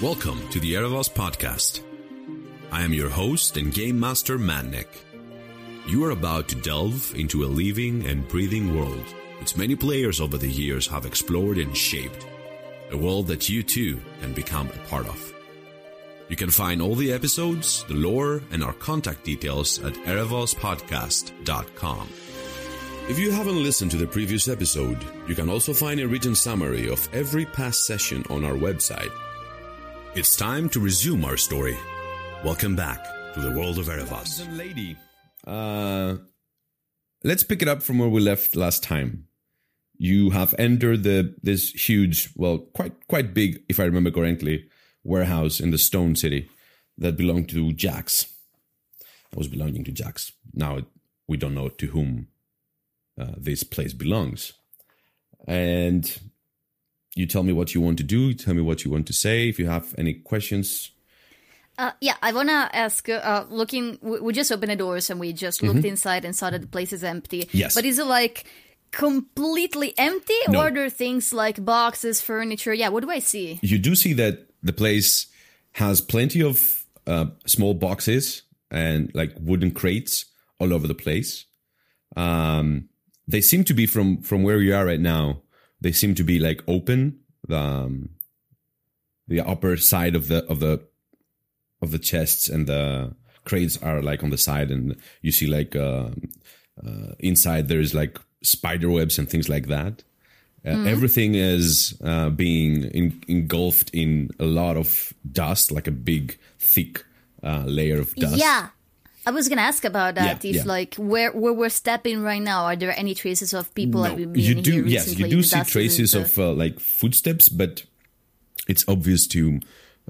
Welcome to the Erebos podcast. I am your host and game master Madnik. You are about to delve into a living and breathing world which many players over the years have explored and shaped. A world that you too can become a part of. You can find all the episodes, the lore, and our contact details at erebospodcast.com. If you haven't listened to the previous episode, you can also find a written summary of every past session on our website. It's time to resume our story. Welcome back to the world of Erebos. lady, uh, let's pick it up from where we left last time. You have entered the this huge, well, quite quite big, if I remember correctly, warehouse in the Stone City that belonged to Jax. It was belonging to Jax. Now we don't know to whom uh, this place belongs. And you tell me what you want to do. Tell me what you want to say. If you have any questions, Uh, yeah, I wanna ask. Uh, looking, we, we just opened the doors and we just looked inside and saw that the place is empty. Mm-hmm. Yes. but is it like completely empty, No. or are there things like boxes, furniture? Yeah, what do I see? you do see that the place has plenty of uh, small boxes and like wooden crates all over the place. Um, they seem to be from from where you are right now. They seem to be like open. The um, the upper side of the of the of the chests and the crates are like on the side, and you see like uh, uh, inside there is like spider webs and things like that. Uh, Everything is uh, being in, engulfed in a lot of dust, like a big, thick uh, layer of dust. Yeah. I was gonna ask about that. Yeah, if yeah. like where where we're stepping right now, are there any traces of people No, that we've been you do. Yes, you do see traces of uh, like footsteps, but it's obvious to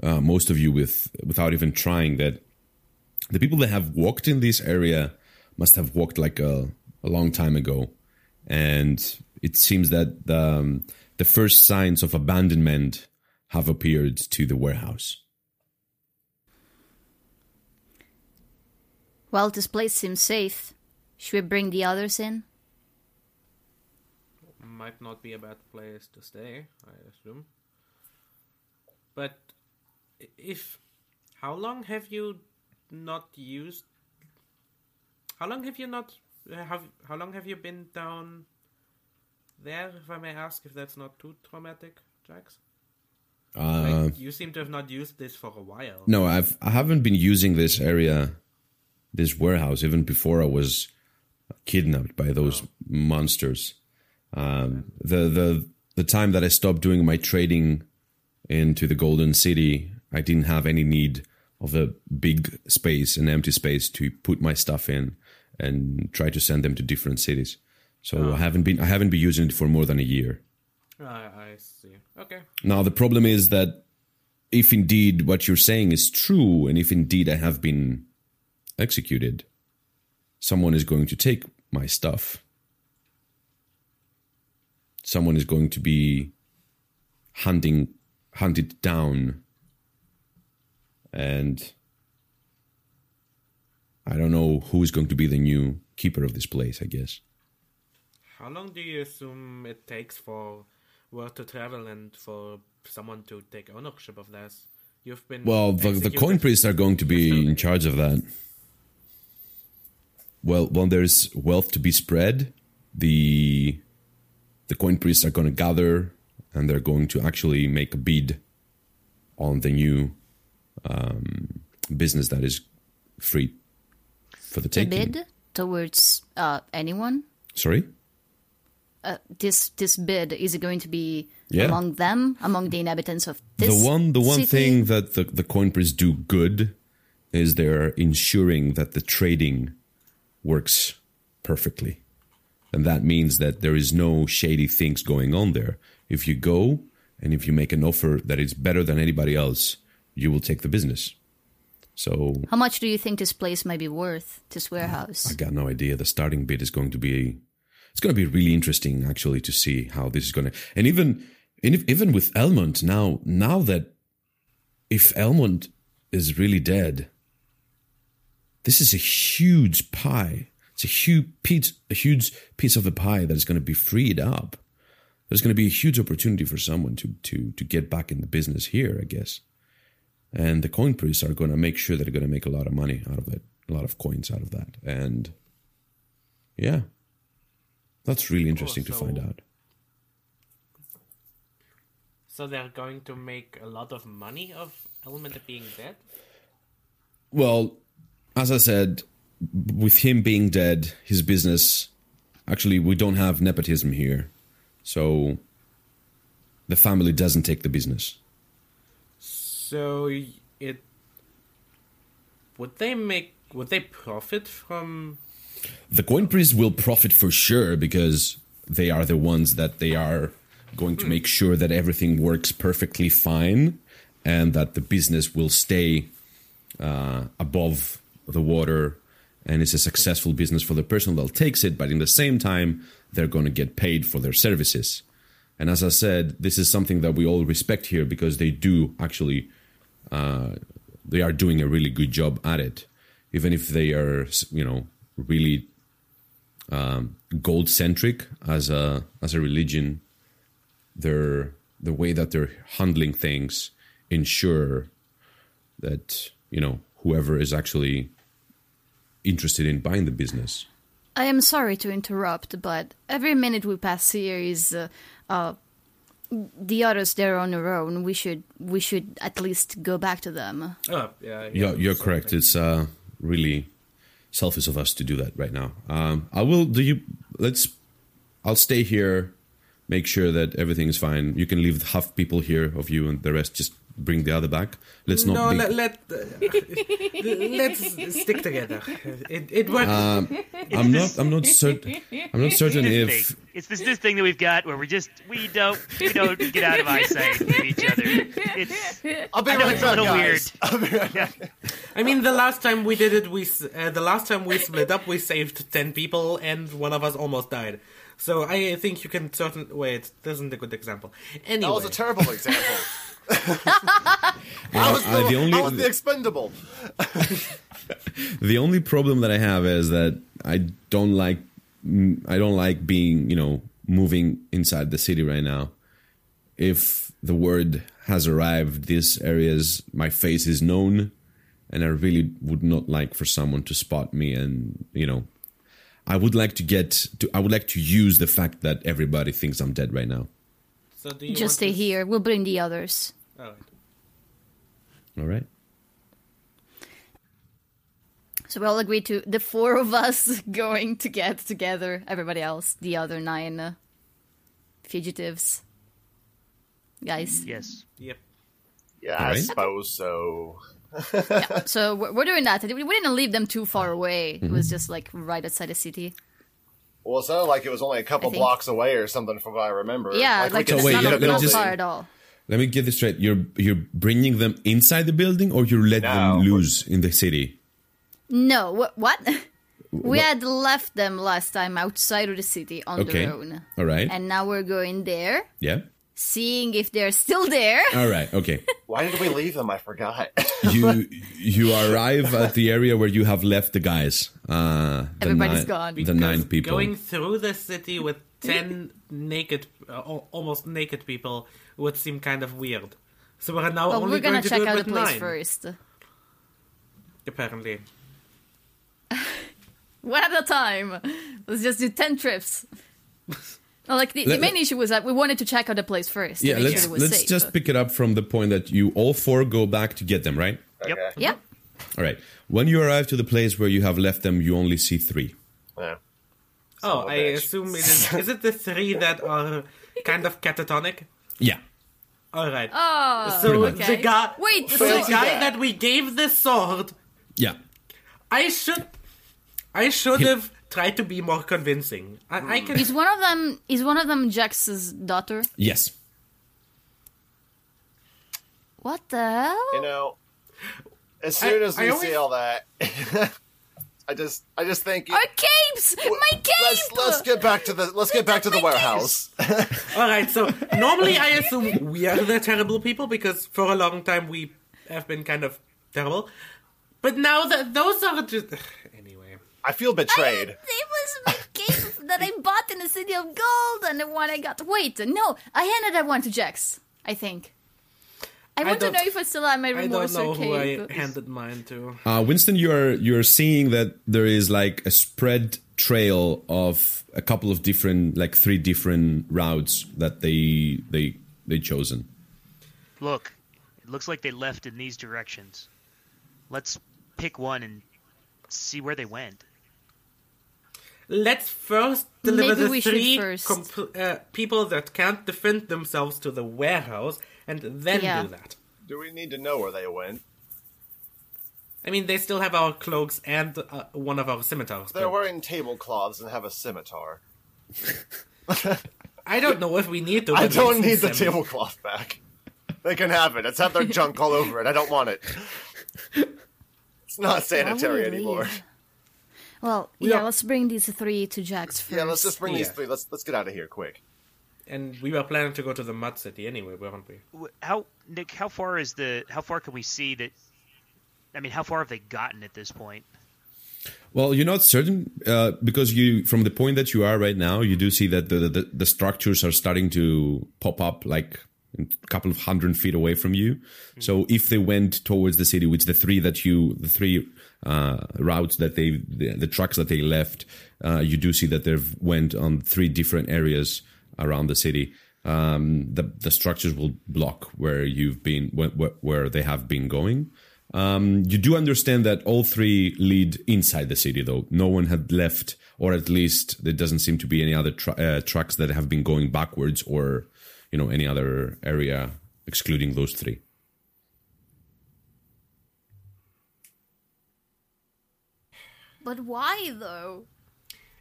uh, most of you with without even trying that the people that have walked in this area must have walked like a, a long time ago, and it seems that the um, the first signs of abandonment have appeared to the warehouse. Well, this place seems safe. Should we bring the others in? might not be a bad place to stay, I assume. But if how long have you not used? How long have you not have? How long have you been down there? If I may ask, if that's not too traumatic, Jax. Uh, Like, you seem to have not used this for a while. No, I've I haven't been using this area, this warehouse, even before I was kidnapped by those monsters. Um, the the the time that I stopped doing my trading into the Golden City, I didn't have any need of a big space, an empty space to put my stuff in and try to send them to different cities. So I haven't been I haven't been using it for more than a year. I, I see. Okay. Now, the problem is that if indeed what you're saying is true, and if indeed I have been executed, someone is going to take my stuff. Someone is going to be hunting, hunted down. And I don't know who's going to be the new keeper of this place, I guess. How long do you assume it takes for word to travel and for someone to take ownership of this? You've been Well, the, the coin priests are going to be in charge of that. Well, when there's wealth to be spread, the the coin priests are going to gather and they're going to actually make a bid on the new um, business that is free for the A taking. bid towards uh, anyone? Sorry. Uh, this this bid is it going to be Yeah. among them, among the inhabitants of this the one the one city? thing that the, the coin priests do good is they're ensuring that the trading works perfectly and that means that there is no shady things going on there if you go and if you make an offer that is better than anybody else you will take the business so How much do you think this place might be worth? This warehouse? i got no idea the starting bid is going to be it's going to be really interesting actually to see how this is going to and even even with elmont now now that if elmont is really dead this is a huge pie. It's a huge piece a huge piece of the pie that is going to be freed up. There's going to be a huge opportunity for someone to to to get back in the business here i guess. And the coin priests are going to make sure that they're going to make a lot of money out of it, a lot of coins out of that, and yeah, that's really interesting to so- find out. So they're going to make a lot of money of Elementor being dead? Well, as I said, with him being dead, his business actually we don't have nepotism here, so the family doesn't take the business. So it would they make would they profit from? The coin priests will profit for sure because they are the ones that they are going to make sure that everything works perfectly fine and that the business will stay uh, above the water and it's a successful business for the person that takes it but in the same time they're going to get paid for their services. And as i said this is something that we all respect here because they do actually uh, they are doing a really good job at it. Even if they are you know really um, gold centric as a as a religion their the way that they're handling things ensure that you know whoever is actually interested in buying the business I am sorry to interrupt, but every minute we pass here is uh, uh, the others. They're on their own. We should we should at least go back to them. Oh yeah, you're, you're correct it's uh, really selfish of us to do that right now um, i will do you let's i'll stay here make sure that everything is fine you can leave half people here of you and the rest just bring the other back let's not no, be, let, let uh, let's stick together. It it works. Um, i'm not i'm not certain i'm not certain This if thing. It's this this thing that we've got where we just we don't we don't get out of eyesight of each other. It's I'll be I know right it's a little guys. I'll be right yeah. I mean, the last time we did it, we uh, the last time we split up, we saved ten people, and one of us almost died. So I think you can certain wait. This isn't a good example. Anyway, That was a terrible example. I was, uh, the, the only- I was the expendable. the only problem that I have is that I don't like I don't like being you know moving inside the city right now. If the word has arrived, these areas my face is known, and I really would not like for someone to spot me and you know. I would like to get to. I would like to use the fact that everybody thinks I'm dead right now. so do you Just want stay to- here. We'll bring the others. Alright. All right. So we all agreed to the four of us going to get together. Everybody else, the other nine uh, fugitives. Guys. yes. Yep. Yeah, I Alright. suppose so. yeah. So we're, we're doing that. We we didn't leave them too far away. It was just like right outside the city. Well, it sounded like it was only a couple blocks away or something from what I remember. Yeah, we like, could it's So wait, not, see let- the let me not just- far at all. Let me get this straight. You're you're bringing them inside the building, or you let No, them we're- loose in the city. No, wh- what? we What? had left them last time outside of the city on Okay. their own. All right. And now we're going there, yeah. seeing if they're still there. All right. Okay. Why did we leave them? I forgot. you you arrive at the area where you have left the guys. Uh, the Everybody's nine, gone. The Because nine people. going through the city with ten naked, uh, almost naked people would seem kind of weird. So we're now Well, only we're gonna going to check do it out the with place nine. first. Apparently, One at a time. Let's just do 10 trips. No, like the, the main issue was that we wanted to check out the place first. yeah. Let's sure let's safe. just pick it up from the point that you all four go back to get them. Right. Yep. Okay. yeah. All right. When you arrive to the place where you have left them, you only see three. Yeah. Oh, of a I bitch. assume it is. Is it the three that are kind of catatonic? Yeah. All right. Oh, so much. the guy, Wait, so so- the guy that we gave the sword, Yeah. I should, I should have tried to be more convincing. I, I can. is one of them is one of them Jax's daughter? Yes. What the hell? You know, as soon I- as I we always- see all that, I just, I just think. Our capes! My cape! Let's let's get back to the let's get back to the warehouse. All right. So normally I assume we are the terrible people because for a long time we have been kind of terrible, but now that those are just anyway. I feel betrayed. It was my cape that I bought in the city of gold and the one I got. Wait, no, I handed that one to Jax, I think. I want to know if I still have my remorse. I don't remorse know or who I handed mine to. Uh, Winston, you're you're seeing that there is like a spread trail of a couple of different, like three different routes that they they they chosen. Look, it looks like they left in these directions. Let's pick one and see where they went. Let's first deliver Maybe the we three first. compl- uh, people that can't defend themselves to the warehouse, and then Yeah. do that. Do we need to know where they went? I mean, they still have our cloaks and uh, one of our scimitars. They're but wearing tablecloths and have a scimitar. I don't know if we need to. I don't need the semi- tablecloth back. They can have it. It's had their junk all over it. I don't want it. It's not sanitary Why would we anymore. leave? Well, We yeah, are- let's bring these three to Jax first. Yeah, let's just bring these three. Let's let's get out of here quick. And we were planning to go to the Mud City anyway, weren't we? How Nick? How far is the? How far can we see that? I mean, how far have they gotten at this point? Well, you're not certain uh, because you, from the point that you are right now, you do see that the, the the structures are starting to pop up like a couple of hundred feet away from you. So if they went towards the city, which the three that you, the three uh, routes that they, the, the trucks that they left, uh, you do see that they've went on three different areas around the city. Um, the the structures will block where you've been, where, where- they have been going. Um, you do understand that all three lead inside the city, though. No one had left, or at least there doesn't seem to be any other tru- uh, trucks that have been going backwards, or you know any other area excluding those three. But why though?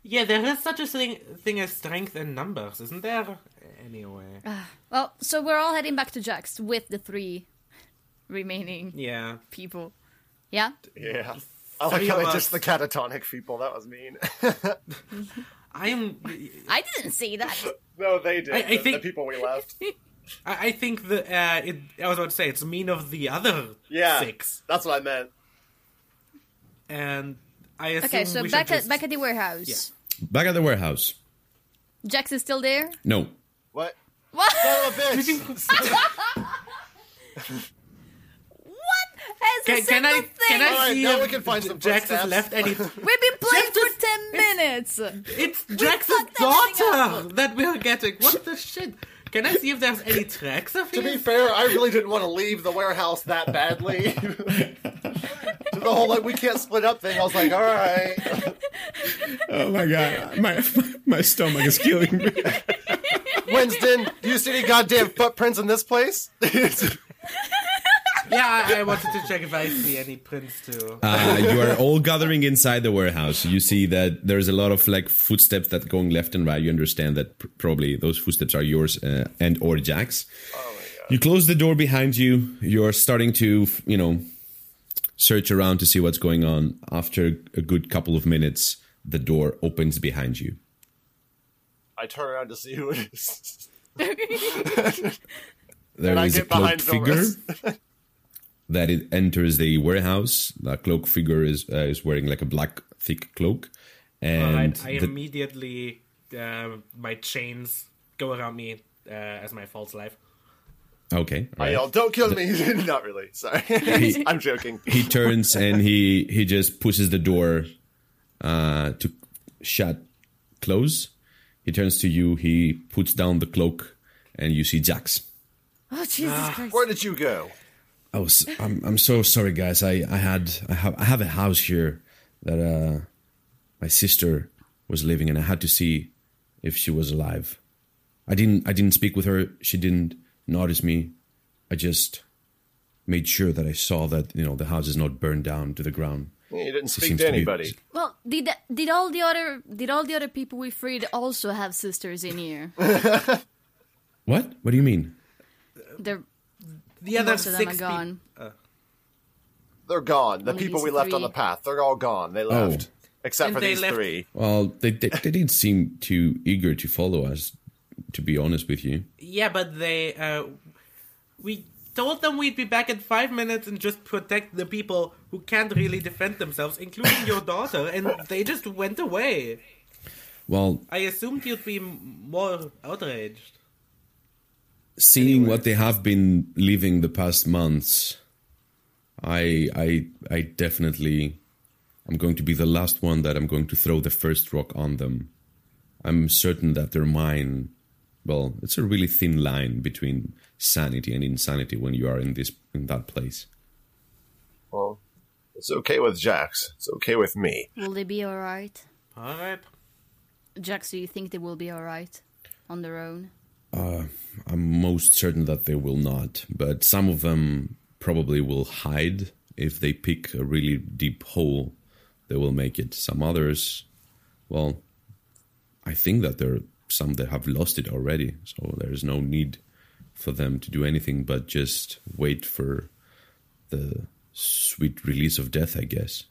Yeah, there is such a thing thing as strength in numbers, isn't there? Anyway, Well, so we're all heading back to Jax with the three remaining yeah. people. Yeah. Yeah. I like how they just the catatonic people. That was mean. I'm. I didn't say that. no, they did. I- I the, think- the people we left. I, I think that uh, it, I was about to say it's mean of the other Yeah, six, that's what I meant. and I assume Okay, so we back at just... back at the warehouse. Yeah. Back at the warehouse. Jax is still there. No, What? What? Son of a bitch! what? Has Can, a can I thing? can I Alright, see now we can find some Jax has left any? We've been playing Jax for is- ten minutes. It's Jax's daughter that we're getting. What the shit? Can I see if there's any tracks of to be fair, I really didn't want to leave the warehouse that badly. to the whole like we can't split up thing, I was like, all right. oh my god, my my stomach is killing me. Winston, do you see any goddamn footprints in this place? Yeah, I, I wanted to check if I see any prints too. Uh, you are all gathering inside the warehouse. You see that there's a lot of like footsteps that going left and right. You understand that pr- probably those footsteps are yours uh, and or Jax. You close the door behind you. You're starting to, you know, search around to see what's going on. After a good couple of minutes, the door opens behind you. I turn around to see who it is. There And is a get behind cloaked figure Zomras. that it enters the warehouse. The cloak figure is uh, is wearing like a black thick cloak, and Alright, I the- immediately uh, my chains go around me uh, as my false life. okay, I right. yell, "Don't kill me!" Not really. Sorry, I'm joking. he turns and he he just pushes the door uh, to shut close. He turns to you. He puts down the cloak, and you see Jax. Oh Jesus Christ! Where did you go? I was I'm I'm so sorry, guys. I I had I have I have a house here that uh my sister was living in. I had to see if she was alive. I didn't I didn't speak with her. She didn't notice me. I just made sure that I saw that you know the house is not burned down to the ground. You didn't She speak seems to to be- anybody. Well, did did all the other did all the other people we freed also have sisters in here? What? What do you mean? They're The other most of them six are peop- gone. They're gone. The Only people these we left on three. the path, they're all gone. They left. Except And for they these left- three. Well, they, they they didn't seem too eager to follow us. To be honest with you, Yeah, but they uh, we told them we'd be back in five minutes and just protect the people who can't really defend themselves, including your daughter, and they just went away. well, I assumed you'd be m- more outraged. Seeing what they have been living the past months, I I I definitely I'm going to be the last one that I'm going to throw the first rock on them. I'm certain that their mind well, it's a really thin line between sanity and insanity when you are in this in that place. Well, it's okay with Jax. It's okay with me. Will they be alright? All right. Jax, do you think they will be alright on their own? Uh, I'm most certain that they will not, but some of them probably will hide if they pick a really deep hole. They will make it. Some others, well, I think that there are some that have lost it already, so there's no need for them to do anything but just wait for the sweet release of death, I guess.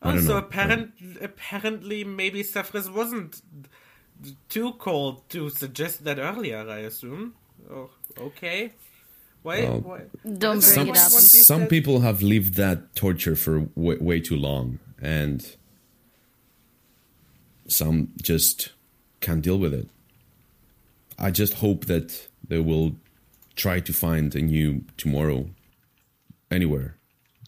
I don't Also, know. apparent, apparently, maybe Sephrus wasn't too cold to suggest that earlier. I assume. Oh, okay. Why? Well, why Don't Some- bring it up. Some people have lived that torture for way, way too long and some just can't deal with it i just hope that they will try to find a new tomorrow anywhere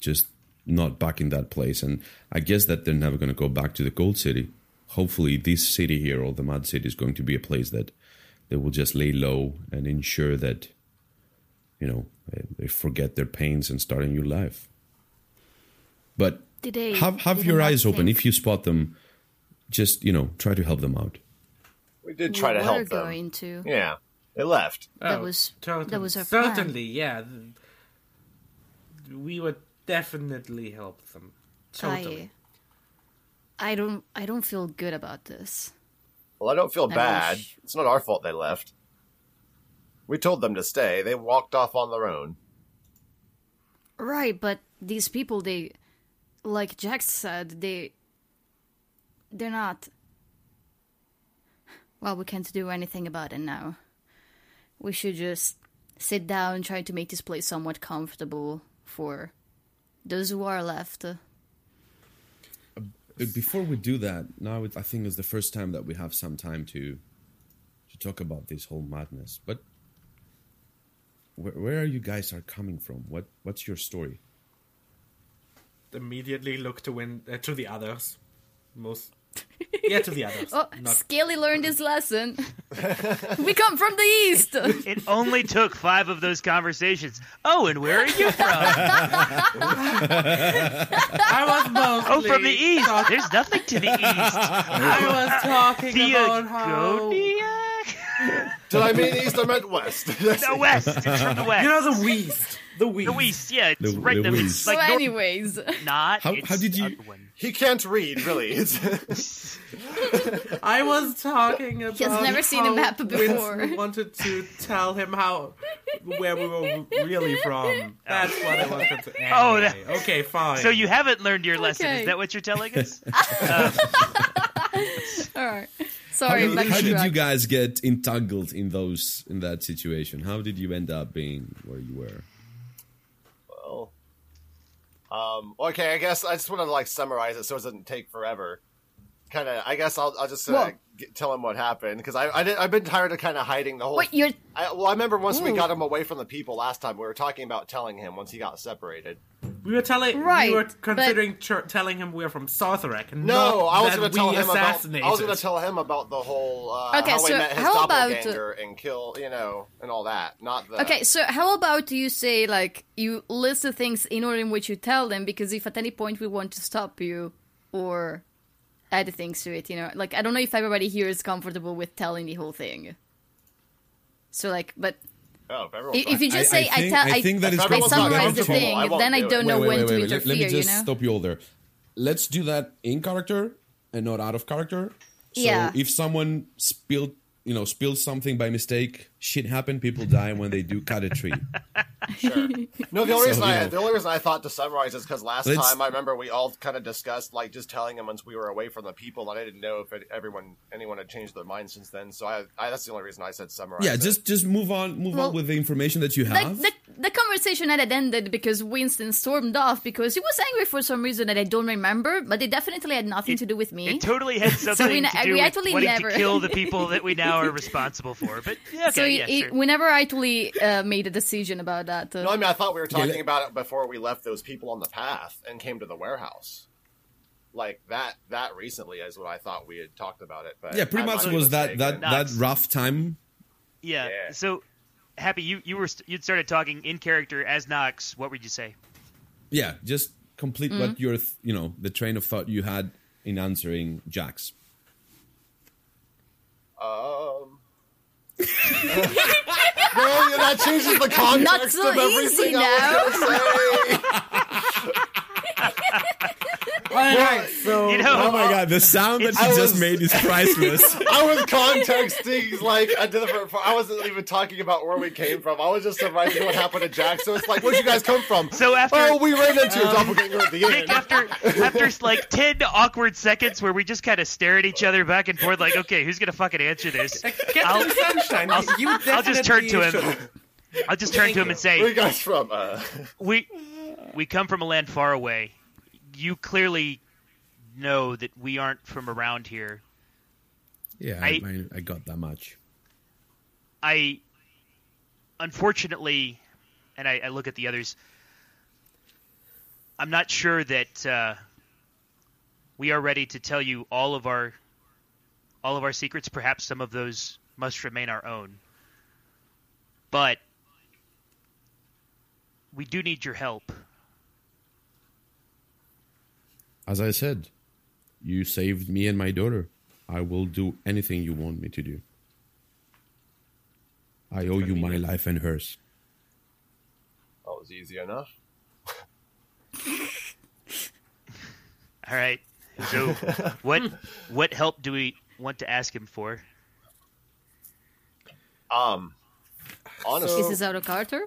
just not back in that place and i guess that they're never going to go back to the gold city hopefully this city here or the mud city is going to be a place that they will just lay low and ensure that you know they, they forget their pains and start a new life but Did they have have did your they eyes open if you spot them just you know try to help them out We did we try to were help them. going to? Yeah, they left. Oh, that Oh, was Certainly, that was our plan. certainly, yeah. We would definitely help them. Totally. I, don't I don't feel good about this. Well, I don't feel I bad. wish- It's not our fault they left. We told them to stay. They walked off on their own. Right, but these people they like Jax said, they they're not well, we can't do anything about it now. We should just sit down, and try to make this place somewhat comfortable for those who are left. Before we do that now i think is the first time that we have some time to to talk about this whole madness but where, where are you guys are coming from what what's your story Immediately look to win uh, to the others. Most. Yeah, to the others. Oh, Not Scaly learned his lesson. we come from the east. It only took five of those conversations. Oh, and where are you from? I was mostly. Oh, from the east. There's nothing to the east. I was talking about how. Theogoniac? Did I mean east? I meant west. The west. It's from the west. You know the West. The West. the west. Yeah, it's The- right the there. west. It's so, like north- anyways, not. How- how did you- he can't read, really. I was talking about. has never seen a map before. Winston wanted to tell him how where we were really from. That's what I wanted to. Oh. Oh, anyway, Oh, that- okay, fine. So you haven't learned your lesson. Okay. Is that what you're telling us? Uh, all right. How, Sorry, did, how did you guys get entangled in those in that situation how did you end up being where you were well, um, okay. I guess I just want to like summarize it so it doesn't take forever. Kind of. I guess I'll, I'll just uh, Well- get, tell him what happened because I, I did, I've been tired of kind of hiding the whole. Wait, you're I, well, I remember once we got him away from the people last time, we were talking about telling him once he got separated. we were telling. Right, We were but- considering telling him we're from Sarthrok. No, not I was going to tell we him about. I was going to tell him about the whole uh, Okay, how so we met his how about- and kill, you know, and all that. Not the Okay, so how about you say like you list the things in order in which you tell them because if at any point we want to stop you or add things to it, you know, like I don't know if everybody here is comfortable with telling the whole thing. So like, but Oh, if if, if you just I say I, think- tell I I, think that is I everyone's not summarize the thing, I won't then I do it. don't know wait, when wait, to wait, wait. Let, interfere. let me just you know, stop you all there. Let's do that in character and not out of character. So Yeah. if someone spilled, you know, spilled something by mistake, shit happened. People die when they do cut a tree. Sure. No, the only reason I yeah. the only reason I thought to summarize is because last Let's- time I remember we all kind of discussed like just telling him once we were away from the people, and I didn't know if it, everyone anyone had changed their mind since then. So I, I that's the only reason I said summarize. yeah, it. just just move on, move Well, on with the information that you like have. that the conversation had ended because Winston stormed off because he was angry for some reason that I don't remember, but it definitely had nothing to do with me. It totally had something we to do we with actually wanting never- to kill the people that we now are responsible for. But yeah, okay, so yeah, it, sure. we never actually uh, made a decision about that. Uh, No, I mean I thought we were talking let- about it before we left those people on the path and came to the warehouse. Like that that recently is what I thought we had talked about it. But Yeah, pretty I much was that that that rough time. yeah. Yeah. So happy you you were st- you'd started talking in character as Knox. What would you say? Yeah, just complete what your th- you know the train of thought you had in answering Jax. Um. No, yeah, that changes the context so of everything easy I was to say. Alright, so You know, Oh my god, the sound that I you just was- made is priceless. I was contexting like a different. I wasn't even talking about where we came from. I was just summarizing what happened to Jax. So it's like, where'd you guys come from? So after- oh, we ran into a doppelganger at the Nick, end. after after like ten awkward seconds where we just kind of stare at each other back and forth, like, okay, who's gonna fucking answer this? Captain I'll- Sunshine, I'll- you I'll just turn to him. should- I'll just turn to him and say, Where you guys from? Uh, we we come from a land far away. You clearly know that we aren't from around here. Yeah, I- I, I, got that much. I unfortunately, and I, I look at the others. I'm not sure that uh, we are ready to tell you all of our all of our secrets. Perhaps some of those must remain our own. But we do need your help. As I said, you saved me and my daughter. I will do anything you want me to do. I owe you my life and hers. that was easy enough. All right. So, what what help do we want to ask him for? Um, honestly, Is this out of Carter?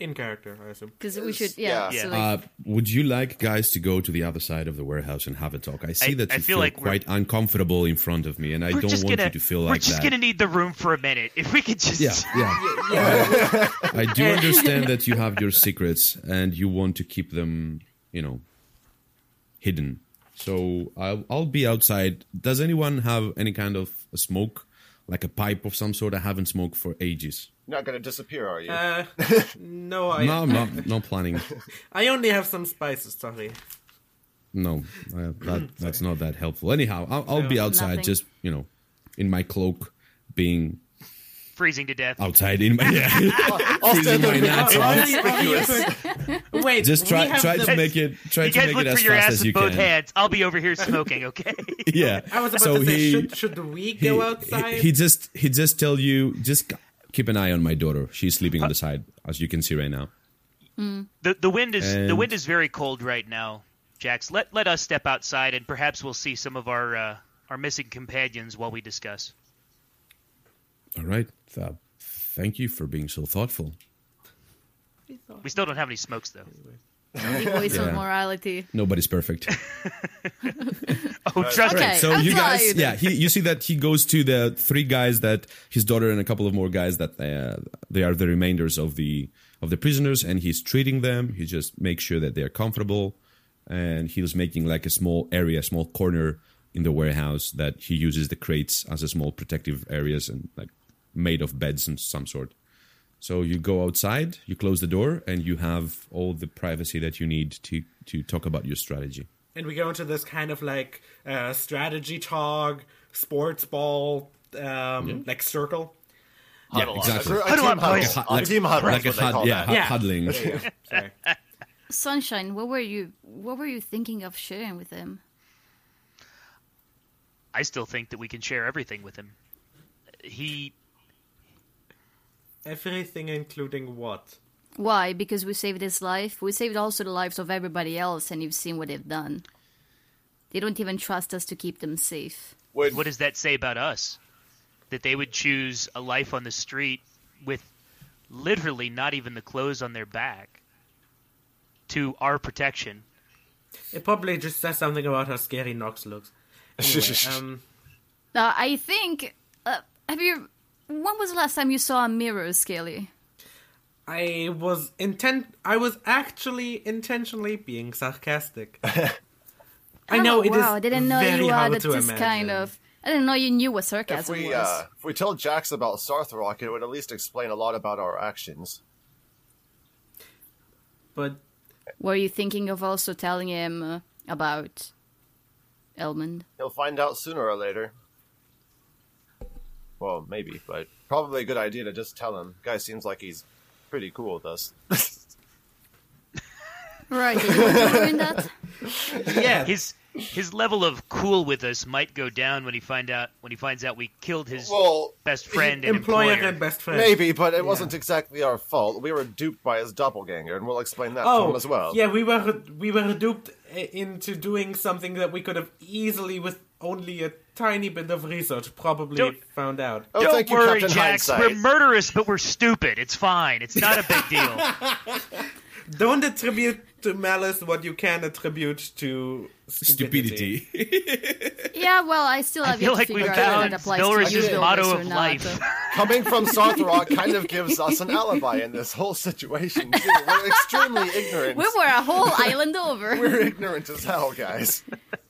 In character, I assume. Because we should, yeah. Yeah. So like, Uh, would you like guys to go to the other side of the warehouse and have a talk? I see I- that I you feel feel, like quite uncomfortable in front of me, and I don't want gonna you to feel like we're just that. gonna need the room for a minute. If we could just Yeah, yeah. I do understand that you have your secrets and you want to keep them, you know, hidden. So I'll, I'll be outside. Does anyone have any kind of a smoke, like a pipe of some sort? I haven't smoked for ages. you're not going to disappear, are you? Uh, no, I No, I'm not, not planning. I only have some spices, sorry. No, uh, that, that's not that helpful. Anyhow, I'll, I'll be outside, Nothing. just you know, in my cloak, being freezing to death. outside in my yeah. I'll my nuts off. Wait, Just try try the- to make it try to make it as fast as with you both can. hands. I'll be over here smoking. Okay. Yeah. I was about so to say, he, should, should we he, go outside? He, he just he just tell you just keep an eye on my daughter. She's sleeping on the side, as you can see right now. the the wind is the wind is very cold right now, Jax. Let let us step outside and perhaps we'll see some of our uh, our missing companions while we discuss. All right. Uh, thank you for being so thoughtful. We still don't have any smokes though. the voice Yeah. of morality. Nobody's perfect. Oh, trust Okay. me. so you guys, outside. yeah, he, you see that he goes to the three guys that his daughter and a couple of more guys that uh, they are the remainders of the of the prisoners, and he's treating them. He just makes sure that they are comfortable, and he was making like a small area, small corner in the warehouse that he uses the crates as a small protective areas and like made of beds and some sort. So you go outside, you close the door, and you have all the privacy that you need to to talk about your strategy. and we go into this kind of like uh, strategy talk, sports ball, um, like circle. Yeah, exactly. A, a Huddle team up, huddle. boys. A team huddle. like a is they hud- call yeah, that. hu- Yeah. huddling. Sorry. Sunshine, what were you? What were you thinking of sharing with him? I still think that we can share everything with him. He Everything including what? Why? Because we saved his life. We saved also the lives of everybody else, and you've seen what they've done. They don't even trust us to keep them safe. Would, what does that say about us? That they would choose a life on the street with literally not even the clothes on their back to our protection. It probably just says something about how scary Knox looks. Anyway, um, Now, I think. Uh, have you? When was the last time you saw a mirror, Scaly? I was intent. I was actually intentionally being sarcastic. I know oh, it is wow, I didn't know very you hard had this imagine. kind of. I didn't know you knew what If sarcasm we was. uh, if we told Jax about Sarthrok, it would at least explain a lot about our actions. But Were you thinking of also telling him uh, about Elmond? He'll find out sooner or later. Well, maybe, but probably a good idea to just tell him. Guy seems like he's pretty cool with us. Right, did you want that? yeah, His his level of cool with us might go down when he find out when he finds out we killed his well, best friend and employer, employer. and best friend. maybe, but it wasn't exactly our fault. We were duped by his doppelganger, and we'll explain that to Oh, him as well. yeah, we were we were duped uh, into doing something that we could have easily, with only a tiny bit of research, probably Don't- found out. Oh, Don't thank you, worry, Captain Jax. Hindsight. We're murderous, but we're stupid. It's fine. It's not a big deal. Don't attribute to malice what you can attribute to stupidity. Stupidity. Yeah, well, I still have feel yet like to we figure out if found that applies Vilrus's to you, Vilrus, motto of not. life. Coming from Sarthrok kind of gives us an alibi in this whole situation, too. We're extremely ignorant. We were a whole island over. We're ignorant as hell, guys.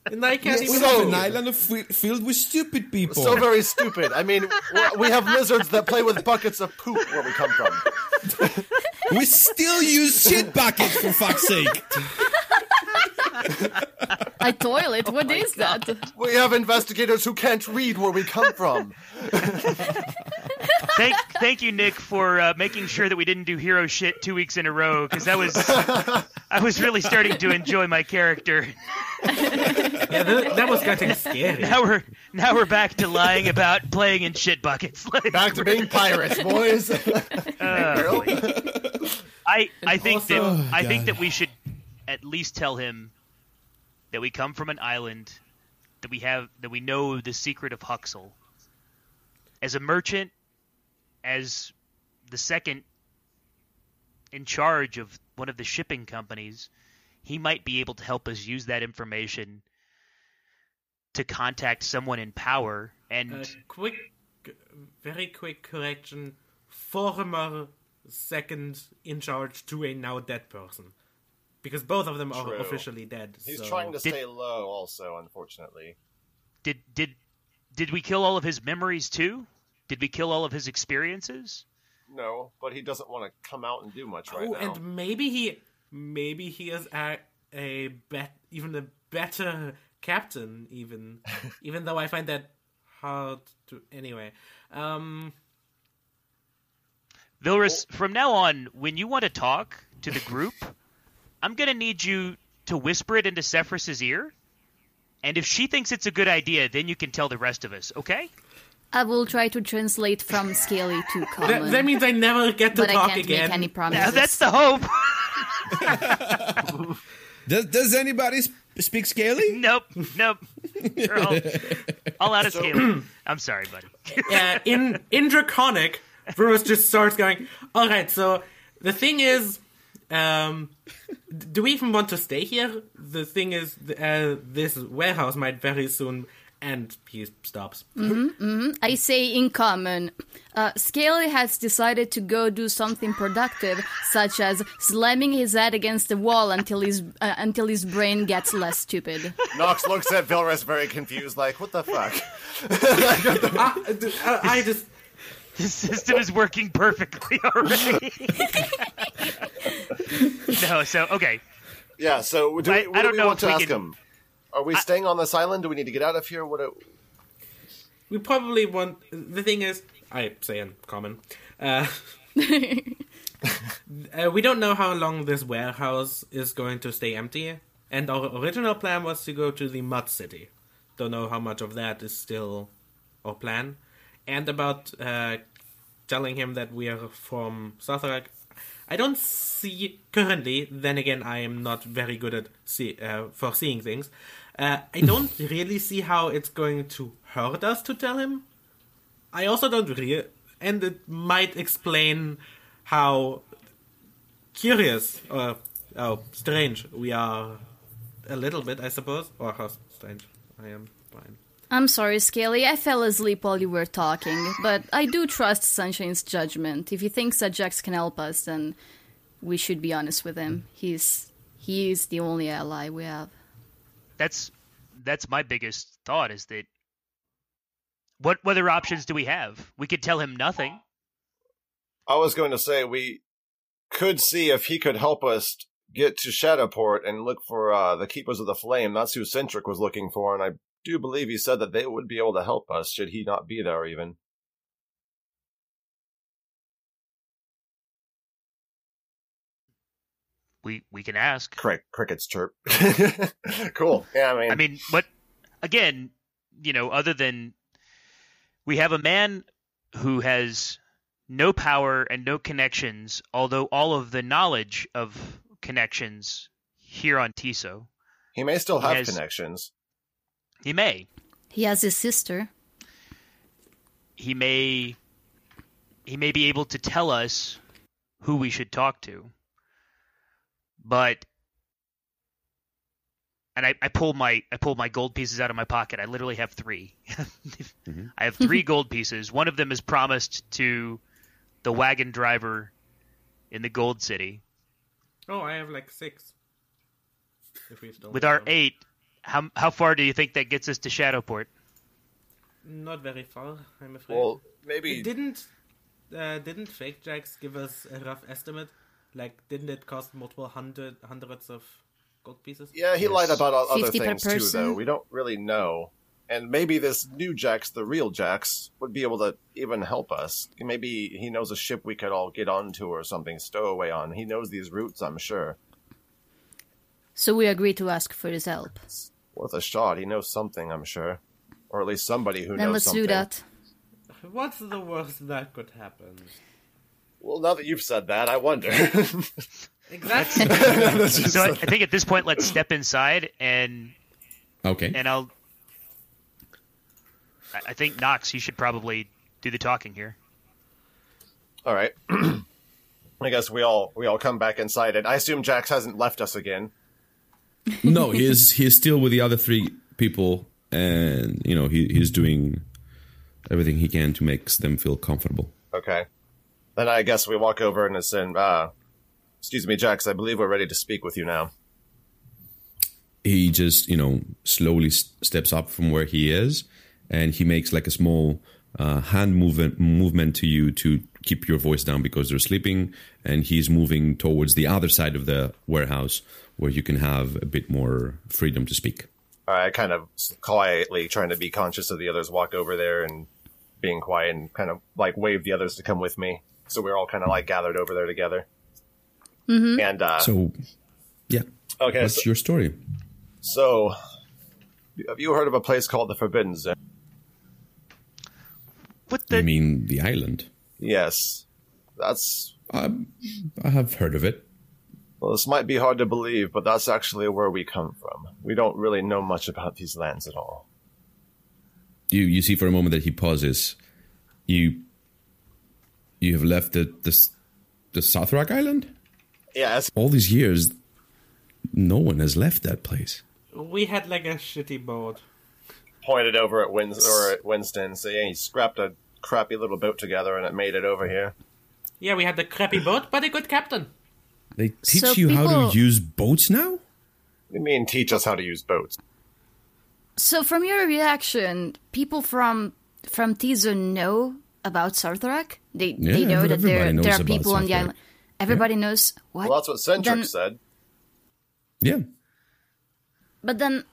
And I can't we even. have an island of fi- filled with stupid people. So very stupid. I mean, we're- we have lizards that play with buckets of poop where we come from. We still use shit buckets for fuck's sake. A toilet? What is that? We have investigators who can't read where we come from. thank, thank you, Nick, for uh, making sure that we didn't do hero shit two weeks in a row because that was I was really starting to enjoy my character. Yeah, that, that was getting scary. Now we're now we're back to lying about playing in shit buckets. Like, Back to being pirates, boys. uh, I I think also- that Oh, I think that we should at least tell him that we come from an island, that we have that we know the secret of Huxel. As a merchant, as the second in charge of one of the shipping companies, he might be able to help us use that information to contact someone in power and Uh, quick, very quick correction. Former second in charge to a now dead person. Because both of them are officially dead. He's so- trying to Did- stay low, also, unfortunately. did did did we kill all of his memories too? Did we kill all of his experiences? No, but he doesn't want to come out and do much right oh, now. and maybe he, maybe he is a, a bet, even a better captain. Even, even though I find that hard to. Anyway, um, Vilrus, from now on, when you want to talk to the group, I'm gonna need you to whisper it into Sephrus's ear. And if she thinks it's a good idea, then you can tell the rest of us, okay? I will try to translate from scaly to that, common. that means I never get to but I can't again. make any Now, promises. that's the hope. Does, does anybody speak scaly? nope, nope. We're all, all out of scale. I'm sorry, buddy. uh, in in Draconic, Bruce just starts going, all right, so the thing is, um, do we even want to stay here? The thing is, uh, this warehouse might very soon, end. he stops. I say in common. Uh, Scaly has decided to go do something productive, such as slamming his head against the wall until his uh, until his brain gets less stupid. Knox looks at Vilrus very confused, like, what the fuck? D- uh, I just. The system is working perfectly already. no, so okay. Yeah, so do I- we, what I do don't we know want if to we ask can- him? Are we staying on this island? Do we need to get out of here? What? Do, We probably want. The thing is, I say in common. Uh, uh, we don't know how long this warehouse is going to stay empty, and our original plan was to go to the Mud City. Don't know how much of that is still our plan. And about uh, telling him that we are from Sarthrok, I don't see currently. Then again, I am not very good at see, uh, foreseeing things. Uh, I don't really see how it's going to hurt us to tell him. I also don't really, and it might explain how curious or oh strange we are a little bit, I suppose, or how strange I am. Fine. I'm sorry, Scaly. I fell asleep while you were talking, but I do trust Sunshine's judgment. If he thinks that Jax can help us, then we should be honest with him. He's he is the only ally we have. That's that's my biggest thought is that what what other options do we have? We could tell him nothing. I was going to say we could see if he could help us get to Shadowport and look for uh, the Keepers of the Flame. That's who Centric was looking for, and I do you believe he said that they would be able to help us should he not be there even. We we can ask. Crick, crickets chirp. cool. Yeah, I mean, I mean, what again, you know, other than we have a man who has no power and no connections, although all of the knowledge of connections here on Tiso. he may still have has- connections. He may. He has his sister. He may he may be able to tell us who we should talk to. But and I, I pull my I pull my gold pieces out of my pocket. I literally have 3 mm-hmm. I have three gold pieces. One of them is promised to the wagon driver in the Gold City. Oh, I have like six. If we still With our them. eight, how how far do you think that gets us to Shadowport? Not very far, I'm afraid. Well, maybe didn't uh, didn't Fake Jax give us a rough estimate? Like, didn't it cost multiple hundred hundreds of gold pieces? Yeah, he lied about o- other 50 things too, person? though. We don't really know. And maybe this new Jax, the real Jax, would be able to even help us. Maybe he knows a ship we could all get onto or something, stowaway on. He knows these routes, I'm sure. So we agree to ask for his help. Worth a shot. He knows something, I'm sure. Or at least somebody who Then knows let's something. do that. What's the worst that could happen? Well, now that you've said that, I wonder. Exactly. So I, I think at this point, let's step inside and Okay. and I'll. I- I think Knox, you should probably do the talking here. all right. I guess we all we all come back inside, and I assume Jax hasn't left us again. No, he's he's still with the other three people, and you know he he's doing everything he can to make them feel comfortable. Okay. Then I guess we walk over and say, uh, excuse me, Jax, I believe we're ready to speak with you now. He just you know slowly s- steps up from where he is, and he makes like a small uh, hand movement movement to you to keep your voice down because they're sleeping, and he's moving towards the other side of the warehouse where you can have a bit more freedom to speak. I kind of quietly, trying to be conscious of the others, walk over there and being quiet and kind of like wave the others to come with me. So we're all kind of like gathered over there together. Mm-hmm. And uh, So, yeah, okay, what's so, your story? so have you heard of a place called the Forbidden Zone? What I the? mean, the island. Yes, that's Um, I have heard of it. Well. This might be hard to believe, but that's actually where we come from. We don't really know much about these lands at all. You you see for a moment that he pauses. You you have left the the, s- the Sarthrok Island. Yes, All these years, no one has left that place. we had like a shitty boat. pointed over at Win or at Winston, saying he scrapped a crappy little boat together and it made it over here. Yeah, we had the crappy boat, but a good captain. They teach So you how to use boats now. What do you mean teach us how to use boats? So from your reaction, people from from Tizo know about Sarthrok? They they know that there there are about people on the island. Everybody knows what? Well, that's what Centric Then- said. Yeah, But then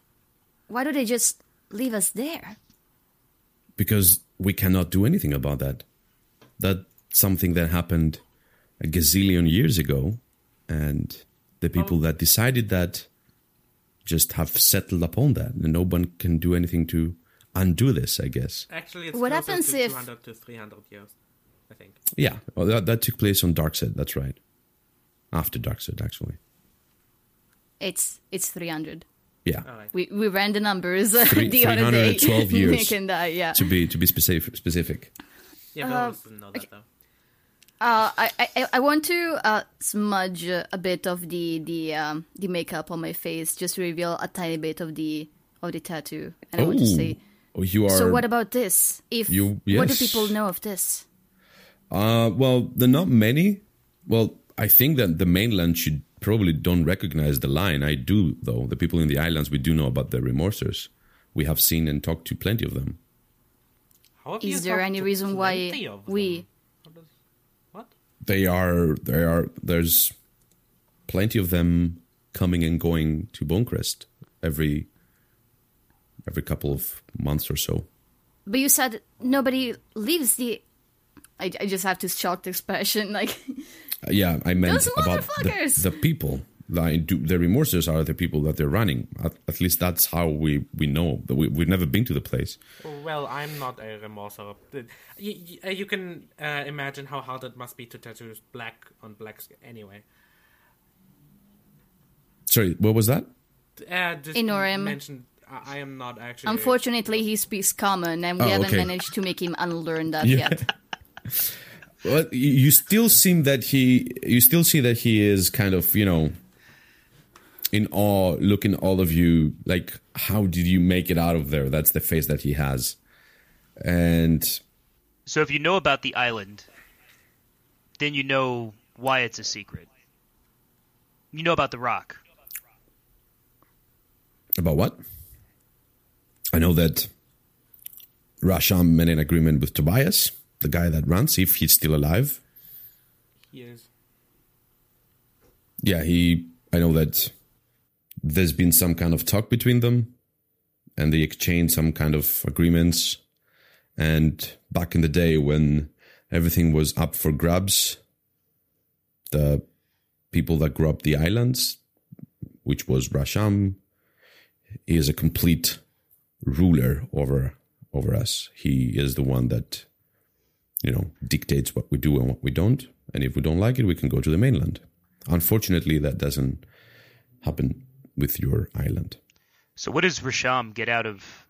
why do they just leave us there? because we cannot do anything about that. That's something that happened a gazillion years ago, and the people oh. that decided that just have settled upon that, and no one can do anything to undo this. I guess. Actually, it's What happens to if- 200 to 300 years, I think. Yeah, well, that, that took place on Darkseid. That's right. After Darkseid, actually. It's it's three hundred. Yeah, All right. We we ran the numbers Three- the other day. 312 years. Nick and I, yeah. to be to be specific. Specific. Yeah, we always didn't know that though. Uh, I, I I want to uh, smudge uh, a bit of the the um, the makeup on my face just to reveal a tiny bit of the of the tattoo, and I want to Oh. say you are. So what about this? If You- yes. what do people know of this? Uh, well, there are not many. Well, I think that the mainland should probably don't recognize the line. I do, though. The people in the islands, we do know about the remorsers. We have seen and talked to plenty of them. How have you Is there any reason why we? them? How does- What? They are, they are, there's plenty of them coming and going to Bonecrest every, every couple of months or so. But you said nobody leaves the. I, I just have to shock the expression like yeah, I meant about the, the people. Like, do, the remorsers are the people that they're running. At, at least that's how we, we know. We, we've never been to the place. Well, I'm not a remorser. You, you, can uh, imagine how hard it must be to tattoo black on black skin. Anyway, Sorry, what was that? uh, just Inorim. mentioned. I, I am not actually. a- unfortunately he speaks common and we Oh, haven't okay. managed to make him unlearn that Yeah. yet. Well, you you still seem that he, you still see that he is kind of, you know, in awe, looking all of you like, how did you make it out of there? That's the face that he has, and So if you know about the island, then you know why it's a secret. You know about the rock. about what? I know that Rasham made an agreement with Tobias, the guy that runs, if he's still alive. He is. yeah, he. I know that there's been some kind of talk between them, and they exchanged some kind of agreements. And back in the day when everything was up for grabs, the people that grew up the islands, which was Rasham, he is a complete ruler over over us. He is the one that you know dictates what we do and what we don't. And if we don't like it, we can go to the mainland. Unfortunately, that doesn't happen with your island. So what does Rasham get out of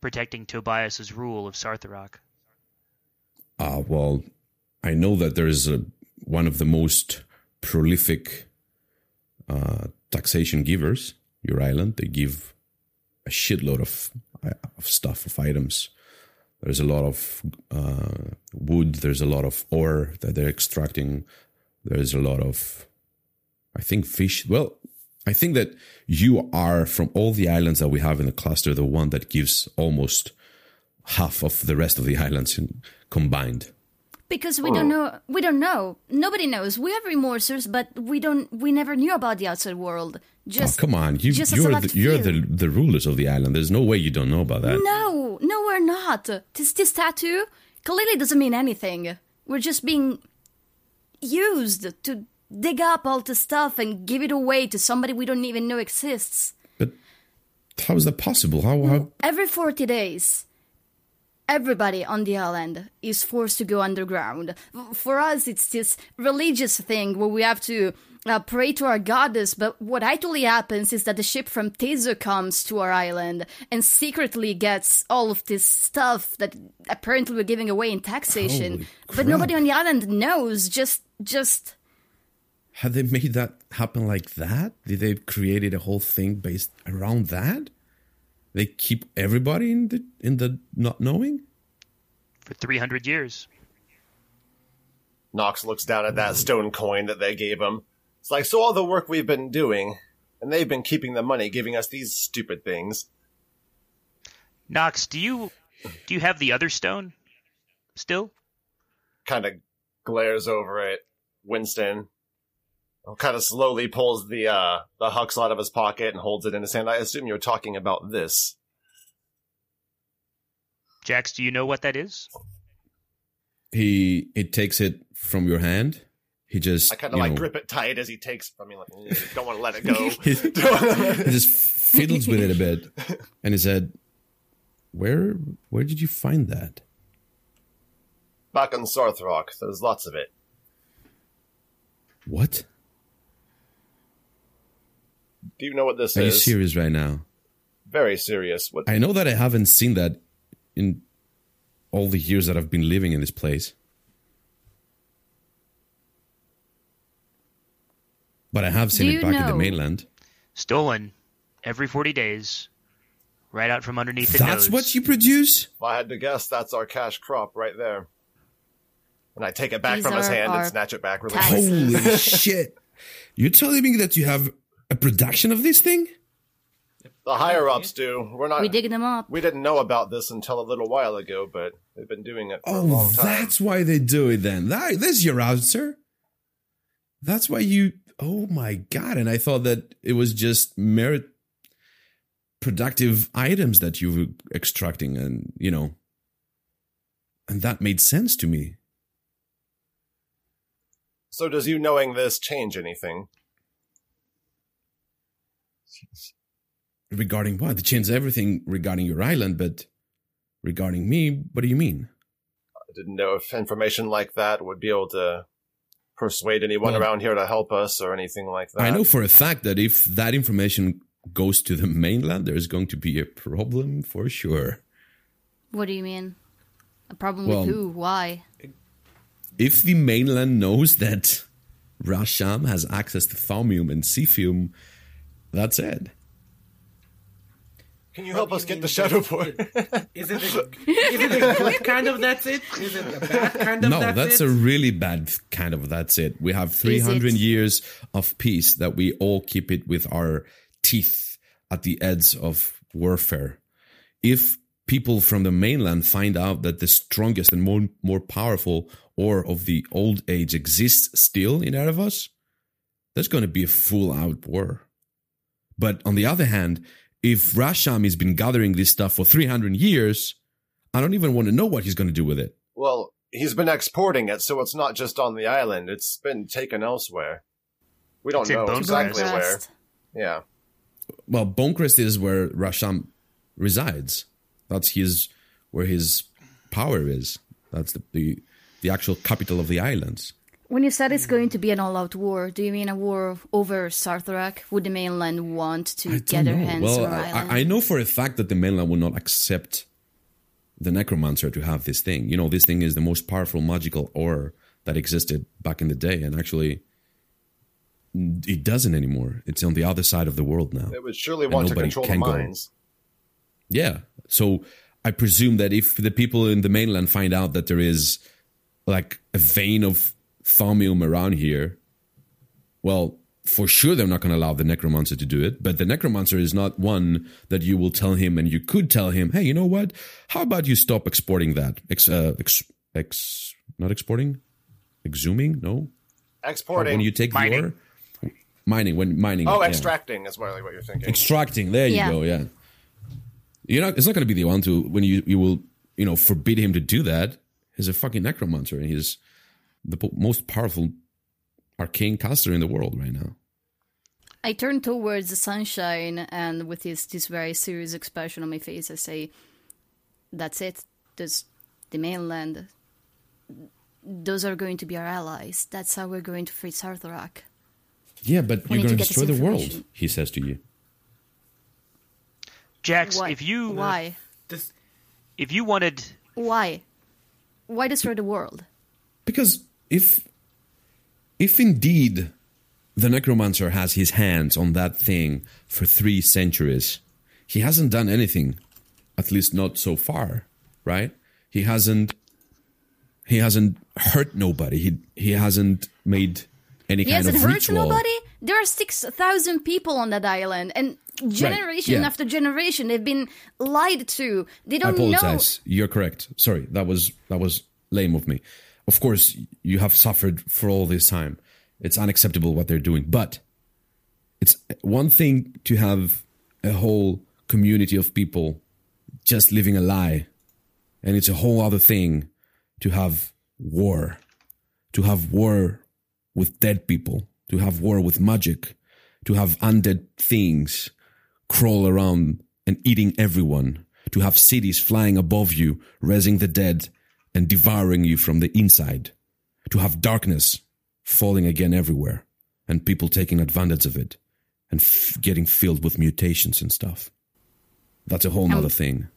protecting Tobias's rule of Sarthrok? Uh, well, I know that there is a, one of the most prolific uh, taxation givers, your island. They give a shitload of, of stuff, of items. There's a lot of uh, wood, there's a lot of ore that they're extracting, there's a lot of, I think, fish. Well, I think that you are, from all the islands that we have in the cluster, the one that gives almost half of the rest of the islands in, combined. Because we don't hmm. know, we don't know. Nobody knows. We have remorsers, but we don't. We never knew about the outside world. Oh, just oh, come on, you, just you're the, you're the the rulers of the island. There's no way you don't know about that. No, no, we're not. This this tattoo clearly doesn't mean anything. We're just being used to dig up all the stuff and give it away to somebody we don't even know exists. But how is that possible? How how Every 40 days, everybody on the island is forced to go underground. For us, it's this religious thing where we have to uh, pray to our goddess, but what actually happens is that the ship from Tezu comes to our island and secretly gets all of this stuff that apparently we're giving away in taxation. But nobody on the island knows, just, just. Have they made that happen like that? Did they created a whole thing based around that? They keep everybody in the in the not knowing. For 300 years. Knox looks down at that stone coin that they gave him. It's like, so all the work we've been doing, and they've been keeping the money, giving us these stupid things. Knox, do you do you have the other stone still? Kind of glares over at Winston. Kind of slowly pulls the uh the hux out of his pocket and holds it in his hand. I assume you're talking about this. Jax, do you know what that is? He he takes it from your hand. He just I kind of like know, grip it tight as he takes I mean, like "Mm, don't want to let it go. he just fiddles with it a bit, and he said, "Where where did you find that?" Back on Sarthrok, there's lots of it. What? Do you know what this Are you serious right now? Very serious. What? I know that I haven't seen that in all the years that I've been living in this place. But I have seen Do it you back in the mainland. Stolen every 40 days right out from underneath the That's nose. what you produce? If I had to guess, that's our cash crop right there. And I take it back These from his hand and snatch it back really quick. Holy shit. You're telling me that you have a production of this thing? The higher ups do. We're not. We dig them up. we didn't know about this until a little while ago, but they've been doing it for a Oh, long time. that's why they do it then. That, that's your answer. That's why you. Oh my god! And I thought that it was just merit productive items that you were extracting, and you know, and that made sense to me. So does you knowing this change anything? Regarding what? It changed everything regarding your island, but regarding me, what do you mean? I didn't know if information like that would be able to persuade anyone Well- around here to help us or anything like that. I know for a fact that if that information goes to the mainland, there's going to be a problem for sure. What do you mean? A problem Well- with who? Why? if the mainland knows that Rasham has access to thaumium and Cephium, that's it. Can you help do us you get the shadow that's board? it? Is it a, is it a good kind of that's it? Is it a bad kind of No, that's, that's it? a really bad kind of that's it. We have 300 years of peace that we all keep it with our teeth at the edge of warfare. If people from the mainland find out that the strongest and more, more powerful ore of the old age exists still in Erebos, there's going to be a full out war. But on the other hand, if Rasham has been gathering this stuff for 300 years, I don't even want to know what he's going to do with it. well, he's been exporting it, so it's not just on the island. It's been taken elsewhere. We don't It's know exactly Crest. where. Yeah. well, Bonecrest is where Rasham resides. That's his where his power is. That's the the, the actual capital of the islands. When you said it's hmm. going to be an all-out war, do you mean a war over Sarthrok? Would the mainland want to I get don't their know. hands Well, on our island? I, I know for a fact that the mainland will not accept the necromancer to have this thing. You know, this thing is the most powerful magical ore that existed back in the day, and actually, it doesn't anymore. It's on the other side of the world now. They would surely want to nobody control the can go. mines. Yeah. So I presume that if the people in the mainland find out that there is like a vein of thaumium around here, well, for sure they're not going to allow the necromancer to do it. But the necromancer is not one that you will tell him, and you could tell him, hey, you know what? How about you stop exporting that? Ex, uh, ex, ex not exporting, exhuming? No. Exporting. When you take Mining. the ore, mining. When mining. oh, yeah. extracting is what, what you're thinking. extracting there you Yeah. go yeah you're not it's not going to be the one to when you you will you know forbid him to do that he's a fucking necromancer and he's the po- most powerful arcane caster in the world right now I turn towards the sunshine, and with this this very serious expression on my face, I say, "That's it. There's the mainland. Those are going to be our allies. That's how we're going to free Sarthrok." yeah but We you're need to going to destroy the world he says to you Jax, Why? if you uh, why if you wanted why why destroy the world? because if if indeed the necromancer has his hands on that thing for three centuries he hasn't done anything at least not so far right he hasn't he hasn't hurt nobody he he hasn't made any He kind hasn't of hurt ritual nobody. There are six thousand people on that island, and generation yeah. after generation, they've been lied to. They don't know. apologize. You're correct. Sorry, that was that was lame of me. Of course, you have suffered for all this time. It's unacceptable what they're doing, but it's one thing to have a whole community of people just living a lie, and it's a whole other thing to have war, to have war with dead people, to have war with magic, to have undead things crawl around and eating everyone, to have cities flying above you, raising the dead and devouring you from the inside, to have darkness falling again everywhere and people taking advantage of it and f- getting filled with mutations and stuff. That's a whole nother thing.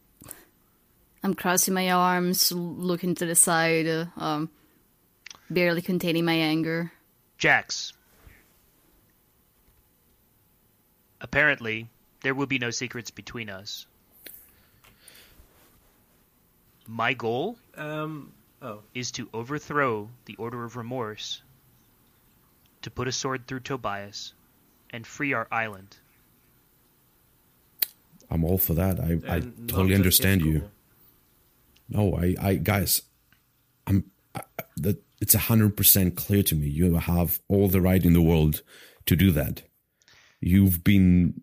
I'm crossing my arms, looking to the side, uh, um, barely containing my anger. Jax. Apparently, there will be no secrets between us. My goal Um. Oh. is to overthrow the Order of Remorse, to put a sword through Tobias, and free our island. I'm all for that. I, I totally understand you. goal. No, I, I, guys, I'm I, I- that it's a hundred percent clear to me. You have all the right in the world to do that. You've been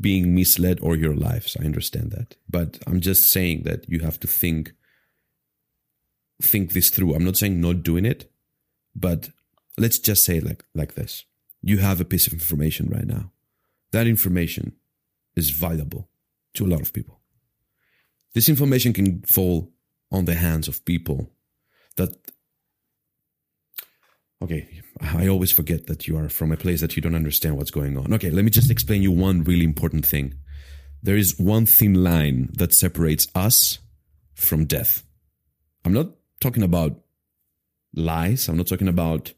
being misled all your lives. I understand that, but I'm just saying that you have to think think this through. I'm not saying not doing it, but let's just say like like this. You have a piece of information right now. That information is valuable to a lot of people. This information can fall on the hands of people that Okay, I always forget that you are from a place that you don't understand what's going on. Okay, let me just explain you one really important thing. There is one thin line that separates us from death. I'm not talking about lies. I'm not talking about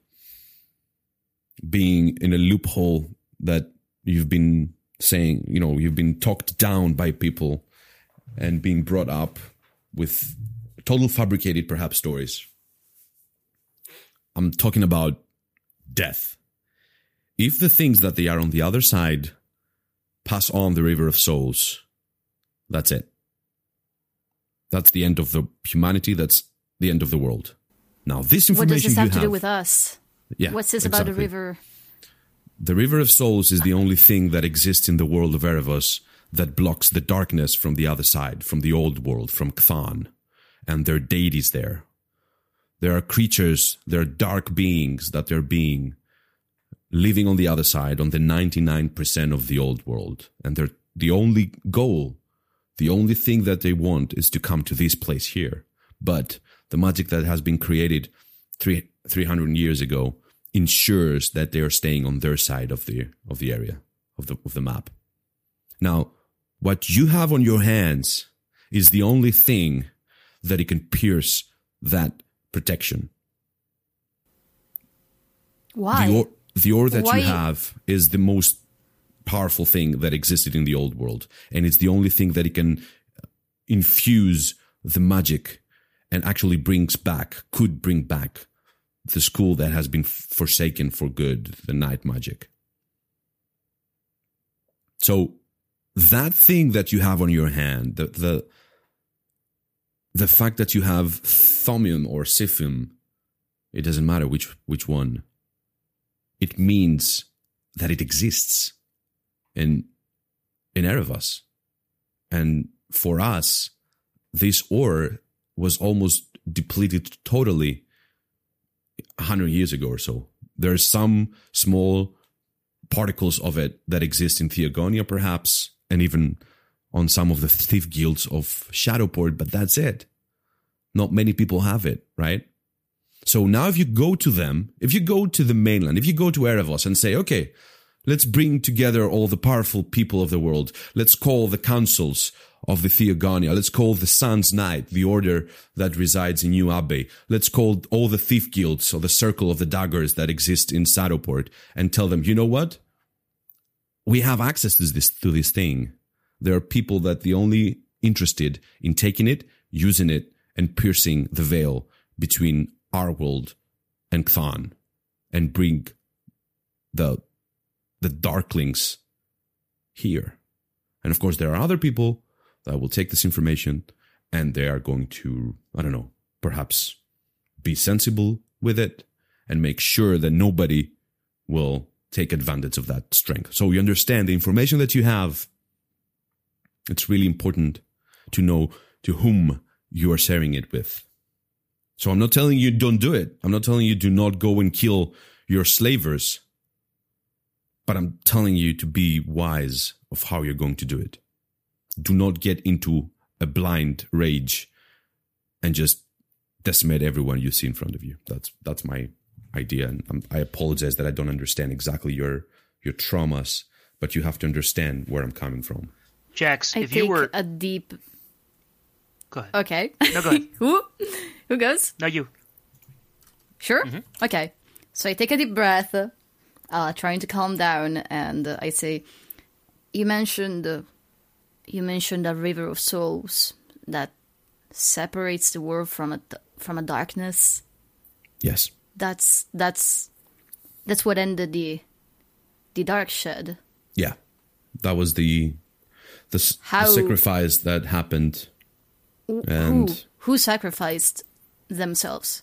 being in a loophole that you've been saying, you know, you've been talked down by people and being brought up with total fabricated, perhaps, stories. I'm talking about death. If the things that they are on the other side pass on the river of souls, that's it. That's the end of the humanity. That's the end of the world. Now, this information What does this have to have, do with us? yeah, What's this about the river? The River of Souls is the only thing that exists in the world of Erebos that blocks the darkness from the other side, from the old world, from Kthan. And there are deities there. There are creatures, there are dark beings that they're being living on the other side, on the 99% of the old world. And they're the only goal, the only thing that they want is to come to this place here. But the magic that has been created three, 300 years ago ensures that they are staying on their side of the of the area of the of the map. Now, what you have on your hands is the only thing that it can pierce that protection. Why? The ore, the ore that Why- you have is the most powerful thing that existed in the old world, and it's the only thing that it can infuse the magic and actually brings back, could bring back the school that has been forsaken for good, the night magic. So that thing that you have on your hand, the the the fact that you have Thomium or Sifim, it doesn't matter which which one. It means that it exists in in Erebos. And for us, this ore was almost depleted totally 100 years ago or so. There's some small particles of it that exist in Theogonia, perhaps, and even on some of the thief guilds of Shadowport, but that's it. Not many people have it, right? So now if you go to them, if you go to the mainland, if you go to Erebos and say, okay, let's bring together all the powerful people of the world. Let's call the councils of the Theogonia. Let's call the Sun's Knight, the order that resides in New Abbey. Let's call all the thief guilds or the circle of the daggers that exist in Shadowport and tell them, you know what? We have access to this, to this thing. There are people that the only interested in taking it, using it, and piercing the veil between our world and Kthan and bring the the darklings here. And of course there are other people that will take this information and they are going to, I don't know, perhaps be sensible with it and make sure that nobody will take advantage of that strength. So you understand the information that you have. It's really important to know to whom you are sharing it with. So I'm not telling you don't do it. I'm not telling you do not go and kill your slavers. But I'm telling you to be wise of how you're going to do it. Do not get into a blind rage and just decimate everyone you see in front of you. That's that's my idea, and I'm, I apologize that I don't understand exactly your your traumas, but you have to understand where I'm coming from. Jax, I if take you were a deep. go ahead. Okay. No, go ahead. Who? Who goes? No, you. Sure. Mm-hmm. Okay. So I take a deep breath, uh, trying to calm down, and I say, "You mentioned, you mentioned a river of souls that separates the world from a from a darkness. Yes. That's that's that's what ended the the dark shed. Yeah. That was the the, s- the sacrifice that happened. And who who sacrificed themselves?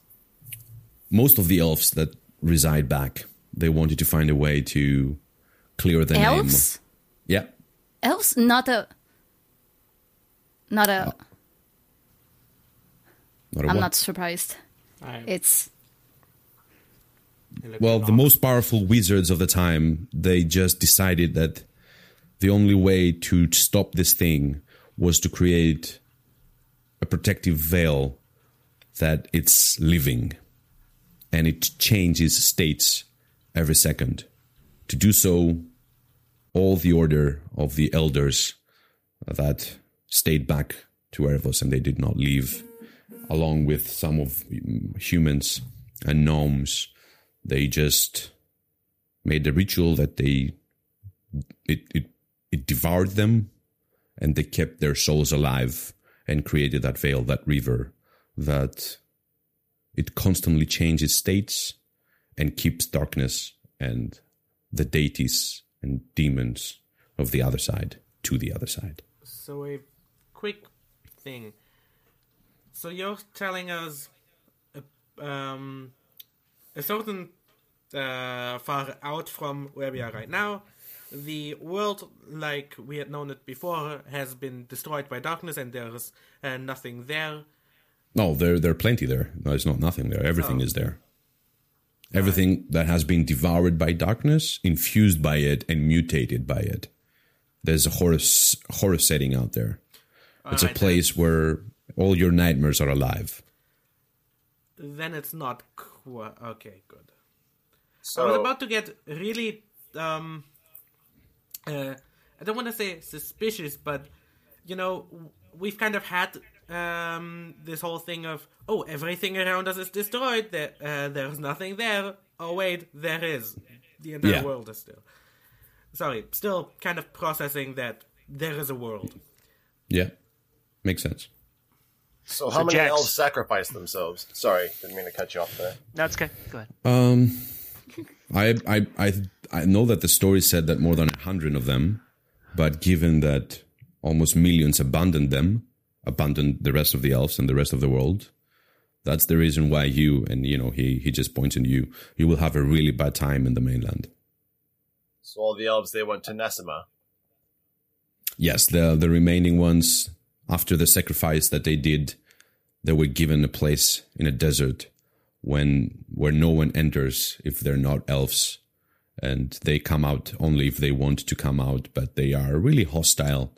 most of the elves that reside back, they wanted to find a way to clear the name. Elves? Yeah. Elves? Not a. Not a. Not a I'm what? not surprised. I, It's Well, the most powerful wizards of the time, they just decided that the only way to stop this thing was to create a protective veil that it's living and it changes states every second. To do so, all the order of the elders that stayed back to Erebos and they did not leave, along with some of mm, humans and gnomes, they just made the ritual that they it it it devoured them and they kept their souls alive and created that veil that river that it constantly changes states and keeps darkness and the deities and demons of the other side to the other side. So a quick thing. So you're telling us a, um, a certain uh, far out from where we are right now, the world like we had known it before has been destroyed by darkness, and there's uh, nothing there. no there there are plenty there. No, it's not nothing there. Everything is there everything that has been devoured by darkness infused by it and mutated by it there's a horror horror setting out there it's a Alright, place where all your nightmares are alive Then it's not qu- okay. Good. So, I was about to get really um uh I don't want to say suspicious, but you know, we've kind of had um this whole thing of oh, everything around us is destroyed. There, uh, there's nothing there. Oh wait, there is. The entire Yeah. world is still. Sorry, still kind of processing that there is a world. yeah makes sense so how So many Jax- elves sacrificed themselves? Sorry, didn't mean to cut you off there. No, it's okay. Go ahead. Um, I, I, I, I know that the story said that more than a hundred of them, but given that almost millions abandoned them, abandoned the rest of the elves and the rest of the world, that's the reason why you and you know he he just points to you. You will have a really bad time in the mainland. So all the elves they went to Nessima. Yes, the the remaining ones after the sacrifice that they did, they were given a place in a desert when where no one enters if they're not elves, and they come out only if they want to come out. But they are really hostile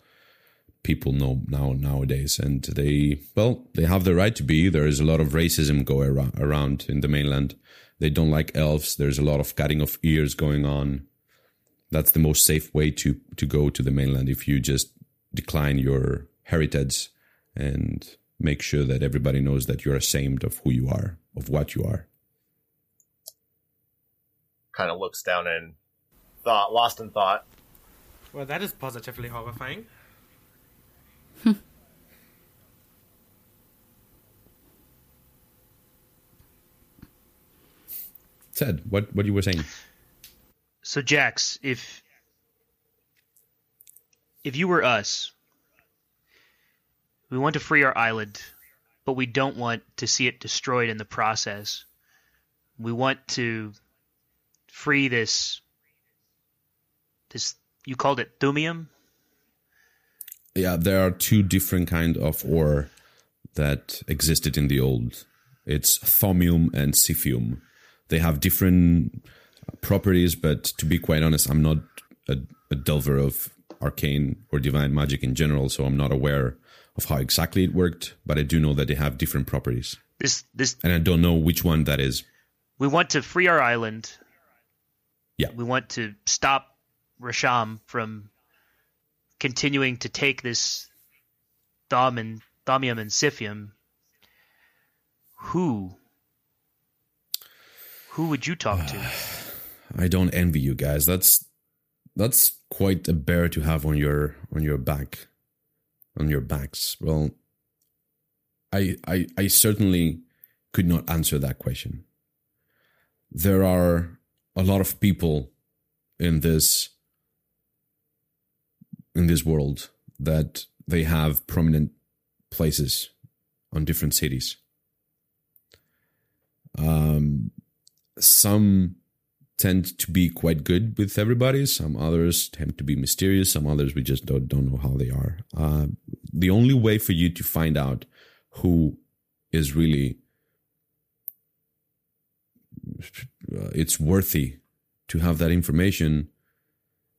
people know now nowadays, and they well they have the right to be. There is a lot of racism going around, around in the mainland. They don't like elves. There's a lot of cutting of ears going on that's the most safe way to to go to the mainland if you just decline your heritage and make sure that everybody knows that you're ashamed of who you are of what you are Kind of looks down in thought, lost in thought. Well, that is positively horrifying. ted what what you were saying So Jax, if if you were us, we want to free our island, but we don't want to see it destroyed in the process. We want to free this this you called it thumium? Yeah there are two different kind of ore that existed in the old it's thomium and siphium they have different properties but to be quite honest i'm not a, a delver of arcane or divine magic in general so i'm not aware of how exactly it worked but i do know that they have different properties This this and i don't know which one that is we want to free our island. Yeah. We want to stop Rasham from continuing to take this thom and thaumium and siphium. Who? Who would you talk to? I don't envy you guys. That's that's quite a bear to have on your on your back, on your backs. Well, I, I, I certainly could not answer that question. There are a lot of people in this in this world that they have prominent places on different cities. Um, some tend to be quite good with everybody. Some others tend to be mysterious. Some others we just don't don't know how they are. Uh, the only way for you to find out who is really uh, it's worthy to have that information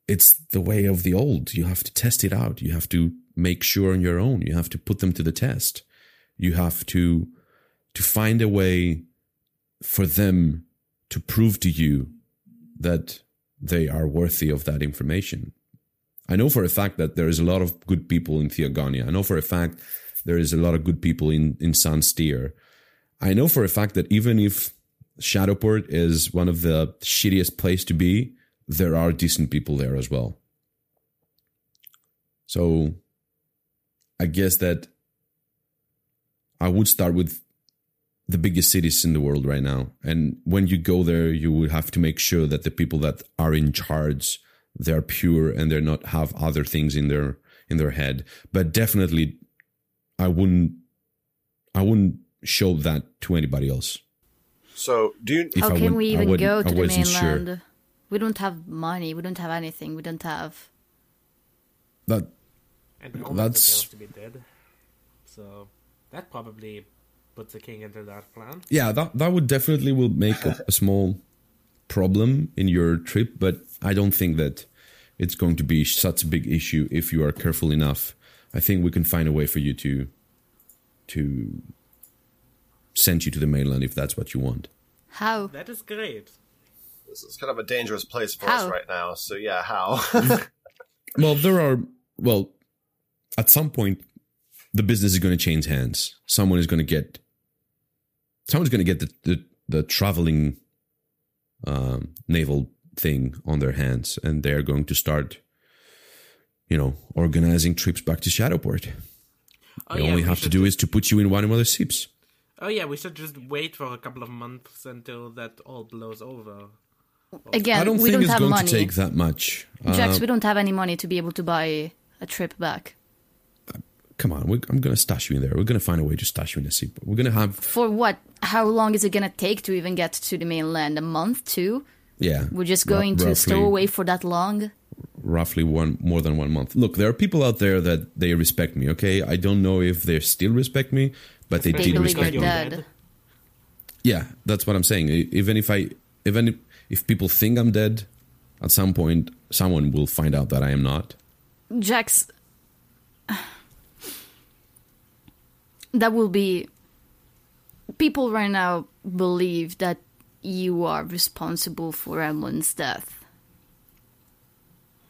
it's the way of the old. You have to test it out. You have to make sure on your own. You have to put them to the test. You have to to find a way for them to prove to you that they are worthy of that information. I know for a fact that there is a lot of good people in theogonia i know for a fact there is a lot of good people in in Sanstyr. I know for a fact that even if Shadowport is one of the shittiest place to be, there are decent people there as well. So I guess that I would start with the biggest cities in the world right now. And when you go there, you would have to make sure that the people that are in charge, they're pure and they're not have other things in their in their head. But definitely I wouldn't I wouldn't show that to anybody else. So, do you? If How I can would- we I even wouldn't- go to I the wasn't sure. Mainland? We don't have money. We don't have anything. We don't have. That And Roman That's- appears to be dead. So that probably puts the king into that plan. yeah, that that would definitely will make a, a small problem in your trip, but I don't think that it's going to be such a big issue if you are careful enough. I think we can find a way for you to to send you to the mainland if that's what you want. How? That is great. This is kind of a dangerous place for us right now. So yeah, how? Well, there are well, at some point, the business is going to change hands. Someone is going to get, someone's going to get the the, the traveling um, naval thing on their hands, and they're going to start, you know, organizing trips back to Shadowport. Oh, They yeah, only we have to do just- is to put you in one of their ships. Oh yeah, we should just wait for a couple of months until that all blows over. Again, I don't we think don't it's have going money. to take that much. Jax, Uh, we don't have any money to be able to buy a trip back. come on, we, I'm going to stash you in there. We're going to find a way to stash you in a ship. We're going to have, For what? How long is it gonna take to even get to the mainland? A month, two? yeah. We're just ru- going to stow away for that long? roughly one more than one month. Look, there are people out there that they respect me. Okay, I don't know if they still respect me, but they They did believe respect you're me. dead. Yeah, that's what I'm saying. Even if I, even if, if people think I'm dead, at some point someone will find out that I am not. Jax, that will be. People right now believe that you are responsible for Emlyn's death.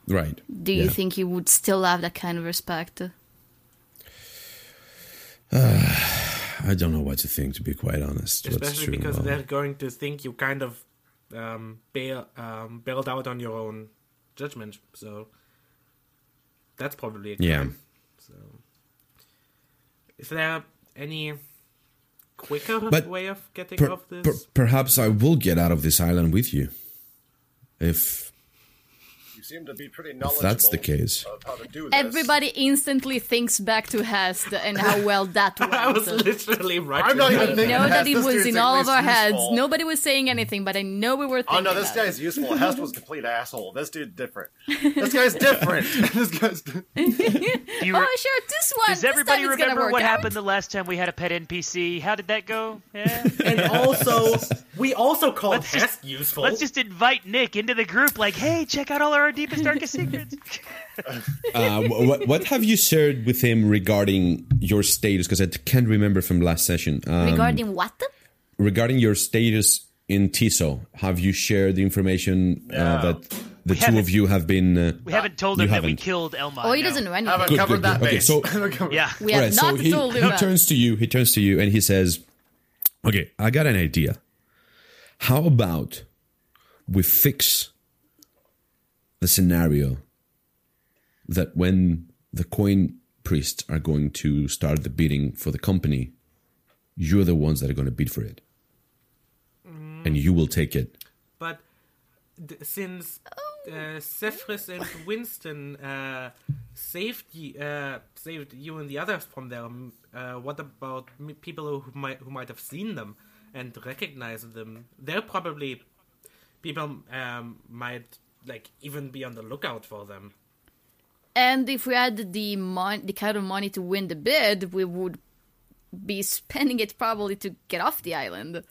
Right? Do you Yeah. think you would still have that kind of respect? I don't know what to think. To be quite honest, Especially because they're going to think you kind of um, bail, um, bailed out on your own judgment. So that's probably a crime. Yeah. So is there any quicker But way of getting per- off this? per- perhaps I will get out of this island with you, if seem to be pretty if that's the case. How to do this. Everybody instantly thinks back to Hest and how well that went. I was literally right. I'm not even thinking know that it was in all of least our heads. Nobody was saying anything, but I know we were Oh no, this about it. guy's useful. Hest was a complete asshole. This dude's different. This guy's different. this guy's. Do you re- Oh, sure, this one. does this everybody time it's gonna remember what out. happened the last time we had a pet NPC? How did that go? Yeah. And also, we also called Let's just- Hest useful. Let's just invite Nick into the group. Like, hey, check out all our deepest, darkest secrets. Uh, what, what have you shared with him regarding your status? Because I can't remember from last session. Um, Regarding what? regarding your status in TISO, have you shared the information uh, No. that the two of you have been? Uh, We haven't told You him that we haven't. killed Elmon. Oh, he no. doesn't know anything. Haven't Good, covered good, that good. Okay, base. so- Yeah. We have Right, not so he, told him he turns to you. He turns to you and he says, "Okay, I got an idea. How about we fix the scenario that when the coin priests are going to start the bidding for the company, you're the ones that are going to bid for it, and you will take it. But d- since uh, and Winston uh, saved you, uh, saved you and the others from them, uh, what about m- people who might who might have seen them and recognized them? They're probably people um, might like even be on the lookout for them. And if we had the mon- the kind of money to win the bid, we would be spending it probably to get off the island.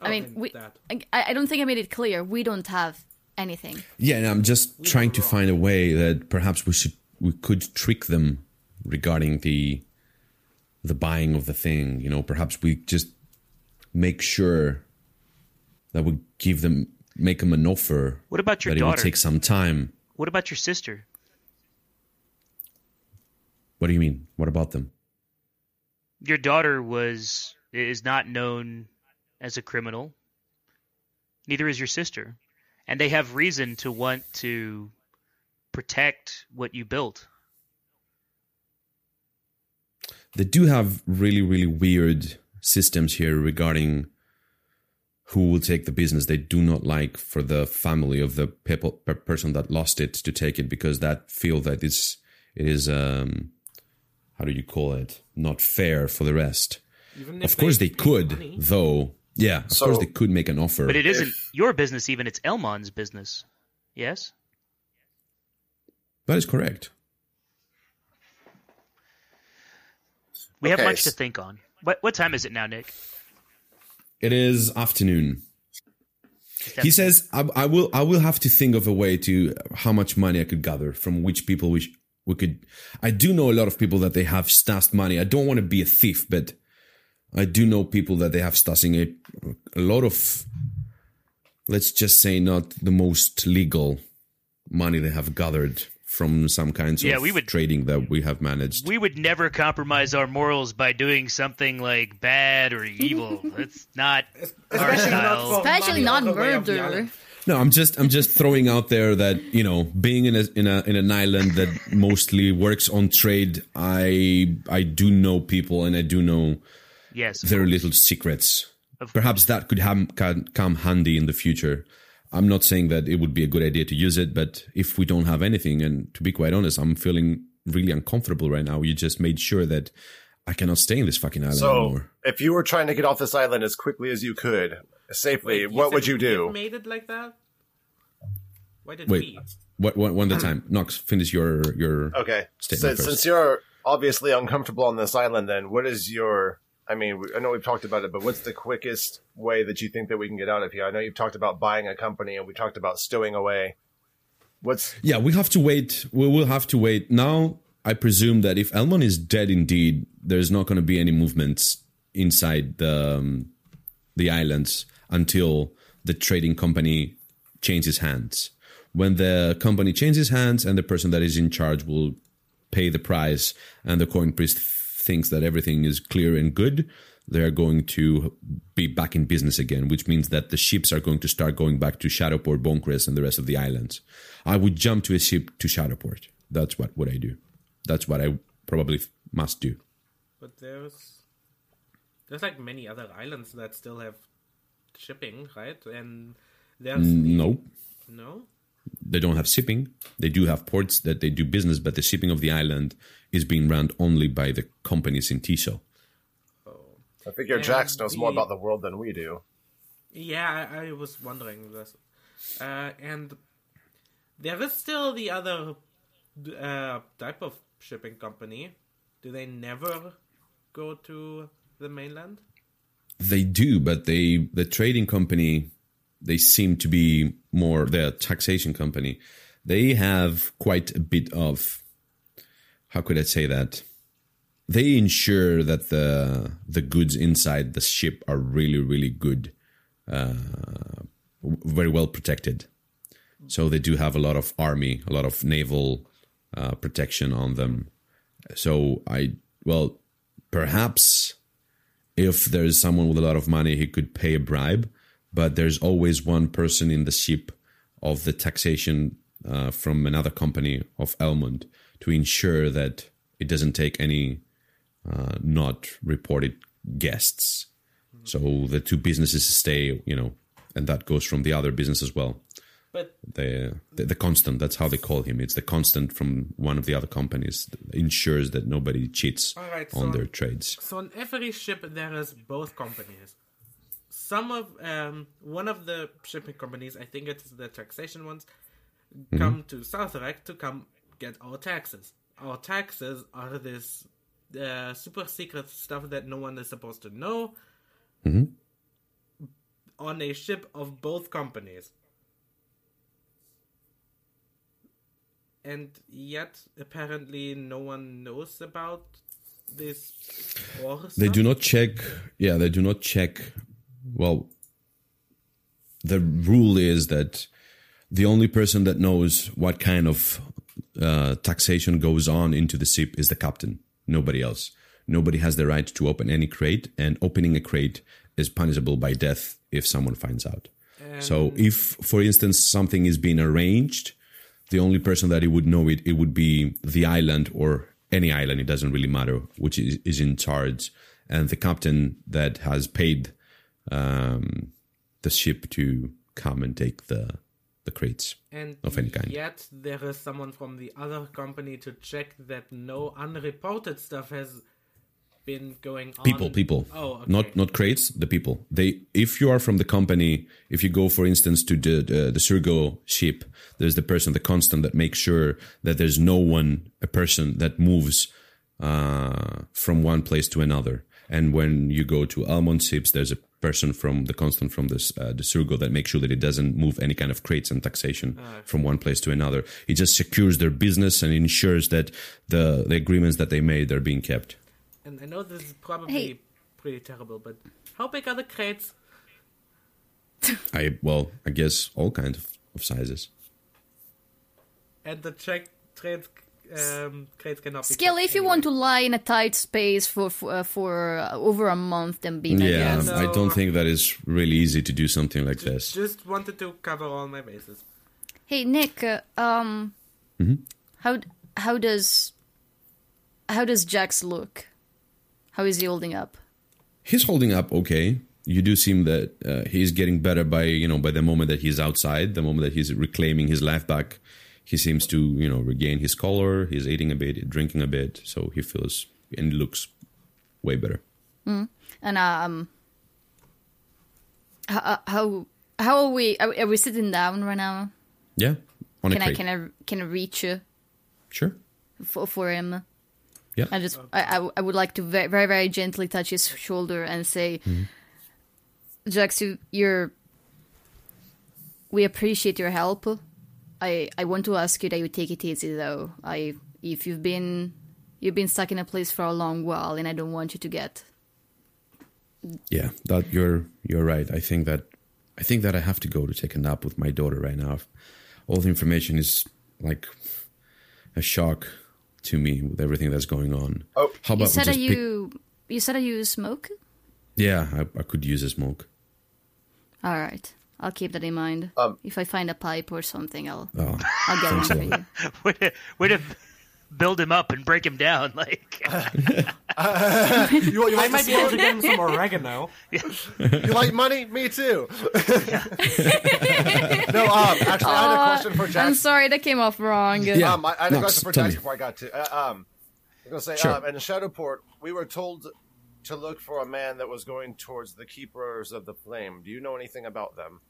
I mean, we, I, I don't think I made it clear. We don't have anything. Yeah, and I'm just trying to find a way that perhaps we should we could trick them regarding the the buying of the thing. You know, perhaps we just make sure that we give them make them an offer. What about your that it will take some time. What about your sister? What do you mean? What about them? Your daughter was is not known as a criminal. Neither is your sister, and they have reason to want to protect what you built. They do have really really weird systems here regarding who will take the business. They do not like for the family of the people, per person that lost it to take it because that feel that it's it is um how do you call it not fair for the rest. Even Of course they paid could money. though. Yeah, of So- course they could make an offer. But it isn't If- your business, even it's Elmon's business. Yes. that is correct. We have much to think on. What what time is it now, Nick? It is afternoon. It's He says, I, "I will. I will have to think of a way to how much money I could gather from which people we sh- we could. I do know a lot of people that they have stashed money. I don't want to be a thief, but I do know people that they have stashing a a lot of. Let's just say not the most legal money they have gathered from some kinds Yeah, of we would- trading that we have managed. we would never compromise our morals by doing something like bad or evil. That's not our Especially not Especially money not all the way of the murder. No, I'm just I'm just throwing out there that you know being in a in a in an island that mostly works on trade, I I do know people and I do know Yes. their little secrets. Of Perhaps that could ham, can, come handy in the future. I'm not saying that it would be a good idea to use it, but if we don't have anything, and to be quite honest, I'm feeling really uncomfortable right now. You just made sure that I cannot stay in this fucking island So, anymore. if you were trying to get off this island as quickly as you could, safely, Wait, what would you do? we Made it like that? Why did Wait, we? what, what, one at a time. Knox, finish your your. Okay. Statement So, first. since you're obviously uncomfortable on this island, then what is your? I mean, I know we've talked about it, but what's the quickest way that you think that we can get out of here? I know you've talked about buying a company, and we talked about stowing away. What's Yeah, we have to wait. We will have to wait. Now, I presume that if Elmon is dead indeed, there's not going to be any movements inside the um, the islands until the trading company changes hands. When the company changes hands and the person that is in charge will pay the price and the coin priest thinks that everything is clear and good, they're going to be back in business again, which means that the ships are going to start going back to Shadowport, Boncrest, and the rest of the islands. I would jump to a ship to Shadowport. That's what would I do. That's what I probably must do. But there's there's like many other islands that still have shipping, right? And there's the- No, no. They don't have shipping. They do have ports that they do business, but the shipping of the island is being run only by the companies in Tiso. Oh. I figure And Jax knows more about the world than we do. Yeah, I, I was wondering this. Uh, and there is still the other uh, type of shipping company. Do they never go to the mainland? They do, but they the trading company they seem to be more the taxation company. They have quite a bit of how could I say that? They ensure that the the goods inside the ship are really really good, uh, very well protected. So they do have a lot of army, a lot of naval uh, protection on them. So I well, perhaps if there's someone with a lot of money, he could pay a bribe. But there's always one person in the ship of the taxation uh, from another company of Elmond to ensure that it doesn't take any uh, not reported guests. So the two businesses stay, you know, and that goes from the other business as well. But The, the the constant, that's how they call him. It's the constant from one of the other companies that ensures that nobody cheats right, on so- their trades. so on every ship there is both companies. Some of um one of the shipping companies, I think it's the taxation ones, come to Sarthrok to come get our taxes. Our taxes are this uh, super secret stuff that no one is supposed to know. On a ship of both companies. And yet, apparently, no one knows about this. They stuff? do not check. Yeah, they do not check. Well, the rule is that the only person that knows what kind of uh, taxation goes on into the ship is the captain. Nobody else. Nobody has the right to open any crate, and opening a crate is punishable by death if someone finds out. So, if, for instance, something is being arranged, the only person that it would know it, it would be the island or any island. It doesn't really matter which is, is in charge, and the captain that has paid um, the ship to come and take the the crates. and of any kind. Yet there is someone from the other company to check that no unreported stuff has been going on. People, people, Oh, okay. not not crates. The people. They. If you are from the company, if you go, for instance, to the the, the Surgo ship, there's the person, the constant that makes sure that there's no one, a person that moves uh, from one place to another. And when you go to Almond ships, there's a person from the constant from this uh, the Surgo that makes sure that it doesn't move any kind of crates and taxation from one place to another. It just secures their business and ensures that the the agreements that they made are being kept. And I know this is probably Hey. pretty terrible, but how big are the crates? I well, I guess all kinds of, of sizes. And the check trades um, crates cannot be. Skill, checked if you anyway. want to lie in a tight space for for, uh, for uh, over a month, then be my Yeah. So- I don't think that is really easy to do something like this. Just wanted to cover all my bases. Hey Nick, uh, um, how d- how does how does Jax look? How is he holding up? He's holding up okay. You do seem that uh, he's getting better by you know by the moment that he's outside, the moment that he's reclaiming his life back. He seems to you know regain his color. He's eating a bit, drinking a bit, so he feels and looks way better. Mm. And um, how uh, how how are we? Are, we sitting down right now? Yeah, on Can a I crate. can I can I reach you Sure. for for him? Yeah. I just I, I, I would like to very very very gently touch his shoulder and say, mm-hmm. Jax, you, you're. We appreciate your help. I I want to ask you that you take it easy though. I if you've been you've been stuck in a place for a long while, and I don't want you to get. Yeah, that you're you're right. I think that I think that I have to go to take a nap with my daughter right now. All the information is like a shock to me with everything that's going on. Oh. how about we said that just pick? you you said that you smoke. Yeah, I, I could use a smoke. All right, I'll keep that in mind. Um, if I find a pipe or something, I'll Oh, I'll get one thanks a for lot. you. way to, way to build him up and break him down. Like, You, you I like might be able to get him some oregano. You like money? Me too. no, um, actually, I had a question for I'm sorry, that came off wrong. Yeah. Um, I, I had a Nox, question for tell Jax me. before I got to. Uh, um, I'm gonna say, Sure. um, in Shadowport, we were told to look for a man that was going towards the Keepers of the Flame. Do you know anything about them?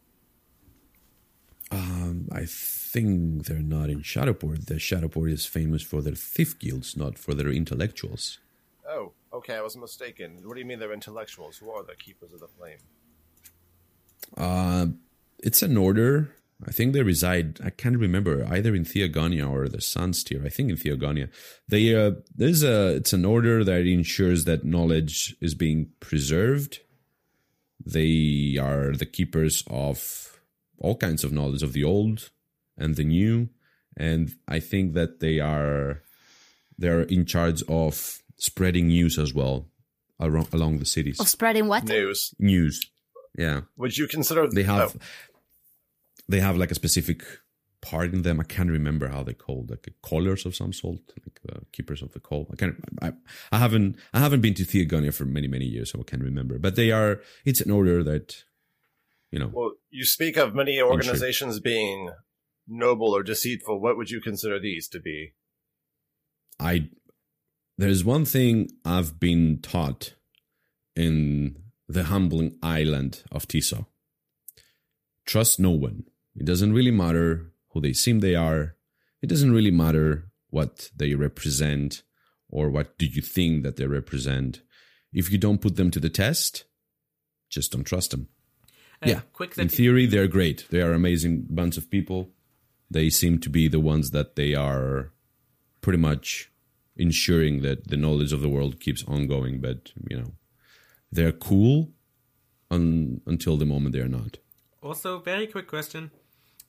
Um, I think they're not in Shadowport. The Shadowport is famous for their thief guilds, not for their intellectuals. Oh, okay, I was mistaken. What do you mean they're intellectuals? Who are the Keepers of the Flame? Uh, it's an order. I think they reside. I can't remember either in Theogonia or the Sun's tier. I think in Theogonia. They uh, there's a. It's an order that ensures that knowledge is being preserved. They are the keepers of all kinds of knowledge of the old and the new, and I think that they are they are in charge of spreading news as well around, along the cities. Of spreading what? News. News, yeah Would you consider they have oh, they have like a specific part in them. I can't remember how they called, like callers of some sort, like the keepers of the call. I can't. I, I haven't. I haven't been to Theogonia for many many years, so I can't remember. But they are. It's an order that, you know. Well, you speak of many organizations being noble or deceitful. What would you consider these to be? I there's one thing I've been taught in the humbling island of Tiso. Trust no one. It doesn't really matter who they seem they are. It doesn't really matter what they represent or what do you think that they represent. If you don't put them to the test, just don't trust them. Uh, yeah. Quick In theory, they're great. They are amazing bunch of people. They seem to be the ones that they are pretty much ensuring that the knowledge of the world keeps on going. But you know, they're cool un- until the moment they're not. Also, very quick question.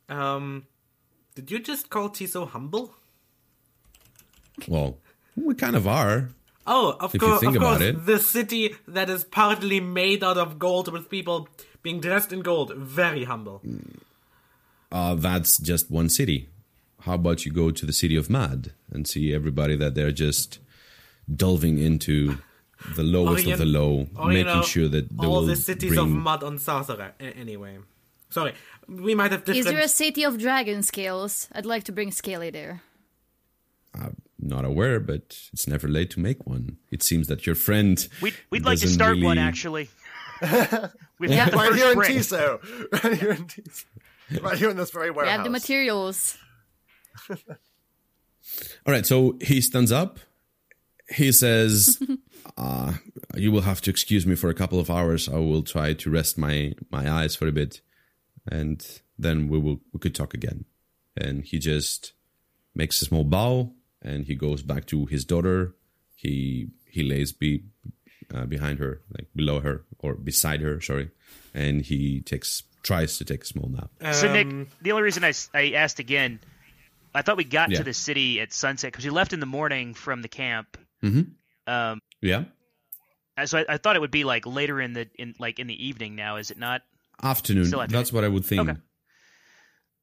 Um, did you just call Tiso humble? Well, we kind of are. Oh, of If you course, think of about course, it. the city that is partly made out of gold with people being dressed in gold. Very humble. Uh, that's just one city. How about you go to the city of Mad and see everybody that they're just delving into the lowest Or, of the low, making know, sure that they all will the cities bring. of mud on Sarsarak. Anyway, sorry, we might have different. Is there a city of dragon scales? I'd like to bring Scaly there. I'm not aware, but it's never late to make one. It seems that your friend. We'd, we'd like to doesn't start one actually. We've got the Right first here in brick. Tiso. Right here in Tiso. Right here in this very warehouse. We have the materials. All right, so he stands up. He says, uh, "You will have to excuse me for a couple of hours. I will try to rest my my eyes for a bit, and then we will we could talk again." And he just makes a small bow, and he goes back to his daughter. He he lays be uh, behind her, like below her or beside her. Sorry, and he takes tries to take a small nap. So Nick, Um, the only reason I, I asked again, I thought we got Yeah. to the city at sunset because we left in the morning from the camp. Mhm. Um, Yeah, so I, I thought it would be like later in the in like in the evening. Now is it not? Afternoon. Afternoon. That's what I would think. Okay.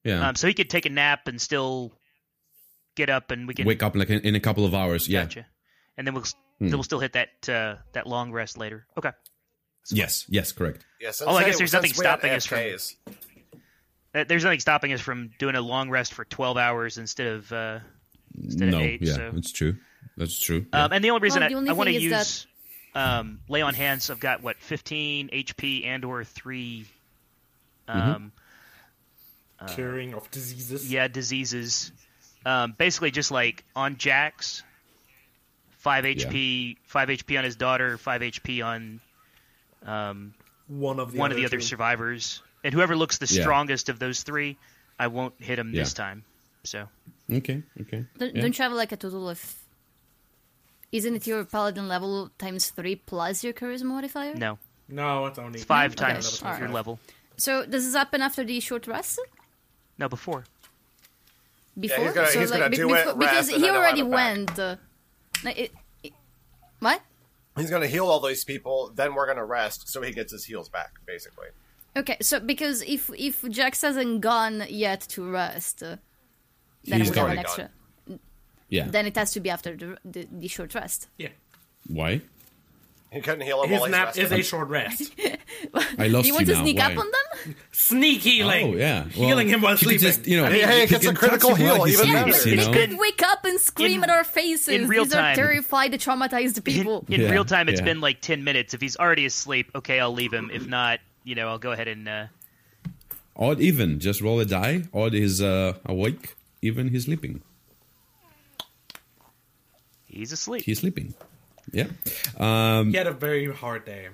Yeah. Um, so he could take a nap and still get up, and we can Wake up like in, in a couple of hours. Yeah. Gotcha. And then we'll s Hmm. then we'll still hit that uh, that long rest later. Okay. Yes. Yes. Correct. Yeah, Oh, I guess there's nothing stopping us from- Uh, There's nothing stopping us from doing a long rest for 12 hours instead of uh, instead no. of eight. yeah. so. That's true. That's true. Um, and the only reason Well, the only I, I want to thing is use um, lay on hands, I've got what 15 HP and or three, Mm-hmm. um, curing of diseases. yeah, diseases. Um, basically, just like on Jax, five HP, five HP on his daughter, five HP on um, One of the one of other the other two. survivors, and whoever looks the Yeah. strongest of those three, I won't hit him this time. So okay. Okay. Don't, Yeah. don't you have like a total of? Isn't it your paladin level times three plus your charisma modifier? no, No, it's only it's five times alright. your level. So does this happen after the short rest? No, before. Before? he's gonna- so, he's like, gonna be- do it, because he already have it back. went. Uh, it, it- what? He's going to heal all these people, then we're going to rest so he gets his heals back, basically. Okay, so because if if Jax hasn't gone yet to rest, uh, then He's we have an already extra. Yeah. Then it has to be after the the, the short rest. Yeah, Why? He couldn't heal him his while he's nap resting. is a short rest. I lost Do you want to now. sneak Why? up on them? Sneak healing. Oh yeah, healing him while you sleeping. Just, you know, Hey, hey, you it gets a critical touch him while heal, he even sleeps, better. you They know? could wake up and scream in- at our faces. in real These are time. terrified, traumatized people. In Yeah, real time, it's yeah. been like 10 minutes. If he's already asleep, okay, I'll leave him. If not, you know, I'll go ahead and. Uh, Odd even. Just roll a die. Odd is uh, awake. Even he's sleeping. he's asleep. He's sleeping. Yeah. Um, He had a very hard day.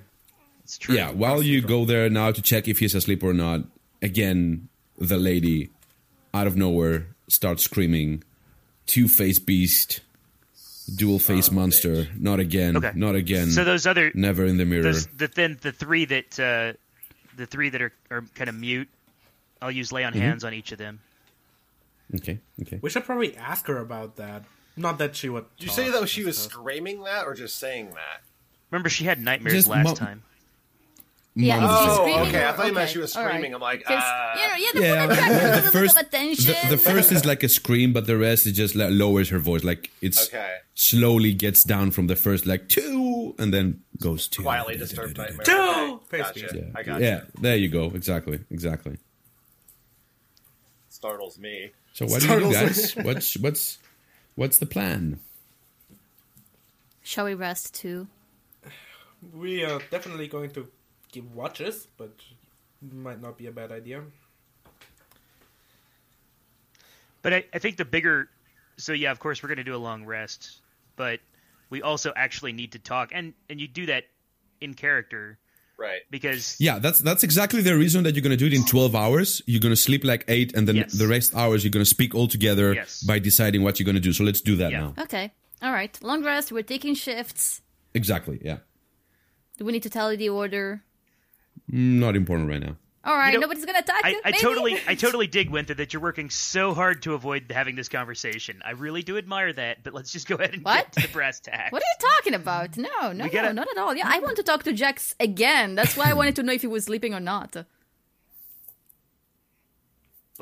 It's true. yeah. While you go there now to check if he's asleep or not, again, the lady, out of nowhere, starts screaming, two face beast, dual face monster. Not again. Okay. Not again. So those other. Never in the mirror. Those, the then the three that uh, the three that are, are kind of mute. I'll use lay Mm-hmm. on hands on each of them. Okay. Okay. We should probably ask her about that. Not that she would. Did you say though I she was suppose. screaming that or just saying that? Remember, she had nightmares Just last mo- time. Yeah, moment is she of- Oh, screaming okay. I or- thought you meant she was all right. screaming. I'm like, 'Cause, ah. you know, yeah, the Yeah, woman attracts a the first, bit attention. the, the first is like a scream, but the rest is just like lowers her voice, like it's Okay. slowly gets down from the first like two, and then goes two. quietly disturbed nightmare. Two! Okay, Face Gotcha. beat. I got Yeah, there you go. Exactly, exactly. Startles me. So what do you do, guys? what's what's what's the plan? Shall we rest too? We are definitely going to give watches, but might not be a bad idea. But I, I think the bigger, so yeah, of course we're going to do a long rest, but we also actually need to talk, and and you do that in character Right. because Yeah, that's that's exactly the reason that you're gonna do it in twelve hours. You're gonna sleep like eight, and then Yes. the rest hours you're gonna speak all together Yes. by deciding what you're gonna do. So let's do that Yeah. now. Okay. All right. Long rest. We're taking shifts. Exactly. Yeah. Do we need to tally the order? Not important right now. All right. know, nobody's gonna attack I, you. I maybe? totally I totally dig Winther that you're working so hard to avoid having this conversation. I really do admire that, but let's just go ahead and What? get to the brass tacks. What are you talking about? No, no, We gotta- no, not at all. Yeah, I want to talk to Jax again. That's why I wanted to know if he was sleeping or not. Well,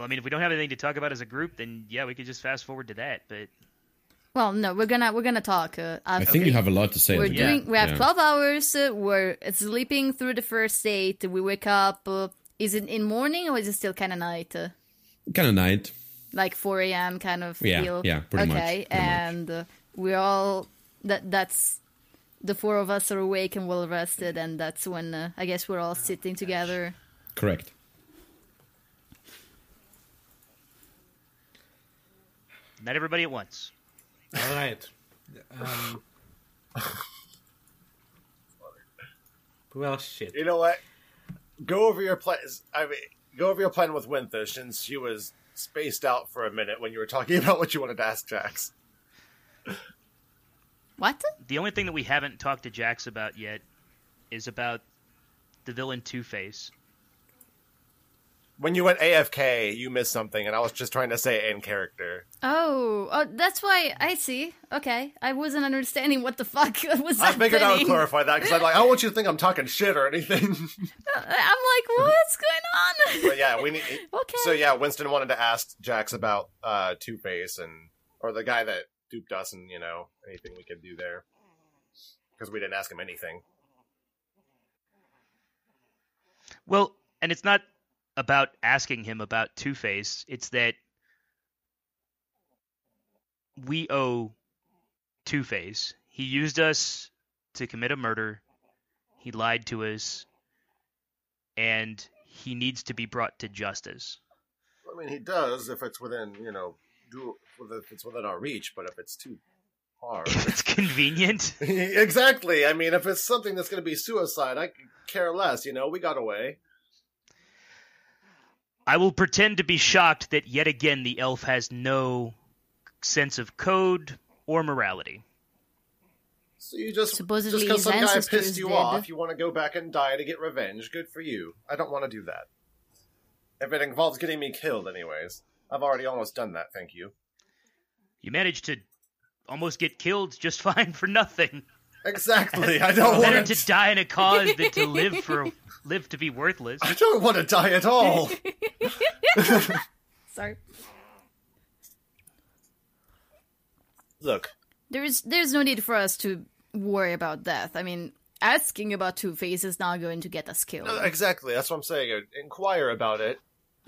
I mean, if we don't have anything to talk about as a group, then yeah, we could just fast forward to that. But Well, no, we're gonna we're gonna talk. Uh, I think you have a lot to say. We're as well. doing. We have Yeah. twelve hours. Uh, we're sleeping through the first eight. We wake up. Uh, is it in morning or is it still kind of night? Uh, kind of night. like 4 a.m. kind of Yeah, feel. yeah, pretty much, okay, pretty much. and uh, we're all that. That's the four of us are awake and well rested, and that's when uh, I guess we're all sitting together. Correct. not everybody at once. All right. Um, well, shit. You know what? Go over your plan. I mean, go over your plan with Winther since she was spaced out for a minute when you were talking about what you wanted to ask Jax. What? The only thing that we haven't talked to Jax about yet is about the villain Two Face. When you went AFK, you missed something, and I was just trying to say in character. Oh, oh, that's why I see. Okay, I wasn't understanding what the fuck was I figured I would clarify that because I'm like, I don't want you to think I'm talking shit or anything. I'm like, what's going on? but yeah, we need. Okay. So yeah, Winston wanted to ask Jax about uh, Two Face and or the guy that duped us, and you know anything we could do there because we didn't ask him anything. Well, and it's not about asking him about Two Face. It's that we owe Two Face. He used us to commit a murder. He lied to us, and he needs to be brought to justice. I mean, he does if it's within you know do if it's within our reach, but if it's too hard. if it's convenient. exactly. I mean, if it's something that's going to be suicide, I care less. You know, we got away. I will pretend to be shocked that yet again the elf has no sense of code or morality. So you just Supposedly just because some guy pissed you did. off, you want to go back and die to get revenge. Good for you. I don't want to do that. If it involves getting me killed, anyways, I've already almost done that. Thank you. You managed to almost get killed just fine for nothing. Exactly. I don't want to die in a cause than to live for live to be worthless. I don't want to die at all. Sorry. Look, There's there's no need for us to worry about death. I mean, asking about Two Face is not going to get us killed. no, exactly. That's what I'm saying. Uh, inquire about it.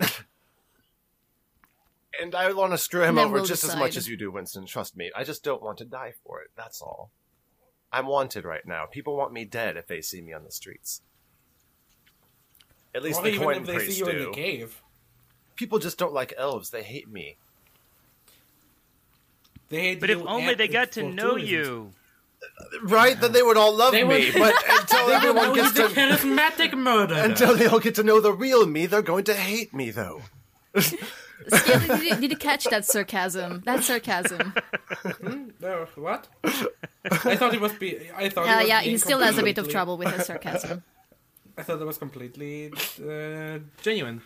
and I want to screw him then over we'll just as much as you do, Winston. Trust me. I just don't want to die for it. That's all. I'm wanted right now. People want me dead if they see me on the streets. At least or the even coin if they priests see you in the cave. People just don't like elves. They hate me. They hate But if only they got to know reasons. you. Right? Then they would all love They me. would- But until They everyone know gets he's the to charismatic murderer. until they all get to know the real me, they're going to hate me though. Skelly, did, you, did you catch that sarcasm? That sarcasm. No, what? I thought it was be. I thought. Uh, was yeah, being he still has a bit of completely- trouble with his sarcasm. I thought it was completely uh, genuine.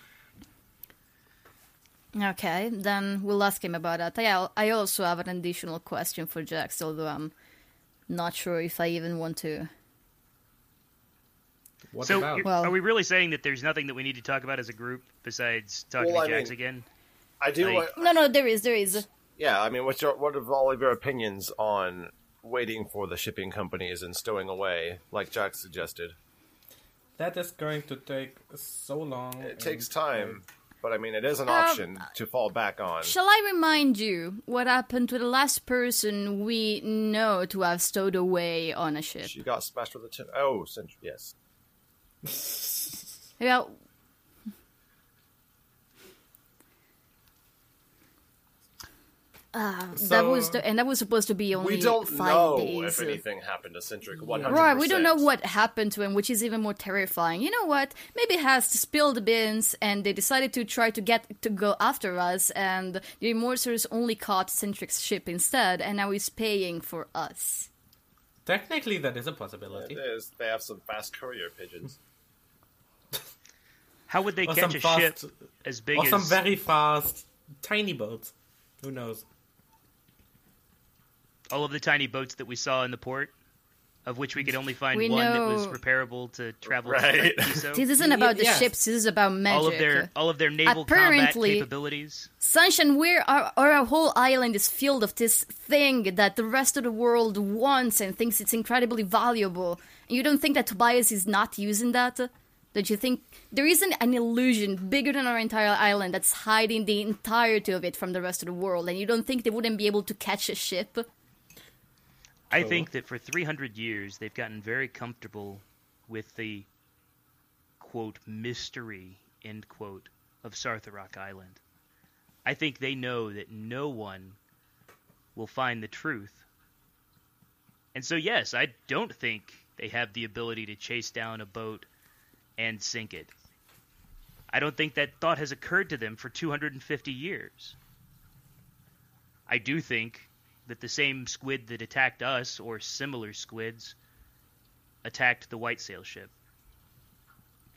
Okay, then we'll ask him about that. I, I also have an additional question for Jax, although I'm not sure if I even want to. What so, about? you're- Well- are we really saying that there's nothing that we need to talk about as a group besides talking Well, to I Jax mean- again? I do. Like- No, no, there is, there is. yeah, I mean, what's your, what are all of your opinions on waiting for the shipping companies and stowing away, like Jack suggested? That is going to take so long. It takes and- time, but I mean, it is an Um, option to fall back on. Shall I remind you what happened to the last person we know to have stowed away on a ship? She got smashed with a tin. Oh, cent- yes. Yeah. Ah, that was the, and that was supposed to be only We don't five know days. if anything happened to Centric. One hundred Right, we don't know what happened to him, which is even more terrifying. You know what? Maybe it has to spill the beans, and they decided to try to get to go after us, and the Immortals only caught Centric's ship instead, and now he's paying for us. Technically, that is a It possibility. is. They have some fast courier pigeons. How would they Or catch a fast- ship as big Or as some very fast, tiny boats. Who knows? All of the tiny boats that we saw in the port, of which we could only find We one that was repairable to travel Right. to This isn't about the yes. ships. This is about magic. all of their all of their naval Apparently- combat capabilities. Sunshine, we're our, our whole island is filled of this thing that the rest of the world wants and thinks it's incredibly valuable. And you don't think that Tobias is not using that? Don't you think there isn't an illusion bigger than our entire island that's hiding the entirety of it from the rest of the world? And you don't think they wouldn't be able to catch a ship? I think that for 300 years they've gotten very comfortable with the quote mystery end quote of Sarthrok Island. I think they know that no one will find the truth. And so yes, I don't think they have the ability to chase down a boat and sink it. I don't think that thought has occurred to them for 250 years. I do think that the same squid that attacked us, or similar squids, attacked the white sail ship.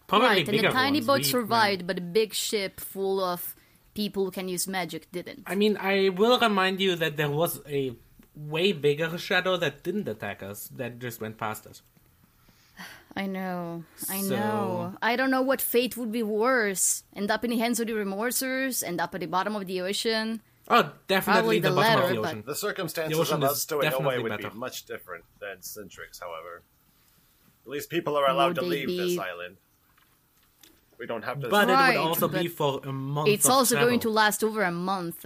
Probably right, and the tiny ones. boat We- survived, but a big ship full of people who can use magic didn't. I mean, I will remind you that there was a way bigger shadow that didn't attack us, that just went past us. I know, I So- know. I don't know what fate would be worse: end up in the hands of the remorsers, end up at the bottom of the ocean. Oh, definitely the, the bottom latter, of the but- ocean. The circumstances The ocean of is us stowing away definitely would be much different than Centric's, however. At least people are allowed Would to they leave this island. We don't have to. But it would also be for a month. It's of also going to last over a month.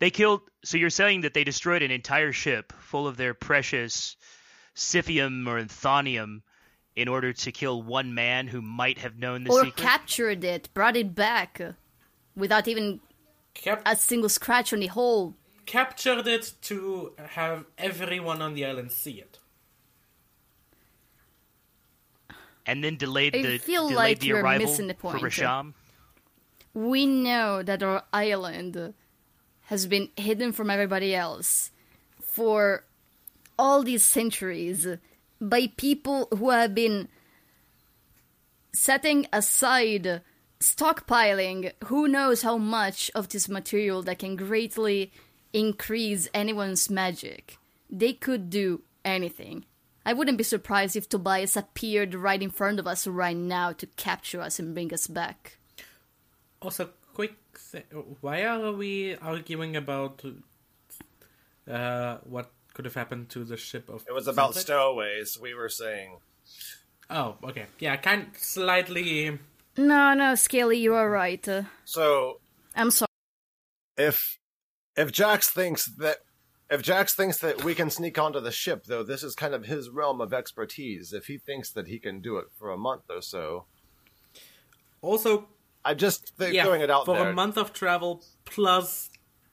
They killed. So you're saying that they destroyed an entire ship full of their precious Scythium or Thonium in order to kill one man who might have known the or secret? captured it, brought it back, without even Cap- a single scratch on the hull. captured it to have everyone on the island see it. and then delayed I the feel delayed like the you're arrival missing the for point. Rasham. We know that our island has been hidden from everybody else for all these centuries by people who have been setting aside stockpiling who knows how much of this material that can greatly increase anyone's magic. They could do anything. I wouldn't be surprised if Tobias appeared right in front of us right now to capture us and bring us back. Also, quick, th- why are we arguing about uh, what could have happened to the ship of? It was about Centric? stowaways. We were saying. Oh, okay, yeah, kind slightly. No, no, Scaly, you are right. Uh, So I'm sorry. if if Jax thinks that if Jax thinks that we can sneak onto the ship, though, this is kind of his realm of expertise. If he thinks that he can do it for a month or so, Also, I'm just th- yeah, throwing it out there. for there. a month of travel plus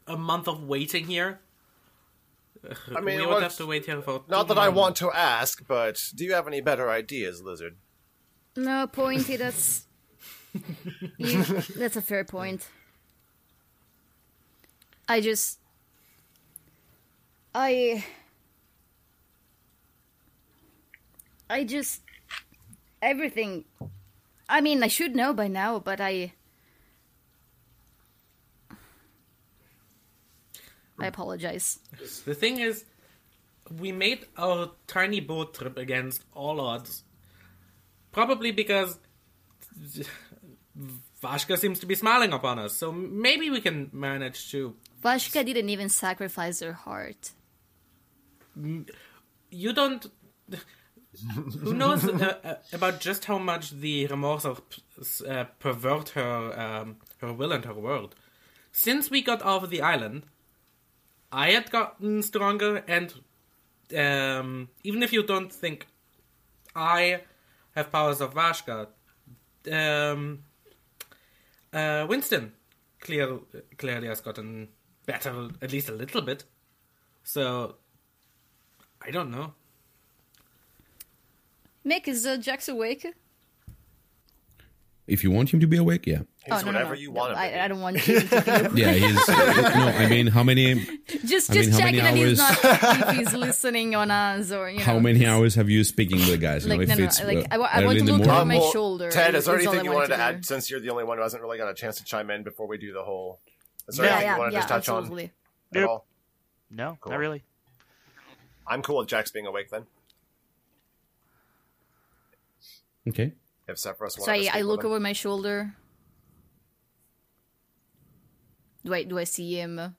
a month of waiting here. I mean, we would have to wait here for. Not two that I want to ask, but do you have any better ideas, Lizard? No, Pointy, that's. you, that's a fair point. I just. I. I just. Everything. I mean, I should know by now, but I. I apologize. The thing is, we made our tiny boat trip against all odds, Probably because Vashka seems to be smiling upon us, so maybe we can manage to. Vashka didn't even sacrifice her heart. You don't. Who knows uh, uh, about just how much the remorse uh, pervert her um, her will and her world? Since we got off the island, I had gotten stronger, and um, even if you don't think I have powers of Vashka, um, uh, Winston clear, clearly has gotten better, at least a little bit. So, I don't know. Mick, is uh, Jax awake? If you want him to be awake, yeah. He's oh, no, whatever no, no. you No, want him I. I don't want him to be Yeah, he's. no, I mean, how many Just, I mean, just how checking many that he's not, if he's listening on us or, you know. how many hours have you speaking with the guys? You Like, know, if no, no, like, uh, I I want to look over my well, shoulder. Ted, is there is anything you wanted wanted to to do. add since you're the only one who hasn't really got a chance to chime in before we do the whole? Is there Yeah, anything yeah, you want to yeah, just touch absolutely. on at all? No, Cool. not really. I'm cool with Jax being awake then. Okay. If Sephrus So to I, speak I with look him. over my shoulder. Do I do I see him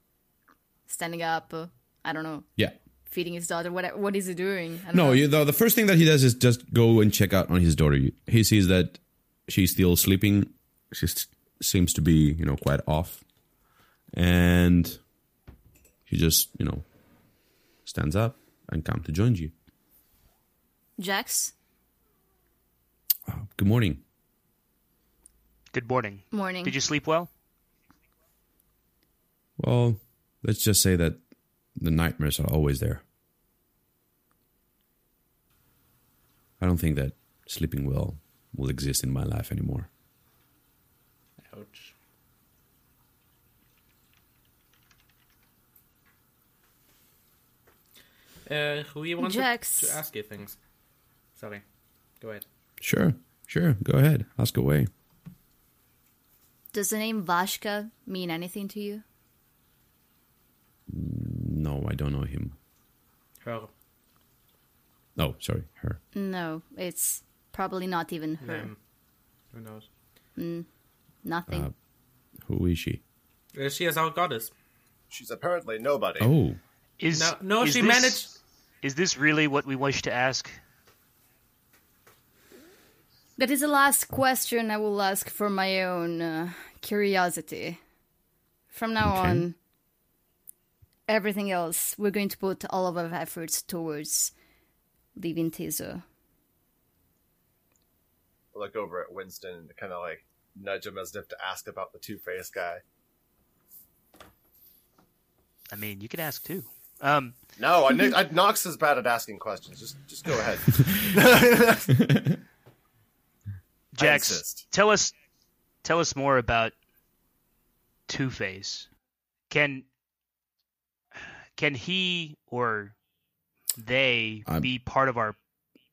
standing up? Uh, I don't know, Yeah. feeding his daughter. What what is he doing? No, know. you, the, the first thing that he does is just go and check out on his daughter. He sees that she's still sleeping. She seems to be, you know, quite off. And he just, you know, stands up and comes to join you. Jax, good morning. Good morning. morning. Did you sleep well? Well, let's just say that the nightmares are always there. I don't think that sleeping well will exist in my life anymore. Ouch. Uh, we wanted Jax. to ask you things. Sorry. Go ahead. Sure, sure. Go ahead. Ask away. Does the name Vashka mean anything to you? No, I don't know him. Her. Oh, sorry, her. No, it's probably not even her. name. Who knows? Nothing. Uh, Who is she? Uh, she is our goddess. She's apparently nobody. Oh, Is No, no, is she this- managed. Is this really what we wish to ask? That is the last question I will ask for my own uh, curiosity. From now Okay. on, everything else, we're going to put all of our efforts towards leaving Tiso. I look over at Winston and kind of like nudge him as if to ask about the Two Face guy. I mean, you could ask too. Um, No, I, I, Nox is bad at asking questions. Just, just go ahead. Jax, tell us, tell us more about Two Face. Can can he or they I'm- be part of our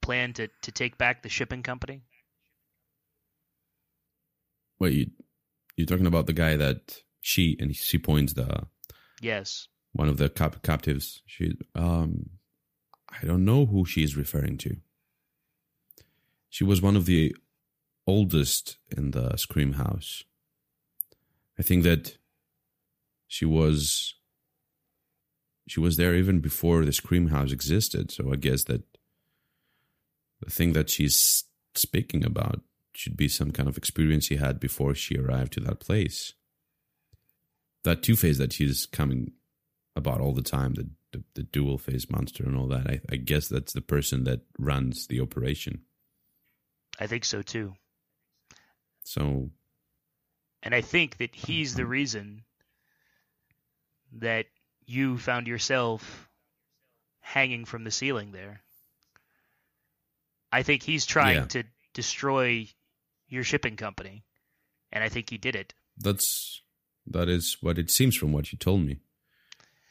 plan to to take back the shipping company? wait, you, you're talking about the guy that she and she points the Yes. one of the cap- captives. She, um, I don't know who she is referring to. She was one of the oldest in the Scream House. I think that she was she was there even before the Scream House existed. So I guess that the thing that she's speaking about should be some kind of experience she had before she arrived to that place. That two face that she's coming about all the time, the the, the dual face monster and all that. I, I guess that's the person that runs the operation. I think so too. So And I think that he's the mm-hmm. reason that you found yourself hanging from the ceiling there. I think he's trying Yeah. to destroy your shipping company. And I think he did it. that's that is what it seems from what you told me.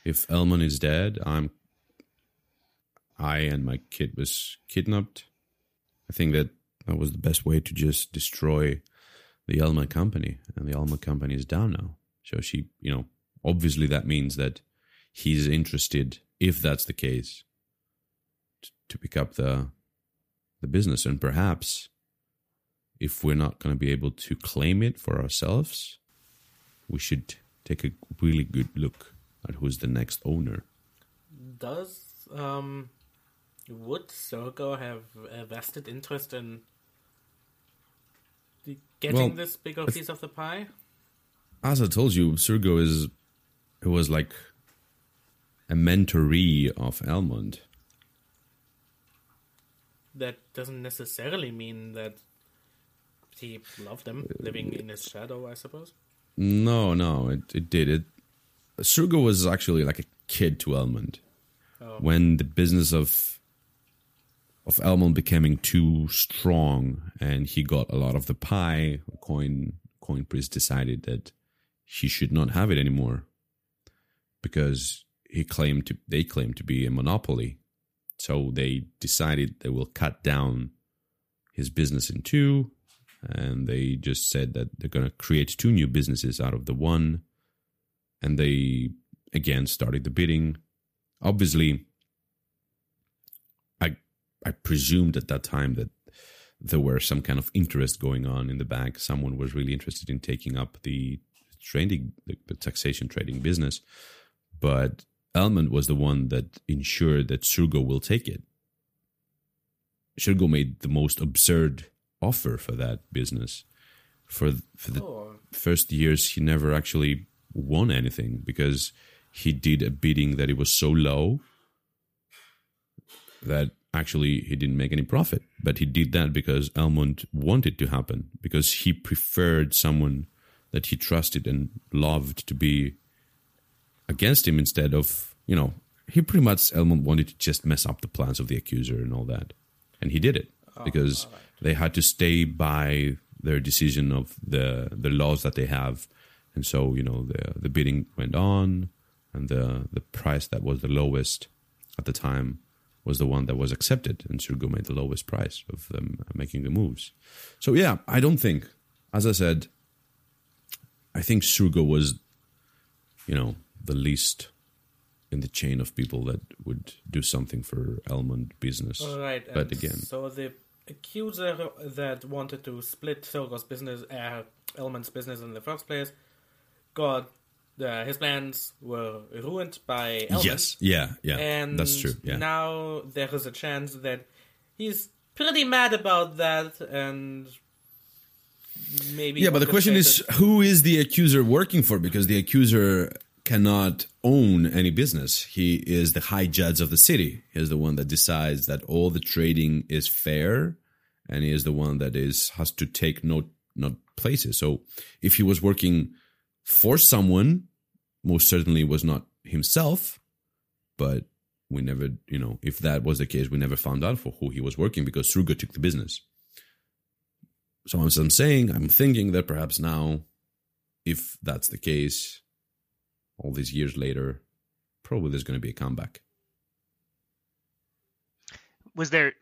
If Elman is dead, I'm I and my kid was kidnapped. I think that that was the best way to just destroy the Elma company, and the Elma company is down now. So she, you know, obviously that means that he's interested, if that's the case, to pick up the the business, and perhaps if we're not going to be able to claim it for ourselves, we should take a really good look at who's the next owner. Does um, would Surgo have a vested interest in getting Well, this bigger if- piece of the pie? As I told you, Surgo is it was like a mentoree of Elmond. That doesn't necessarily mean that he loved him, uh, living in his shadow, I suppose. No, no, it, it did. It Surgo was actually like a kid to Elmond. Oh. When the business of of Elmond becoming too strong and he got a lot of the pie, Coin Coin Priest decided that he should not have it anymore. Because he claimed to they claimed to be a monopoly. So they decided they will cut down his business in two and they just said that they're going to create two new businesses out of the one and they again started the bidding obviously i presumed at that time that there were some kind of interest going on in the bank someone was really interested in taking up the trading the, the taxation trading business but Elmond was the one that ensured that Surgo will take it. Surgo made the most absurd offer for that business. For for the Oh, first years, he never actually won anything because he did a bidding that it was so low that actually he didn't make any profit. But he did that because Elmond wanted to happen because he preferred someone that he trusted and loved to be against him instead of you know he pretty much Elmond wanted to just mess up the plans of the accuser and all that, and he did it oh, because they had to stay by their decision of the the laws that they have, and so you know the the bidding went on, and the the price that was the lowest at the time was the one that was accepted, and Surgo made the lowest price of them making the moves. So yeah, I don't think, as I said, I think Surgo was, you know, the least in the chain of people that would do something for Elmond business. all right. But again, so the accuser that wanted to split Silgo's business, uh, Elmond's business in the first place, got uh, his plans were ruined by Elmond. yes, yeah, yeah, and that's true. Yeah, now there is a chance that he's pretty mad about that, and maybe yeah, but the question is, orchestrated- who is the accuser working for? Because the accuser cannot own any business. He is the high judge of the city. He is the one that decides that all the trading is fair, and he is the one that is has to take note not places. So if he was working for someone, most certainly was not himself, but we never, you know, if that was the case, we never found out for who he was working because Surgo took the business. So as I'm saying, I'm thinking that perhaps now, if that's the case, all these years later, probably there's going to be a comeback. Was there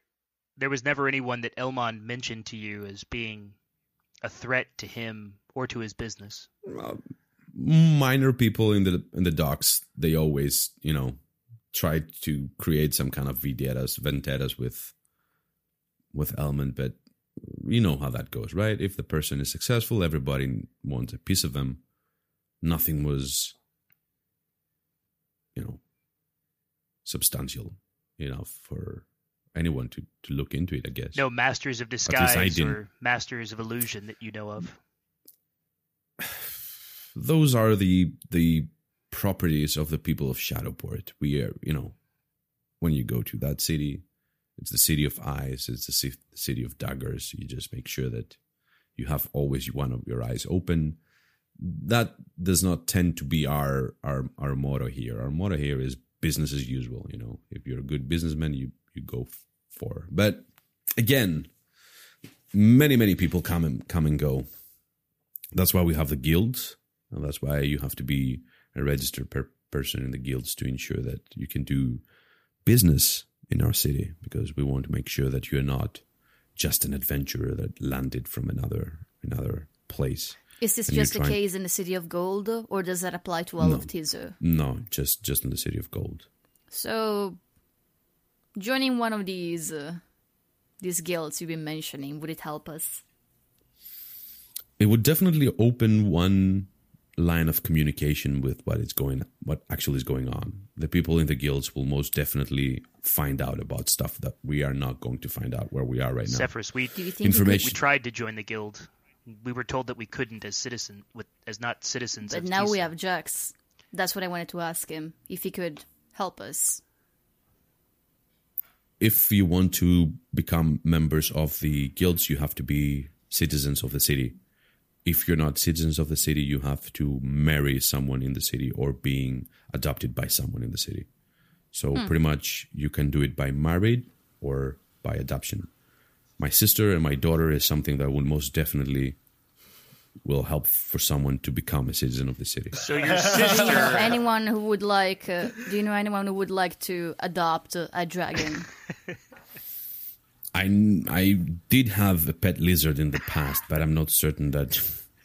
there was never anyone that Elmond mentioned to you as being a threat to him or to his business? Minor people in the in the docks, they always, you know, try to create some kind of vendettas, vendettas with with Elmond but you know how that goes, right? If the person is successful, everybody wants a piece of them. Nothing was, you know, substantial enough for anyone to to look into it. I guess. No masters of disguise or masters of illusion that you know of. those are the the properties of the people of Shadowport. We are, you know, when you go to that city, it's the city of eyes. It's the city of daggers. You just make sure that you have always one of your eyes open. That does not tend to be our our our motto here. Our motto here is business as usual. You know, if you're a good businessman, you you go for. But again, many many people come and come and go. That's why we have the guilds, and that's why you have to be a registered per- person in the guilds to ensure that you can do business in our city because we want to make sure that you're not just an adventurer that landed from another another place. Is this And just the trying- case in the city of Gold, or does that apply to all No. of Tiso? No, just just in the city of gold. So, joining one of these uh, these guilds you've been mentioning would it help us? it would definitely open one line of communication with what is going what actually is going on the people in the guilds will most definitely find out about stuff that we are not going to find out where we are right now Sephrus, we Do you think Information- we tried to join the guild. We were told that we couldn't as citizen with as not citizens. But of now we have Jax. That's what I wanted to ask him if he could help us. if you want to become members of the guilds, you have to be citizens of the city. If you're not citizens of the city, you have to marry someone in the city or being adopted by someone in the city. So pretty much you can do it by married or by adoption. My sister and my daughter is something that will most definitely will help for someone to become a citizen of the city. So your Do you know sister, anyone who would like? Uh, do you know anyone who would like to adopt a dragon? I, I did have a pet lizard in the past, but I'm not certain that.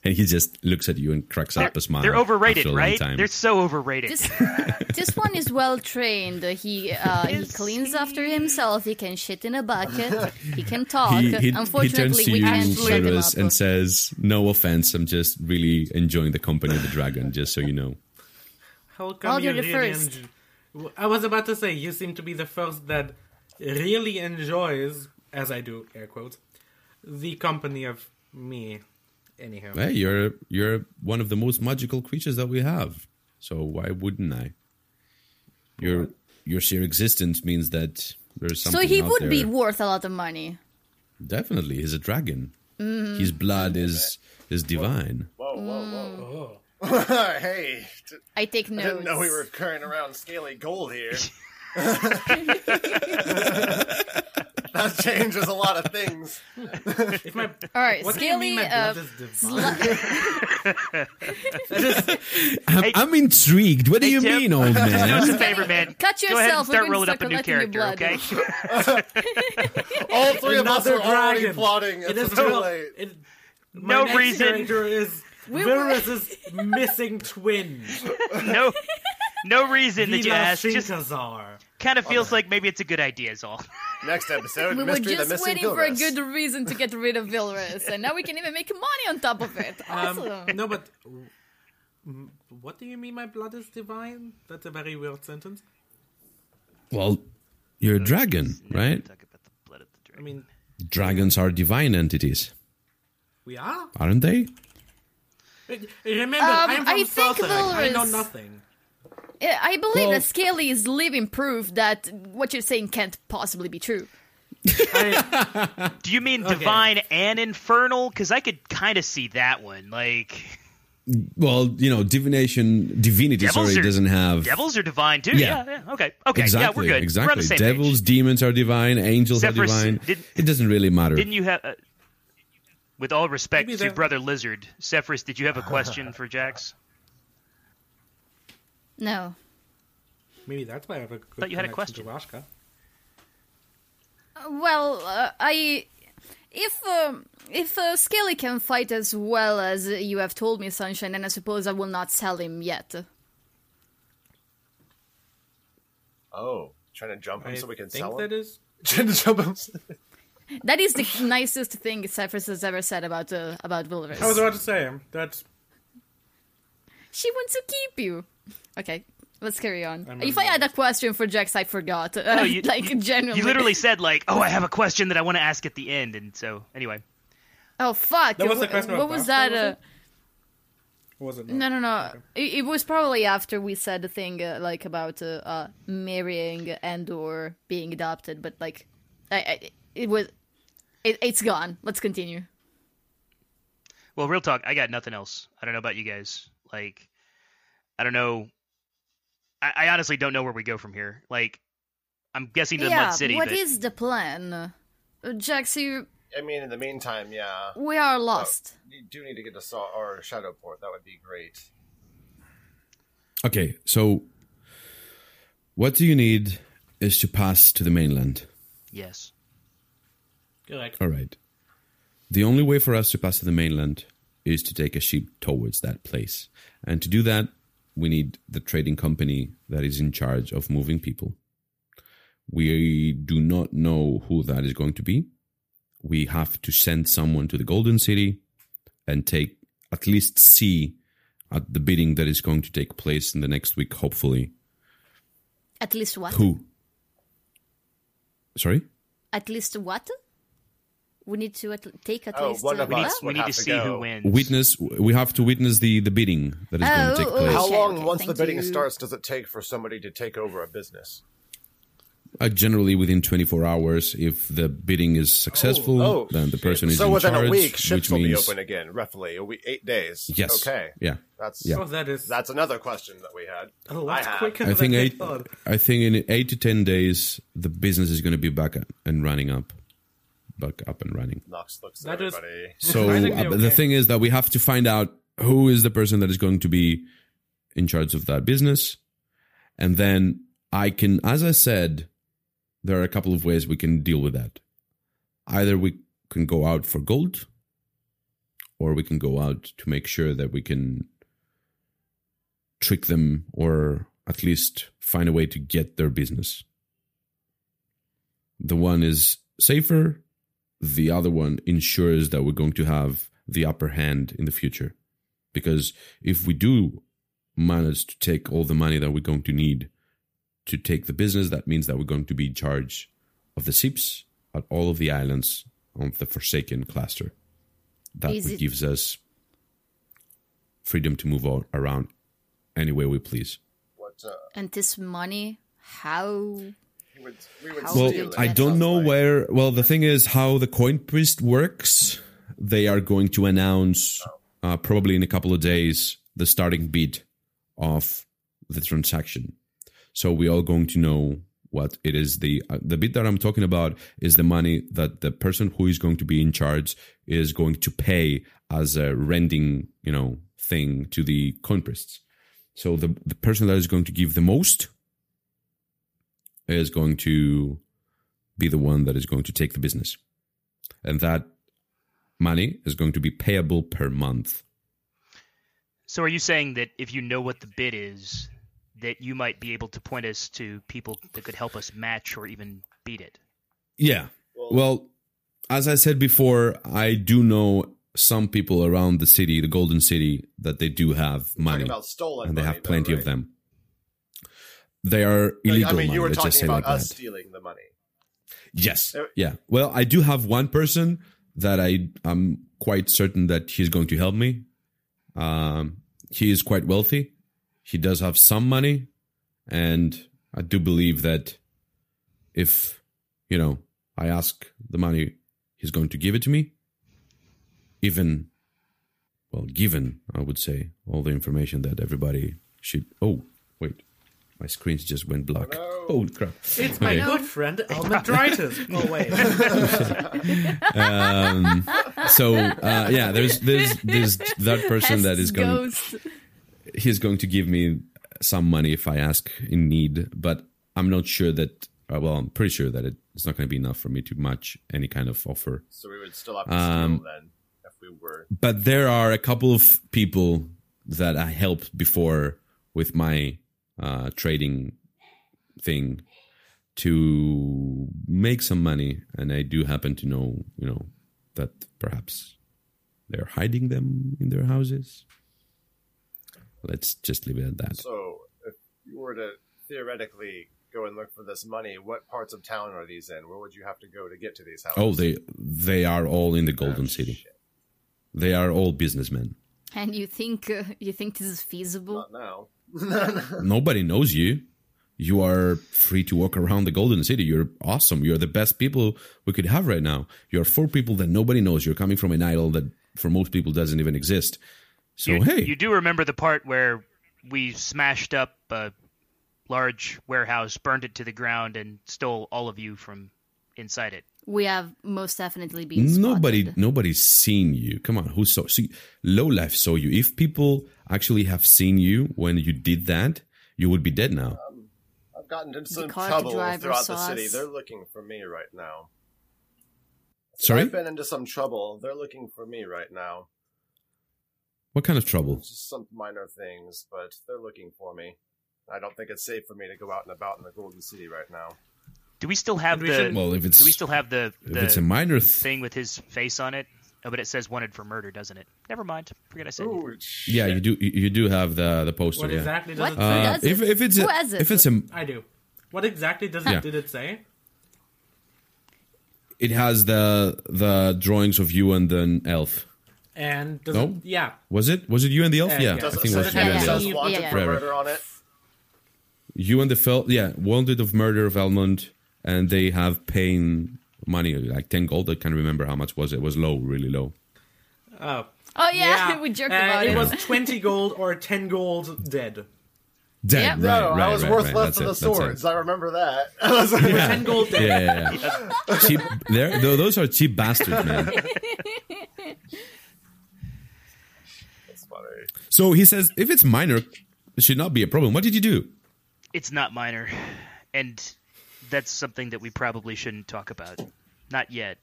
And he just looks at you and cracks up a smile. they're overrated, after a long right? time. They're so overrated. This this one is well trained. He uh, he cleans after himself. He can shit in a bucket. He can talk. He, he, he turns to we you, can't shut him up. and says, "No offense, I'm just really enjoying the company of the dragon. Just so you know." How come I'll you do the really first. enj- I was about to say you seem to be the first that really enjoys, as I do air quotes, the company of me. Anyhow, Hey, you're you're one of the most magical creatures that we have. So why wouldn't I? Your your sheer existence means that there's something. so he out would there. be worth a lot of money. definitely. He's a dragon. Mm-hmm. His blood is is divine. Whoa, whoa, Mm. whoa. hey, t- I take I didn't know we were carrying around scaly gold here. that changes a lot of things. if my All right, what do you mean Scaly. my Uh, blood? I'm, I'm intrigued. What do Hey, you Tim. mean, old Do us man? a favor, man. Cut Go ahead and yourself. We're start rolling up a new character, blood. okay? All three of us Another are already plotting. It's is too late. it- No reason. character is We were- Vilrus's missing twin, No, no reason that you Vila asked. Just kind of feels like maybe it's a good idea. Is all. Next episode, We were Mystery of the just Missing waiting for a Vilrus. good reason to get rid of Vilrus, and now we can even make money on top of it. Awesome. Um, no, but mm, what do you mean my blood is divine? That's a very weird sentence. Well, you're a dragon, right? Talk about the blood of the I dragon. mean, Dragons are divine entities, we are. aren't they? Remember, Um, I'm from I think Southern. I know Vilrus- nothing. Yeah, I believe Well- that Scaly is living proof that what you're saying can't possibly be true. I, Do you mean Okay. divine and infernal? Because I could kind of see that one. Like Well, you know, divination, divinity, Devils sorry, are- doesn't have devils are divine too. Yeah. Yeah, yeah. Okay, okay. exactly, yeah, we're good. We're on exactly. the same Devils, page. demons are divine, angels Sephrus, are divine. did- it doesn't really matter. Didn't you have? Uh, with all respect to brother Lizard, Sephrus, did you have a question for Jax? No. maybe that's why I have a good Thought you had a connection to Rashka. Well, uh, I if um, if uh, Scaly can fight as well as you have told me, Sunshine, then I suppose I will not sell him yet. Oh, trying to jump him I so we can think sell that him? is. Trying to jump him. That is the nicest thing Cypress has ever said about uh, about Vilrus. I was about to say that's. She wants to keep you. Okay, let's carry on. I'm if I had a question for Jax, I forgot. Uh, No, you, like you, genuinely. you literally said like, "Oh, I have a question that I want to ask at the end," and so anyway. Oh fuck! That was the question What was that? was Uh, it? Was it? no, no, no. It, it was probably after we said the thing uh, like about uh, uh, marrying and or being adopted, but like, I, I it was. It, it's gone. Let's continue. Well, real talk, I got nothing else. I don't know about you guys. Like, I don't know. I, I honestly don't know where we go from here. Like, I'm guessing to the yeah, Mud City, what but is the plan? Uh, Jax, you, I mean, in the meantime, yeah. we are lost. You do need to get to Saw or Shadowport. That would be great. Okay, so what do you need is to pass to the mainland. yes. Correct. All right. The only way for us to pass to the mainland is to take a ship towards that place. And to do that, we need the trading company that is in charge of moving people. We do not know who that is going to be. We have to send someone to the Golden City and take at least see at the bidding that is going to take place in the next week, hopefully. At least what? Who? Sorry? At least what? We need to at- take at Oh, least. one uh, of We need, us what? we need to to see go. who wins. Witness. We have to witness the the bidding that is going to Oh, take oh, place. How Okay, long, okay, once the bidding you. starts, does it take for somebody to take over a business? Uh, generally within 24 hours. If the bidding is successful, Oh, then the person is so in within charge, a week, ships which will be open again, roughly a week, eight days. yes. Okay. Yeah. That's Yeah. Oh, that is that's another question that we had. a lot I have. quicker I think than eight. I thought. I think in eight to ten days, the business is going to be back and running up, back up and running. Knox looks That at is- everybody. So Surprisingly uh, but the thing is that we have to find out who is the person that is going to be in charge of that business, and then I can, as I said, there are a couple of ways we can deal with that. Either we can go out for gold, or we can go out to make sure that we can trick them or at least find a way to get their business. The one is safer, the other one ensures that we're going to have the upper hand in the future. Because if we do manage to take all the money that we're going to need to take the business, that means that we're going to be in charge of the ships at all of the islands of the Forsaken cluster. That it- gives us freedom to move all around any way we please. What uh, And this money, how? We would, we would Well, steal I don't know like. where. Well, the thing is, how the coin priest works. They are going to announce uh, probably in a couple of days the starting bid of the transaction. So we all going to know what it is. The uh, the bid that I'm talking about is the money that the person who is going to be in charge is going to pay as a renting, you know, thing to the coin priests. So the the person that is going to give the most is going to be the one that is going to take the business. And that money is going to be payable per month. So are you saying that if you know what the bid is, that you might be able to point us to people that could help us match or even beat it? Yeah. Well, as I said before, I do know some people around the city, the Golden City, that they do have money. Talking about stolen and they money, have plenty though, of them. They are illegal I mean, you were talking about like us that. stealing the money. Yes. Yeah. Well, I do have one person that I I am quite certain that he's going to help me. Um, he is quite wealthy. He does have some money, and I do believe that if you know I ask the money, he's going to give it to me. Even, well, given I would say all the information that everybody should. Oh, wait, my screens just went black. Oh crap! It's my Okay. good friend Almendritis. oh wait, um, so uh, yeah, there's there's there's that person that is going Ghost. he's going to give me some money if I ask in need, but I'm not sure that. Uh, well, I'm pretty sure that it's not going to be enough for me to match any kind of offer. So we would still have to Um, steal then if we were. But there are a couple of people that I helped before with my uh, trading thing to make some money, and I do happen to know, you know, that perhaps they're hiding them in their houses. Let's just leave it at that. So if you were to theoretically go and look for this money, what parts of town are these in? Where would you have to go to get to these houses? Oh, they they are all in the Golden Oh, City. shit. They are all businessmen. And you think uh, you think this is feasible? Not now. Nobody knows you. You are free to walk around the Golden City. You're awesome. You're the best people we could have right now. You're four people that nobody knows. You're coming from an idol that for most people doesn't even exist. So you, hey, you do remember the part where we smashed up a large warehouse, burned it to the ground, and stole all of you from inside it. We have most definitely been spotted. nobody nobody's seen you. Come on, who saw? See, low life saw you. If people actually have seen you when you did that, you would be dead now. Um, I've gotten into some trouble throughout the city. us. They're looking for me right now. Sorry, I've been into some trouble. They're looking for me right now. what kind of trouble? Just some minor things, but they're looking for me. I don't think it's safe for me to go out and about in the Golden City right now. Do we still have And the? should- Well, if it's do we still have the if it's a minor th- thing with his face on it? Oh, but it says wanted for murder, doesn't it? Never mind. Forget I said. it. Ooh, Yeah, you do. You you do have the the poster. What yeah. exactly does What? it say? Uh, does if it? if it's Who a, has it? if it's a I do. What exactly does Yeah. it did it say? it has the the drawings of you and an elf. And does No? it, yeah, Was it? Was it you and the elf? Uh, yeah, yeah. Does I it, think it was you have and the Yeah, elf. says yeah. wanted Yeah, for murder on it? You and the fel yeah, wanted of murder of Elmond, and they have paying money like ten gold. I can't remember how much was it. It was low, really low. oh Oh yeah, we joked Uh, about it it. was twenty gold or ten gold dead. Dead, Yeah. right, No, right, I was right, worth right. less That's than it, the swords. I remember that. I was like, Yeah. Ten gold dead. Yeah, yeah, yeah. cheap. There, tho- those are cheap bastards, man. That's funny. So he says, if it's minor, it should not be a problem. What did you do? It's not minor, and that's something that we probably shouldn't talk about. Not yet.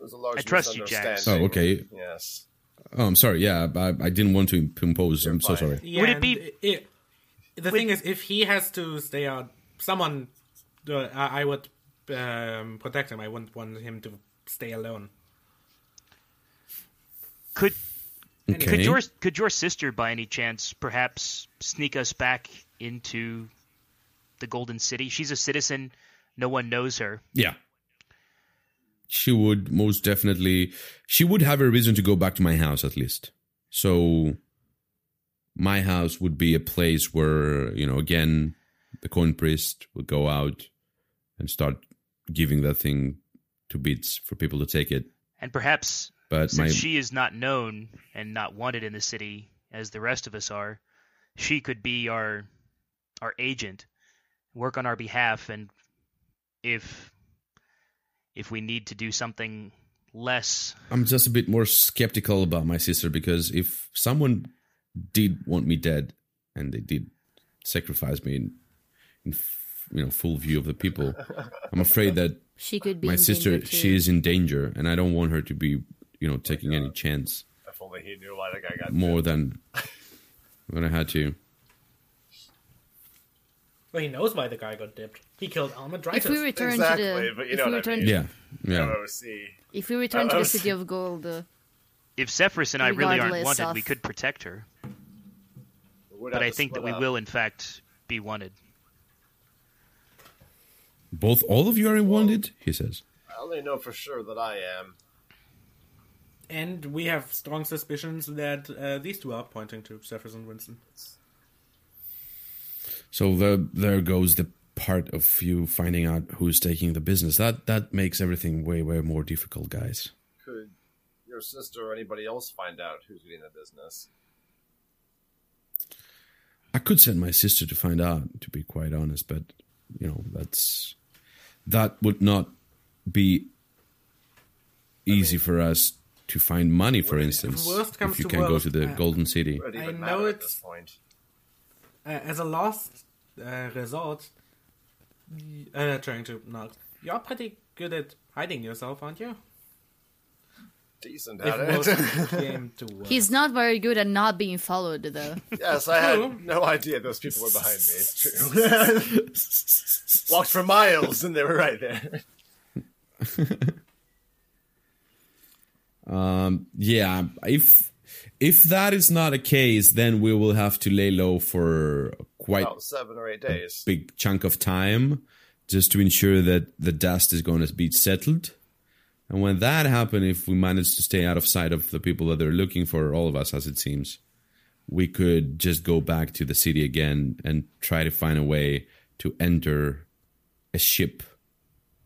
A large I trust you, Jax. misunderstanding. Oh, okay. Yes. Oh, I'm sorry. Yeah, I, I didn't want to impose. I'm so sorry. Yeah, Would it and be- i- the thing is, if he has to stay out, someone, uh, I I would um, protect him. I wouldn't want him to stay alone. Could Okay. could your could your sister, by any chance, perhaps sneak us back into the Golden City? She's a citizen. No one knows her. Yeah. She would most definitely. She would have a reason to go back to my house at least. So, my house would be a place where you know again, the coin priest would go out and start giving that thing to bits for people to take it. And perhaps But since my she is not known and not wanted in the city as the rest of us are, she could be our our agent, work on our behalf, and if if we need to do something less, I'm just a bit more skeptical about my sister because if someone did want me dead and they did sacrifice me in, in you know full view of the people, I'm afraid that She could be my sister she is in danger and I don't want her to be you know taking any chance. If only he knew why the guy got more than when I had to. Well, he knows why the guy got dipped. He killed Almedritus. If we return Exactly, to the, but you if know we what I mean. Yeah, yeah. OC. if we return to Uh, the city of gold, uh, if Sephrus and I really aren't wanted, of- we could protect her. Would But I think that split we up. will, in fact, be wanted. Both all of you are wanted, he says. I only know for sure that I am. and we have strong suspicions that uh, these two are pointing to Sephrus and Winston. So the, there goes the part of you finding out who's taking the business. That that makes everything way way more difficult, guys. Could your sister or anybody else find out who's getting the business? I could send my sister to find out, to be quite honest, but you know that's that would not be easy for us to find money. For instance, worst comes if you to can go to the uh, Golden City, Would it I know matter at it's- this point? As a last uh, resort, uh, trying to not. You're pretty good at hiding yourself, aren't you? Decent If at worst it. came to worst. he's not very good at not being followed, though. yes, I True. had no idea those people were behind me. It's true. Walked for miles and they were right there. um, yeah, if if that is not a case, then we will have to lay low for quite About seven or eight days. big chunk of time just to ensure that the dust is going to be settled. And when that happens, if we manage to stay out of sight of the people that they're looking for, all of us, as it seems, we could just go back to the city again and try to find a way to enter a ship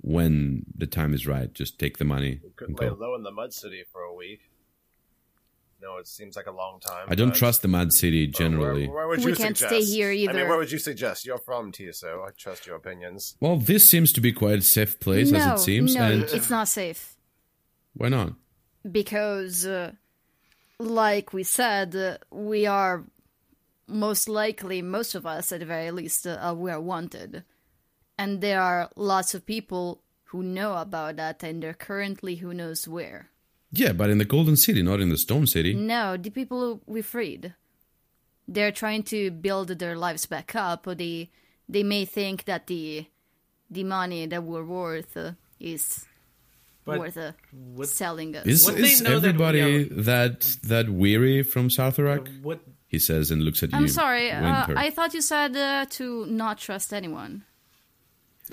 when the time is right. Just take the money Could and lay go. low in the mud city for a week. No, it seems like a long time. I don't but- trust the Mud City generally. where would We you can't suggest? stay here either. I mean, where would you suggest? You're from Tiso. I trust your opinions. Well, this seems to be quite a safe place, no, as it seems. no, and it's not safe why not? because, uh, like we said, uh, we are most likely, most of us at the very least, uh, we are wanted, and there are lots of people who know about that, and they're currently who knows where. Yeah, but in the Golden City, not in the Stone City. No, the people we freed. They're trying to build their lives back up, but they they may think that the the money that we're worth uh, is But worth uh, would, selling us. Is, Would they is know that we everybody are- that that weary from Southwark? would He says and looks at you. I'm sorry. Uh, I thought you said uh, to not trust anyone.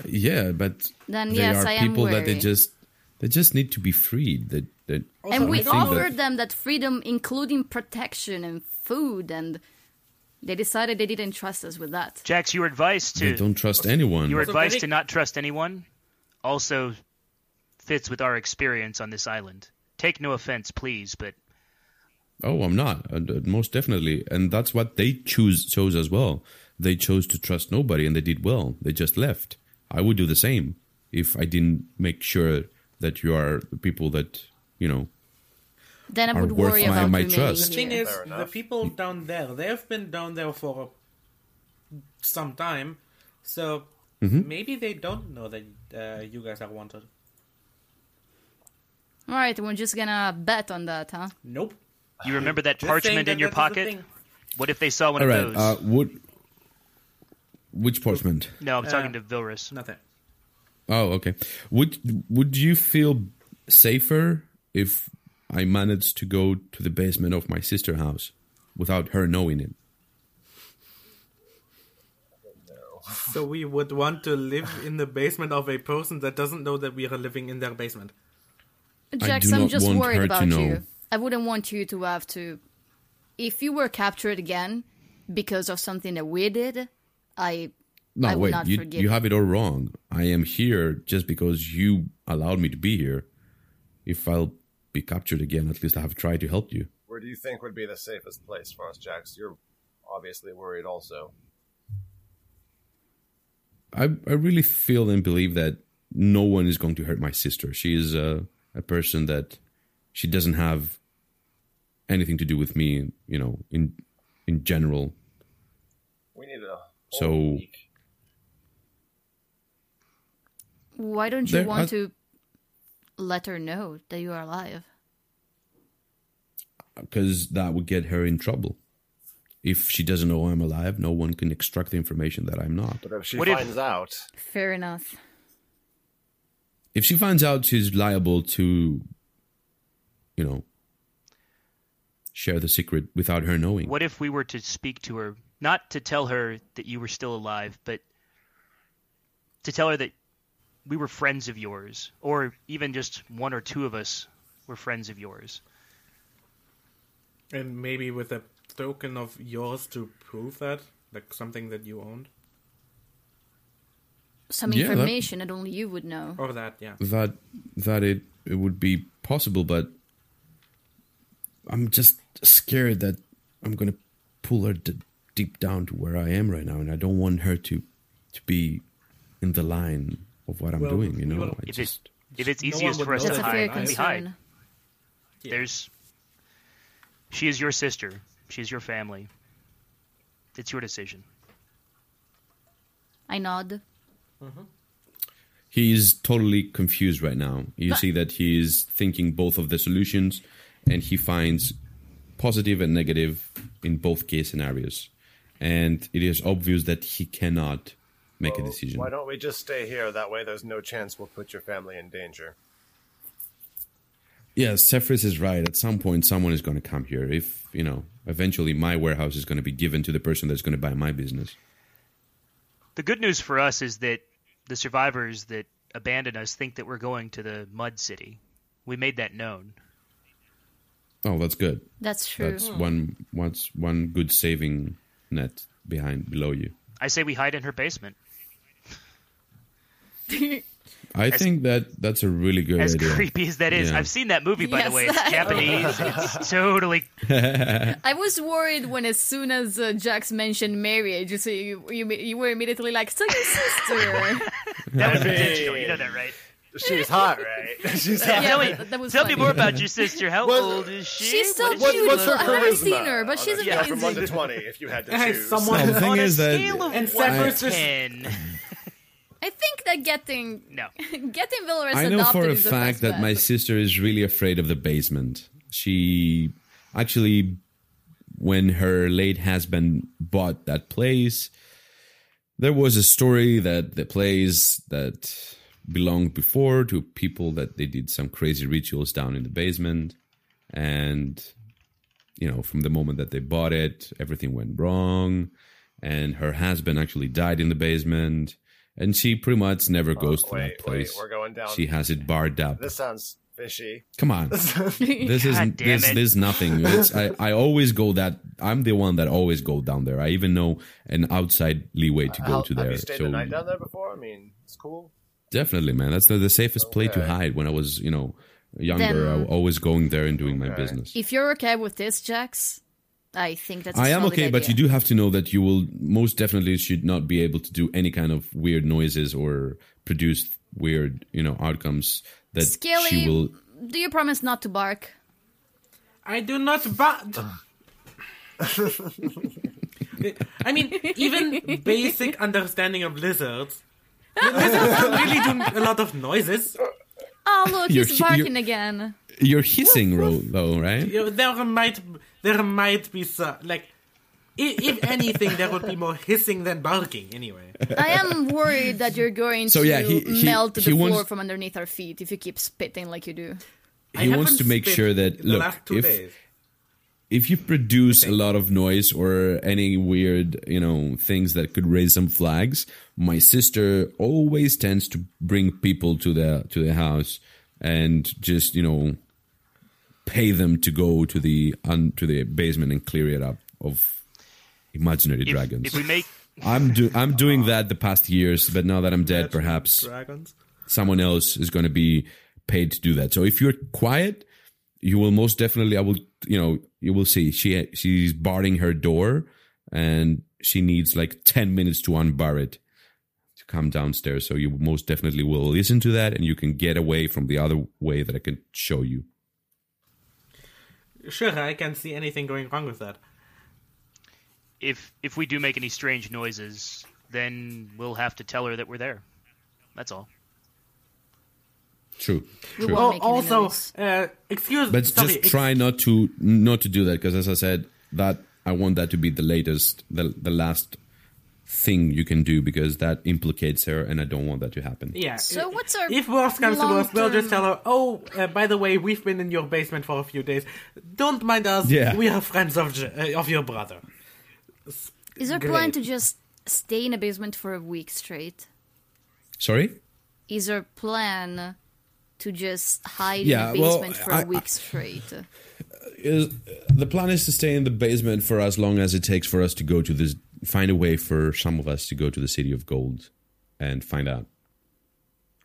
yeah, but Then they yes, are I am people that they just they just need to be freed. That that and we I think that- offered them that freedom, including protection and food, and they decided they didn't trust us with that. Jax, your advice they to don't trust anyone. your Also advice very- to not trust anyone also fits with our experience on this island. Take no offense, please, but Oh, I'm not. Uh, most definitely. And that's what they choose chose as well. They chose to trust nobody and they did well. They just left. I would do the same if I didn't make sure that you are the people that, you know, Then I Are would worth worry my- about my remaining trust. The thing is, the people down there, they've been down there for some time, so Mm-hmm. maybe they don't know that uh, you guys are wanted. All right, we're just gonna bet on that, huh? Nope. you remember that Just parchment that in your that is the pocket? What if they saw one all of those? Uh, would which parchment? no, I'm talking uh, to Vilrus. Nothing. Oh, okay. Would would you feel safer if I managed to go to the basement of my sister house without her knowing it? So we would want to live in the basement of a person that doesn't know that we are living in their basement. Jax, do I'm not just want worried her to about know. you. I wouldn't want you to have to. If you were captured again because of something that we did, I No, I will wait. not You forgive you you. have it all wrong. I am here just because you allowed me to be here. If I'll be captured again, at least I have tried to help you. Where do you think would be the safest place for us, Jax? You're obviously worried also. I I really feel and believe that no one is going to hurt my sister. She is a a person that she doesn't have anything to do with me. You know, in in general. We need a whole So- week. Why don't you There- want I- to let her know that you are alive? because that would get her in trouble. If she doesn't know I'm alive, no one can extract the information that I'm not. But if she What if- finds out, Fair enough. If she finds out she's liable to, you know, share the secret without her knowing. What if we were to speak to her, not to tell her that you were still alive, but to tell her that we were friends of yours, or even just one or two of us were friends of yours? And maybe with a token of yours to prove that, like something that you owned, Some Yeah, that- information that only you would know. or that, yeah. that that it it would be possible, but I'm just scared that I'm gonna pull her d- deep down to where I am right now, and I don't want her to to be in the line of what I'm Well, doing. You know, well, I If just it if it's easiest would for us know to That's a fair hide, we hide. concern. There's she is your sister. She is your family. It's your decision. I nod. Mm-hmm. he is totally confused right now. You But- see that he is thinking both of the solutions, and he finds positive and negative in both case scenarios, and it is obvious that he cannot make a decision. why don't we just stay here? That way, there's no chance we'll put your family in danger. Yes, Sephrus is right. At some point, someone is going to come here. If you know, eventually, my warehouse is going to be given to the person that's going to buy my business. The good news for us is that the survivors that abandoned us think that we're going to the Mud City. We made that known. Oh, that's good. That's true. That's hmm. one. Once one good saving net behind below you. I say we hide in her basement. I As- think that that's a really good As idea. creepy as that is, Yeah. I've seen that movie by the way. It's Japanese. it's totally I was worried when, as soon as uh, Jax mentioned marriage, so you, you you were immediately like, "So your sister." that was intentional. You know that, right? She's hot, right? She's hot. yeah, tell me, that, that was tell me more about your sister. How What- old is she? She's so What is What- cute. what's her look I've never seen her, but she's a scale From one to amazing. twenty, if you had to choose. someone- No, the thing On a is that scale of And one to Severus is- ten. I think that getting No. getting Vilrus I know adopted for a the fact that bet. my sister is really afraid of the basement. She actually, when her late husband bought that place, there was a story that the place that belonged before to people that they did some crazy rituals down in the basement, and you know, from the moment that they bought it, everything went wrong, and her husband actually died in the basement, and she pretty much never oh, goes to Oh, wait, that place. wait, we're going down. She has it barred up. This sounds fishy. Come on. this is God this, it. this is nothing. It's, I, I always go that I'm the one that always go down there. I even know an outside leeway to go How- to Have there. you stayed So the night down there before? I mean, it's cool. definitely, man, that's the, the safest place to hide. When I was, you know, younger, I was always going there and doing my business. If you're okay with this, Jax, I think that's. I I am okay, but you do have to know that you will most definitely should not be able to do any kind of weird noises or produce weird, you know, outcomes that Scaly, she will. do you promise not to bark? I do not but I mean, even basic understanding of lizards. Lizards don't really do a lot of noises. Oh look, You're- he's you're- barking again. You're hissing, though, right? You know, there might there might be some like i- if anything there would be more hissing than barking anyway. I am worried that you're going So, to yeah, he- he- melt the he floor wants- from underneath our feet if you keep spitting like you do. I He wants to make sure that look if days. if you produce a lot of noise or any weird, you know, things that could raise some flags, my sister always tends to bring people to the to the house and just, you know, pay them to go to the un, to the basement and clear it up of imaginary If, dragons. if we make I'm do I'm doing that the past years, but now that I'm dead, perhaps dragons. someone else is going to be paid to do that. So if you're quiet, you will most definitely. I will, you know, you will see she she's barring her door, and she needs like ten minutes to unbar it to come downstairs. So you most definitely will listen to that, and you can get away from the other way that I can show you. Sure, I can't see anything going wrong with that. if if we do make any strange noises, then we'll have to tell her that we're there. That's all. True. We True. won't Oh, make any also, noise. uh, excuse But sorry, just ex- try not to not to do that because, as I said, that I want that to be the latest, the the last thing you can do because that implicates her, and I don't want that to happen. Yeah. So what's our If worst comes to worst, we'll just tell her, oh, uh, by the way, we've been in your basement for a few days. Don't mind us. Yeah. We are friends of uh, of your brother. Is our plan to just stay in a basement for a week straight? Sorry. Is our plan to just hide Yeah, in the well, basement for I- a week straight? is the plan is to stay in the basement for as long as it takes for us to go to this find a way for some of us to go to the city of gold and find out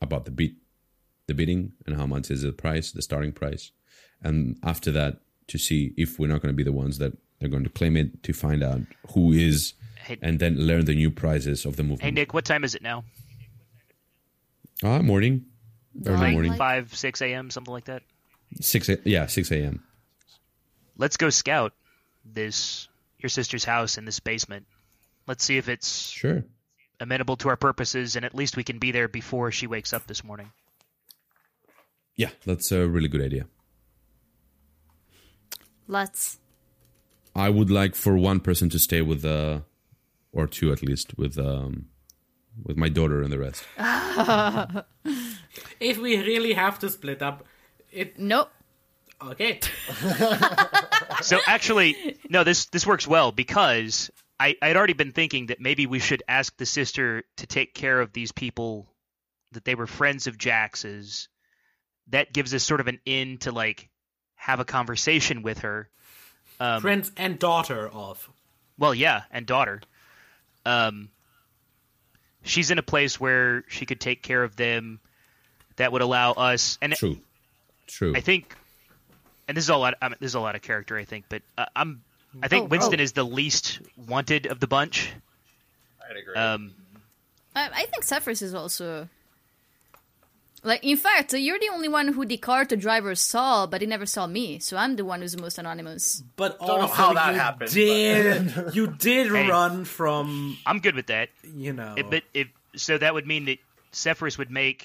about the bid the bidding and how much is the price the starting price and after that to see if we're not going to be the ones that are going to claim it to find out who is Hey- and then learn the new prizes of the movement Hey Nick, what time is it now? ah morning early morning like- Five, six a.m., something like that. 6 a, yeah 6 a.m Let's go scout this your sister's house in this basement. Let's see if it's sure amenable to our purposes, and at least we can be there before she wakes up this morning. yeah that's a really good idea Let's. I would like for one person to stay with uh or two at least with um with my daughter and the rest. If we really have to split up, it Nope. okay. So actually, no, this this works well because I I had already been thinking that maybe we should ask the sister to take care of these people that they were friends of Jax's. That gives us sort of an in to like have a conversation with her. Um, Friends and daughter of. Well, yeah, and daughter. Um, she's in a place where she could take care of them. That would allow us, and True. True. I think, and this is a lot. I mean, this is a lot of character, I think, but uh, I'm. I think Oh, Winston oh. is the least wanted of the bunch. I'd agree. Um, I, I think Sephrus is also. Like, in fact, you're the only one who the car to driver saw, but he never saw me, so I'm the one who's the most anonymous. But know also, how that you happened, did you did Hey. run from I'm good with that. you know. It- but if so, that would mean that Sephrus would make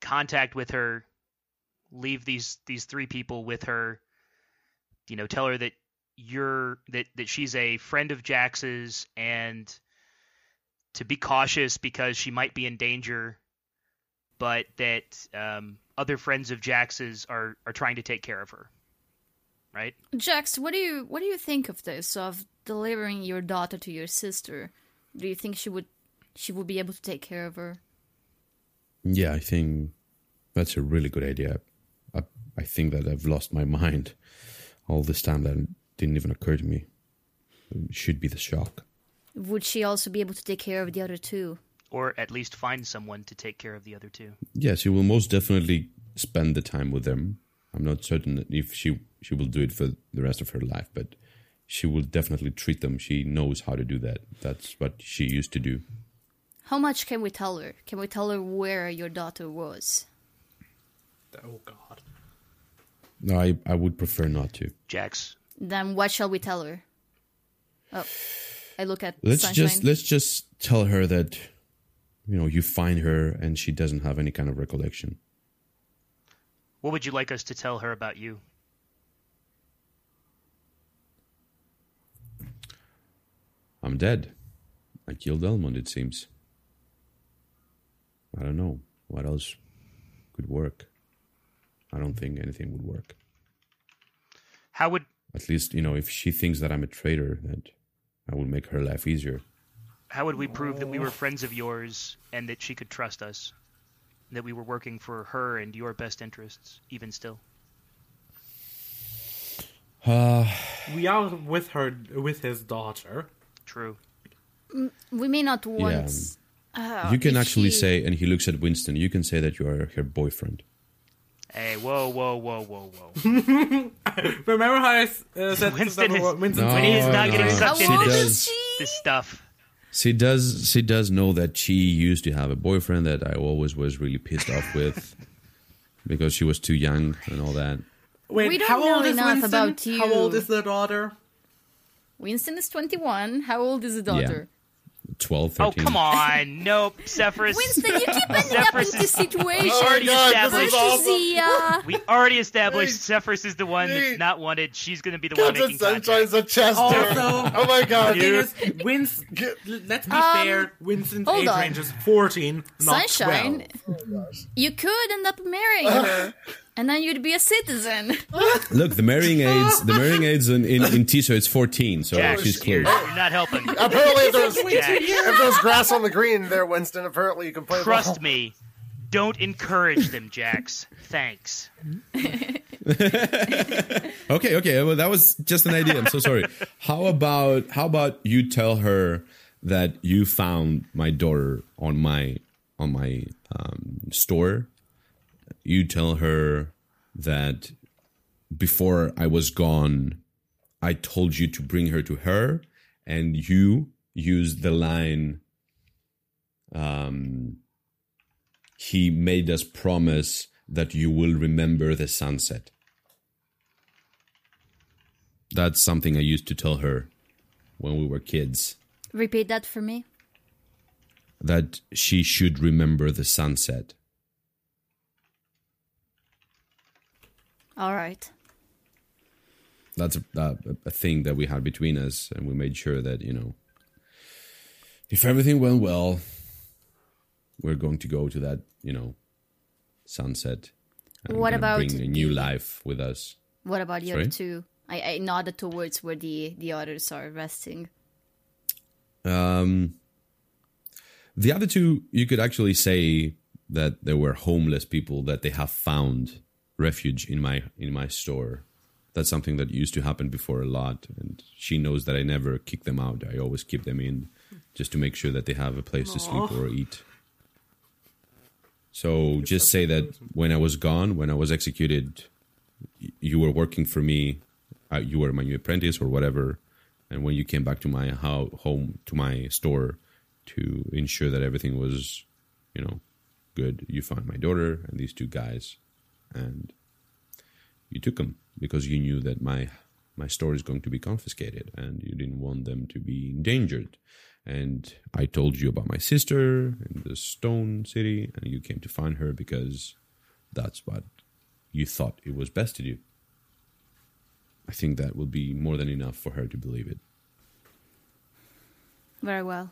contact with her, leave these these three people with her. You know, tell her that you're that that she's a friend of Jax's and to be cautious because she might be in danger. but that um, other friends of Jax's are are trying to take care of her. Right? Jax, what do you what do you think of this of delivering your daughter to your sister? Do you think she would she would be able to take care of her? Yeah, I think that's a really good idea. I, I think that I've lost my mind all this time. That didn't even occur to me. It should be the shock. Would she also be able to take care of the other two? Or at least find someone to take care of the other two. Yes, she will most definitely spend the time with them. I'm not certain that if she she will do it for the rest of her life, but she will definitely treat them. She knows how to do that. That's what she used to do. How much can we tell her? Can we tell her where your daughter was? Oh God. No, I I would prefer not to. Jax, Then what shall we tell her? Oh, I look at Let's Sunshine. just let's just tell her that you know you find her and she doesn't have any kind of recollection. what would you like us to tell her about you? I'm dead. I killed Elmond, it seems. I don't know. What else could work? I don't think anything would work. How would At least, you know, if she thinks that I'm a traitor, that I will make her life easier. how would we prove that we were friends of yours and that she could trust us? That we were working for her and your best interests, even still. We are with her, with his daughter. True. we may not want. uh, you can actually she- say, and he looks at Winston, you can say that you are her boyfriend. Hey, whoa, whoa, whoa, whoa, whoa. Remember how I s- uh, said Winston is- Winston's No, He is not no, getting sucked How She into does. this stuff. She does. She does know that she used to have a boyfriend that I always was really pissed off with because she was too young and all that. Wait, We don't how know old is enough Winston? about How old is the daughter? Winston is 21. How old is the daughter? 12, Oh, come on. Nope. Sephrus. Winston, you keep ending up Sephrus in this is- situation. We already God, this established. is awesome. Zia. We already established Wait. Sephrus is the one that's not wanted. She's going to be the one Captain making Sunshine's contact. a chester. Also- oh my The god. thing is, Wins. Get- Let's be Um, fair. Winston's hold age on. range is fourteen, not Sunshine, twelve. you could end up marrying her, and then you'd be a citizen. Look, the marrying aids, the marrying aids in, in, in Tiso, it's 14, so Jack, she's you're, close. you're not helping. Apparently, if there's, if there's grass on the green there, Winston, apparently you can play trust ball. me. Don't encourage them, Jax. Thanks. Okay, okay. Well, that was just an idea. I'm so sorry. How about how about you tell her that you found my daughter on my on my um, store? You tell her that before I was gone, I told you to bring her to her, and you used the line. Um, he made us promise that you will remember the sunset. That's something I used to tell her when we were kids. Repeat that for me. That she should remember the sunset. All right. That's a, a, a thing that we had between us, and we made sure that you know, if everything went well, we're going to go to that you know, sunset. What about bring a new the- life with us? What about the Sorry? other two? I, I nodded towards where the the others are resting. Um, the other two, you could actually say that they were homeless people that they have found refuge in my in my store. That's something that used to happen before a lot, and she knows that I never kick them out. I always keep them in, just to make sure that they have a place to sleep or eat. So just say that when I was gone, when I was executed, you were working for me. Uh, you were my new apprentice or whatever, and when you came back to my ho- home to my store to ensure that everything was you know good you found my daughter and these two guys and you took them because you knew that my my store is going to be confiscated and you didn't want them to be endangered and i told you about my sister in the stone city and you came to find her because that's what you thought it was best to do i think that will be more than enough for her to believe it Very well.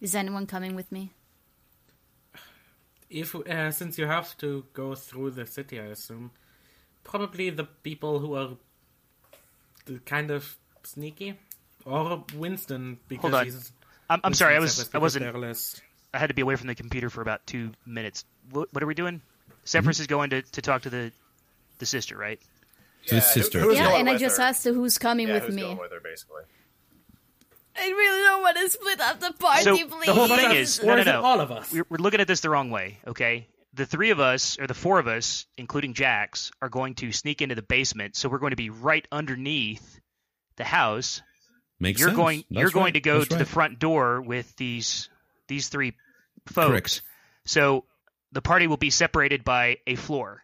Is anyone coming with me? If uh, since you have to go through the city, I assume probably the people who are the kind of sneaky, or Winston because Hold on. he's. I'm, I'm sorry, I was I wasn't they're I had to be away from the computer for about two minutes. What, what are we doing? Sephrus is going to, to talk to the the sister, right? To his sister. who's yeah, and I just her? asked who's coming Yeah, with who's me. going with her, basically. I really don't want to split up the party, So, please. the whole thing is- no, no, no. all of us? We're, we're looking at this the wrong way, okay? The three of us, or the four of us, including Jax, are going to sneak into the basement. So we're going to be right underneath the house. Makes you're sense. going. That's you're going right. to go That's to the front door with these these three folks. Correct. So the party will be separated by a floor.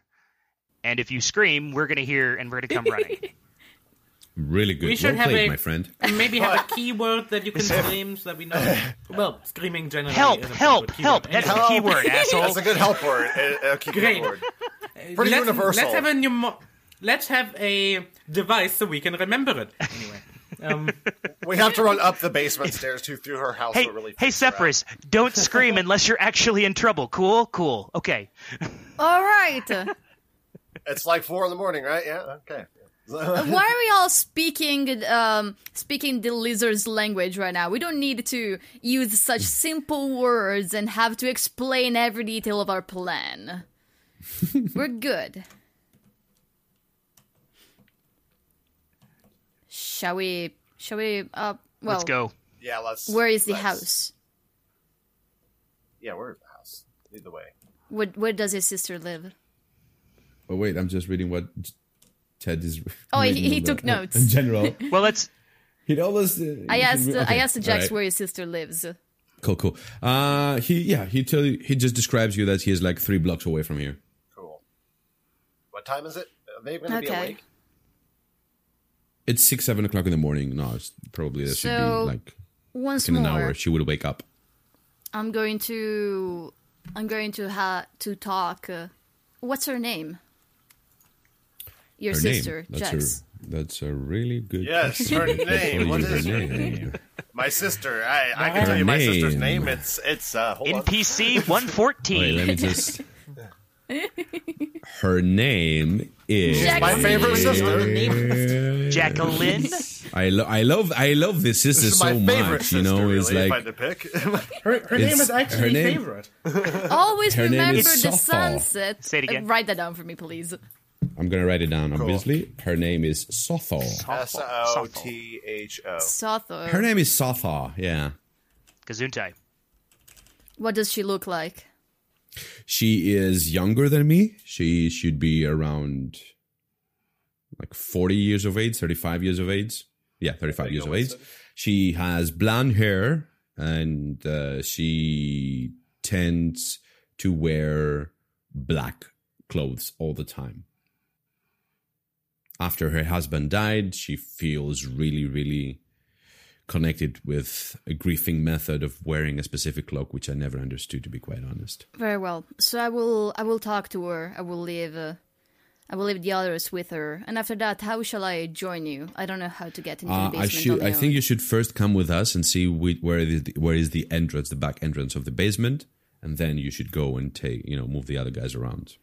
And if you scream, we're going to hear and we're going to come running. Really good. We should well have played, a- my friend. Maybe have a keyword that you can scream so that we know. Well, screaming generally. help! isn't a Help! good Help! keyword That's anyway. the keyword, asshole. That's a good help word. A, a key Great. word. Pretty let's, universal. Let's have a pneumo- Let's have a device so we can remember it. Anyway, um, We have to run up the basement stairs to through her house. Hey, so really hey, freaks her out. Sephrus, don't scream unless you're actually in trouble. Cool? Cool. Okay. All right. It's like four in the morning, right? Yeah. Okay. Why are we all speaking um, speaking the lizard's language right now? We don't need to use such simple words and have to explain every detail of our plan. We're good. Shall we? Shall we? Uh, well, Let's go. Yeah. Let's. Where is the let's- house? Yeah, we're the house. Either way. Where, where does his sister live? Oh wait, I'm just reading what Ted is. Oh, he- he took the- notes. In general, Well, let's. he always. Uh, I asked. okay, I asked Jax alright. where his sister lives. Cool, cool. Uh, he yeah, he tell you, he just describes you that he is like three blocks away from here. Cool. What time is it? Are they going to be Okay. awake? It's six, seven o'clock in the morning. No, it's probably that should be like Once in more, an hour. She would wake up. I'm going to. I'm going to ha to talk. Uh, what's her name? Your Her sister, name. That's Jax. a that's a really good. Yes, question. her name. you What use her is name? My sister. I, I can Her tell you my sister's name. name. It's it's uh hold. NPC 114. let me just. Her name is Jax- My favorite sister. Jacqueline. I lo- I love I love this sister This is so my favorite much. sister, You know, really, it's like had pick. her her name is actually her name- favorite. Always Her name remember is the Sofa. sunset. Say it again. Uh, write that down for me, please. I'm gonna write it down. Obviously, her name is Sotho. S O T H O. Sotho. Her name is Sotho. Yeah, Gesundheit. What does she look like? she is younger than me. She should be around like 40 years of age, 35 years of age. Yeah, 35 years of age. She has blonde hair and uh, she tends to wear black clothes all the time. After her husband died, she feels really, really connected with a grieving method of wearing a specific cloak, which I never understood, to be quite honest. Very well. So I will. I will talk to her. I will leave. Uh, I will leave the others with her. And after that, how shall I join you? I don't know how to get into Uh, the I basement. should. I think you should first come with us and see whi- where is the, where is the entrance, the back entrance of the basement, and then you should go and take you know move the other guys around.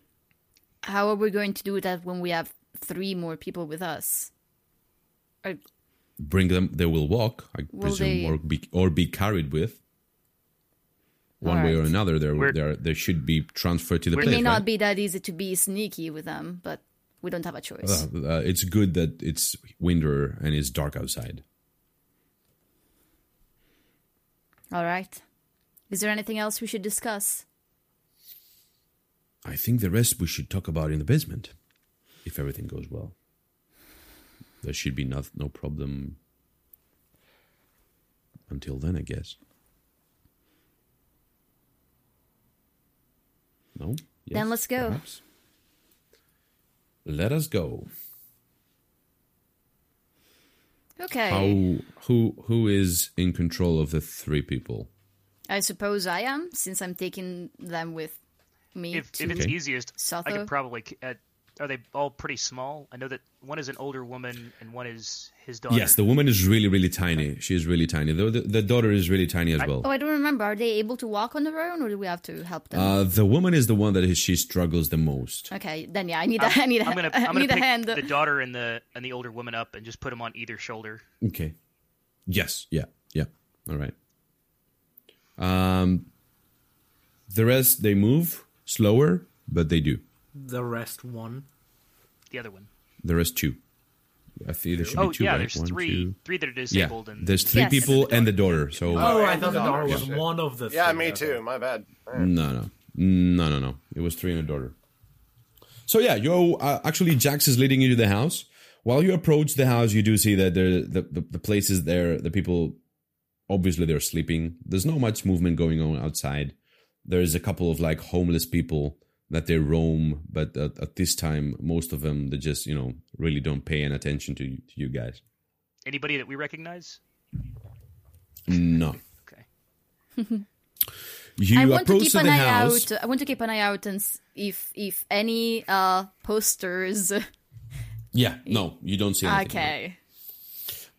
How are we going to do that when we have three more people with us? Or Bring them. They will walk, I Will presume, they- or be or be carried with. One way or another, they're, they're, they should be transferred to the We're- it place. may not right? be that easy to be sneaky with them, but we don't have a choice. Uh, uh, it's good that it's winter and it's dark outside. All right. Is there anything else we should discuss? I think the rest we should talk about in the basement, if everything goes well. There should be no, no problem until then, I guess. No? Then let's go. perhaps? Let us go. Okay. How who who is in control of the three people? I suppose I am, since I'm taking them with me If, if it's Okay. easiest, I could probably uh, are they all pretty small? I know that one is an older woman and one is his daughter. Yes, the woman is really, really tiny. She is really tiny. Though the, the daughter is really tiny as well. Oh, I don't remember. Are they able to walk on their own, or do we have to help them? Uh, the woman is the one that she struggles the most. okay, then yeah, I need a, I need a, I'm gonna I I'm gonna need a pick hand. the daughter and the and the older woman up and just put them on either shoulder. Okay. Yes. Yeah. Yeah. All right. Um, the rest they move slower, but they do. The rest one. The other one. The rest two. I think there should Oh be two. yeah, right? there's One, three two- three that are Yeah. disabled and There's three Yes. people and the daughter. So Oh, I thought the the daughter daughter. was one of the. Yeah, three. me Okay. too. My bad. No, no, no, no, no. It was three and a daughter. So yeah, you uh, actually Jax is leading you to the house. While you approach the house, you do see that there the, the the place is there. The people obviously they're sleeping. There's not much movement going on outside. There's a couple of like homeless people that they roam, but at, at this time, most of them they just you know really don't pay any attention to you, to you guys. anybody that we recognize. No. Okay. You I want to approach keep an the eye house. out. I want to keep an eye out and s- if if any uh posters. Yeah, no, you don't see anything. Okay.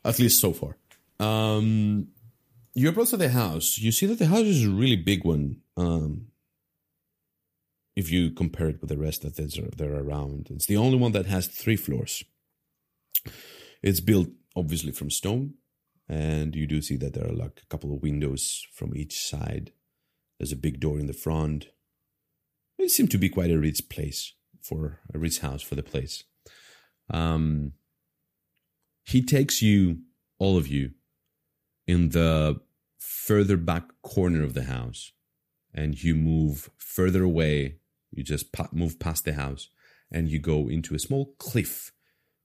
at least so far. Um, you approach to the house. You see that the house is a really big one. Um, if you compare it with the rest that there around, it's the only one that has three floors. It's built obviously from stone, and you do see that there are like a couple of windows from each side. There's a big door in the front. It seemed to be quite a rich place for a rich house for the place. Um, he takes you, all of you, in the further back corner of the house, and you move further away. You just move past the house, and you go into a small cliff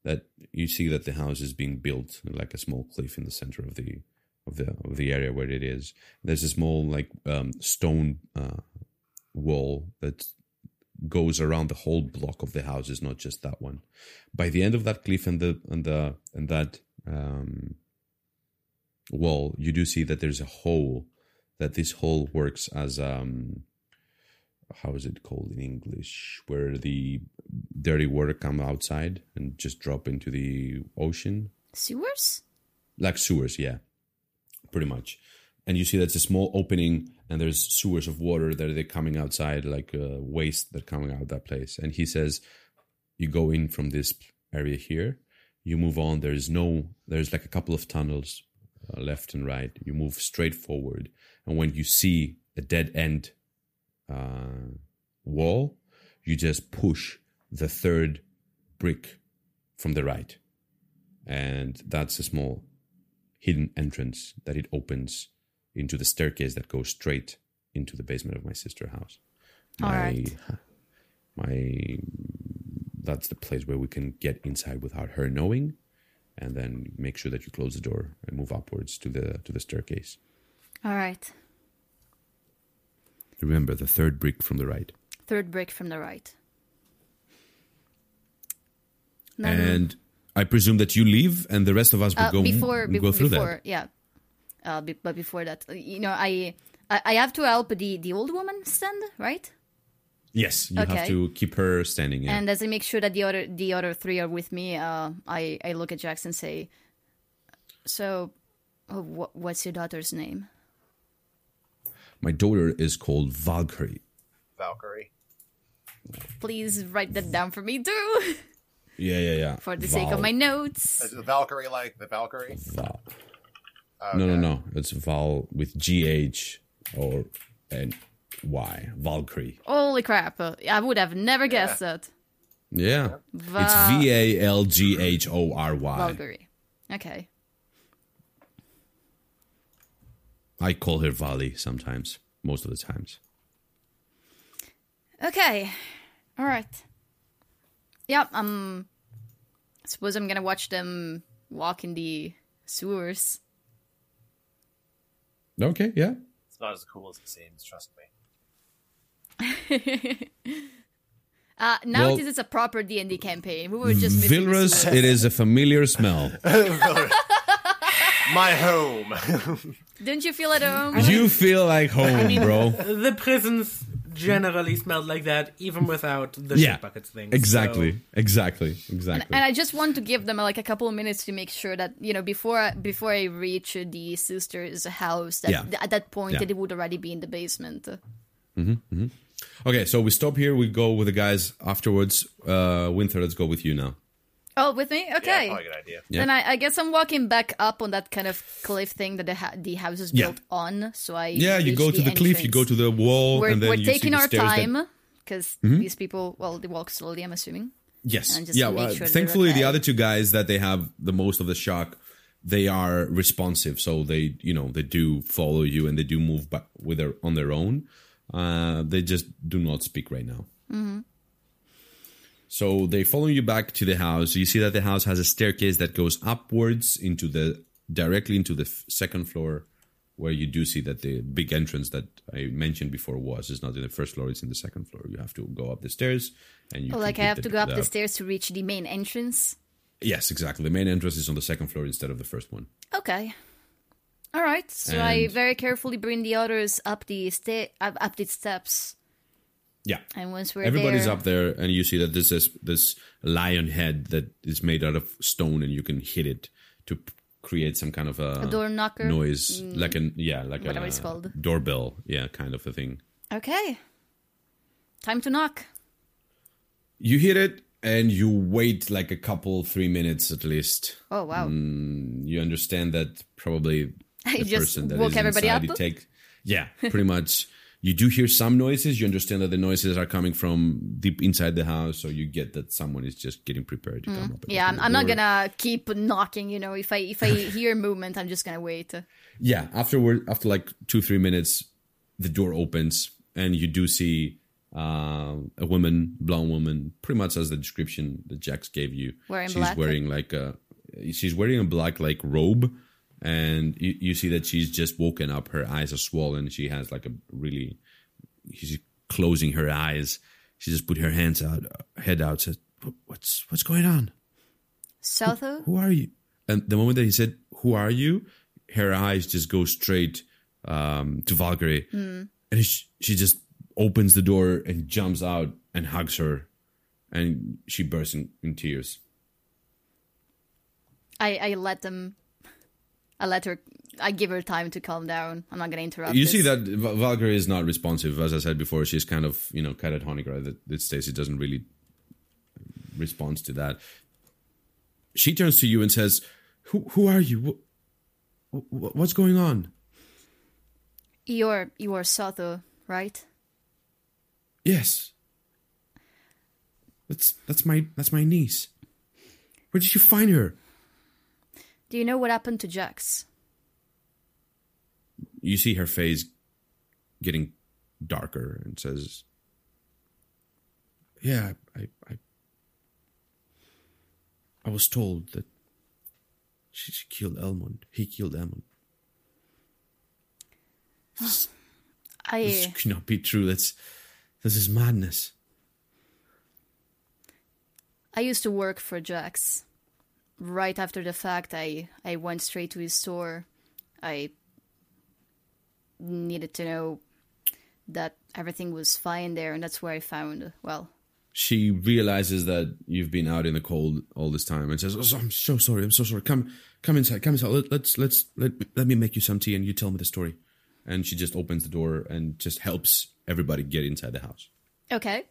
that you see that the house is being built like a small cliff in the center of the of the of the area where it is. There's a small like um, stone uh, wall that goes around the whole block of the house. It's not just that one. By the end of that cliff and the and the and that um, wall, you do see that there's a hole. That this hole works as um, how is it called in English? Where the dirty water come outside and just drop into the ocean, Sewers? like sewers. Yeah, pretty much. And you see that's a small opening, and there's sewers of water that are coming outside, like uh, waste that coming out of that place. And he says, you go in from this area here, you move on. There's no, there's like a couple of tunnels uh, left and right. You move straight forward, and when you see a dead end uh, wall, you just push the third brick from the right, and that's a small hidden entrance that it opens into the staircase that goes straight into the basement of my sister house. All My, right. my that's the place where we can get inside without her knowing, and then make sure that you close the door and move upwards to the to the staircase. All right. Remember the third brick from the right. Third brick from the right. No, And I presume that you leave, and the rest of us will uh, go before be- go through before that. yeah. Uh, be- but before that, uh, you know, I, I I have to help the the old woman stand right, Yes, you have to keep her standing. Yeah. and as I make sure that the other the other three are with me, uh, I I look at Jackson and say, so, wh- what's your daughter's name? My daughter is called Valkyrie. Valkyrie. Please write that down for me too, Yeah, yeah, yeah. for the sake of my notes. Is the Valkyrie like the Valkyrie? Val. No, no, no. It's Val with G H or and Y. Valkyrie. Holy crap! I would have never guessed that. Yeah. Va- It's V A L G H O R Y. Valkyrie. Okay. I call her Vali sometimes, most of the times. Okay. All right. Yeah. Um. I suppose I'm gonna watch them walk in the sewers. Okay, yeah. It's not as cool as it seems. Trust me. Uh, now Well- this is a proper D and D campaign. We were just missing the Vilrus, it is a familiar smell. My home. Didn't you feel at home? you feel like home, bro. The prisons generally smelled like that, even without the Yeah, shit buckets thing. Exactly, So- exactly, exactly. and I just want to give them like a couple of minutes to make sure that you know before before I reach the sister's house, that Yeah. at that point Yeah. that it would already be in the basement. okay, so we stop here. We go with the guys afterwards. Uh, Winter, let's go with you now. Oh, with me? Okay. Yeah, probably a good idea. Yeah. Then I, I guess I'm walking back up on that kind of cliff thing that the, ha- the house is Yeah. built on. So I Yeah, you reach go to the cliff, you go to the wall, We're, and then we're you see taking the our stairs that- Mm-hmm. time because these people, well, they walk slowly. I'm assuming. Yes. and just Yeah. Well, sure they're thankfully, the other two guys that they have the most of the shock, they are responsive. So they, you know, they do follow you and they do move back with their on their own. Uh, they just do not speak right now. Mm-hmm. So they follow you back to the house. You see that the house has a staircase that goes upwards into the directly into the f- second floor, where you do see that the big entrance that I mentioned before was is not in the first floor; it's in the second floor. You have to go up the stairs, and you Oh, like I have the- to go up the- the stairs to reach the main entrance. Yes, exactly. The main entrance is on the second floor instead of the first one. Okay. All right. So I very carefully bring the others up the sta- up the steps, Yeah. and once we're Everybody's there, up there, and you see that this this lion head that is made out of stone, and you can hit it to create some kind of a, A door knocker? Mm. noise, like a yeah, like Whatever a it's called. doorbell, yeah, kind of a thing. Okay. Time to knock. You hit it, and you wait like a couple, three minutes at least. Oh wow. You understand that probably the person that woke is everybody inside up? take yeah pretty much you do hear some noises you understand that the noises are coming from deep inside the house so you get that someone is just getting prepared to come up Mm. Yeah, I'm, I'm not gonna keep knocking. You know, if I if I hear movement, I'm just gonna wait. yeah afterward after like two three minutes the door opens and you do see uh, a woman blonde woman pretty much as the description that jax gave you Wearing she's black? wearing like a she's wearing a black like robe and you, you see that she's just woken up her eyes are swollen she has like a really she's closing her eyes she just put her hands out head out says what's what's going on Sotho? who are you? And the moment that he said, "Who are you?" her eyes just go straight um, to Valkyrie, and she, she just opens the door and jumps out and hugs her, and she bursts in, in tears. I I let them. I let her. I give her time to calm down. I'm not gonna interrupt. you this. see that Valkyrie is not responsive, as I said before. She's kind of you know catatonic, right? That, that Stacy doesn't really respond to that. She turns to you and says, "Who who are you? What, what, what's going on?" You're you're Sotho, right? Yes. That's that's my that's my niece. Where did you find her? Do you know what happened to Jax? You see her face getting darker and says, "Yeah, I I I was told that she, she killed Elmond. He killed Elmond. This I cannot be true. That's this is madness." I used to work for Jax. Right after the fact, I I went straight to his store. I needed to know that everything was fine there, and that's where I found well. she realizes that you've been out in the cold all this time and says, oh, "I'm so sorry. I'm so sorry. Come, come inside. Come inside. Let, let's let's let let me make you some tea and you tell me the story." And she just opens the door and just helps everybody get inside the house. Okay.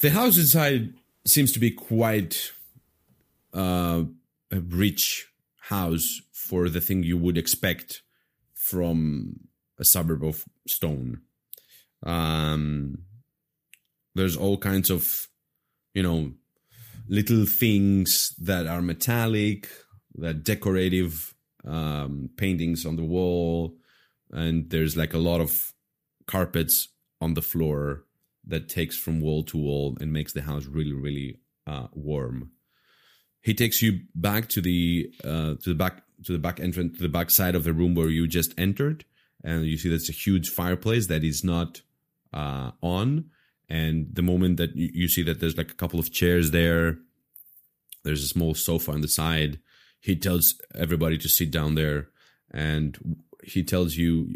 The house inside seems to be quite uh, a rich house for the thing you would expect from a suburb of Stone. Um, there's all kinds of, you know, little things that are metallic, that decorative um, paintings on the wall, and there's like a lot of carpets on the floor that takes from wall to wall and makes the house really, really uh, warm. He takes you back to the uh, to the back to the back entrance to the back side of the room where you just entered, and you see that's a huge fireplace that is not uh, on. And the moment that you, you see that there's like a couple of chairs there, there's a small sofa on the side. He tells everybody to sit down there, and he tells you,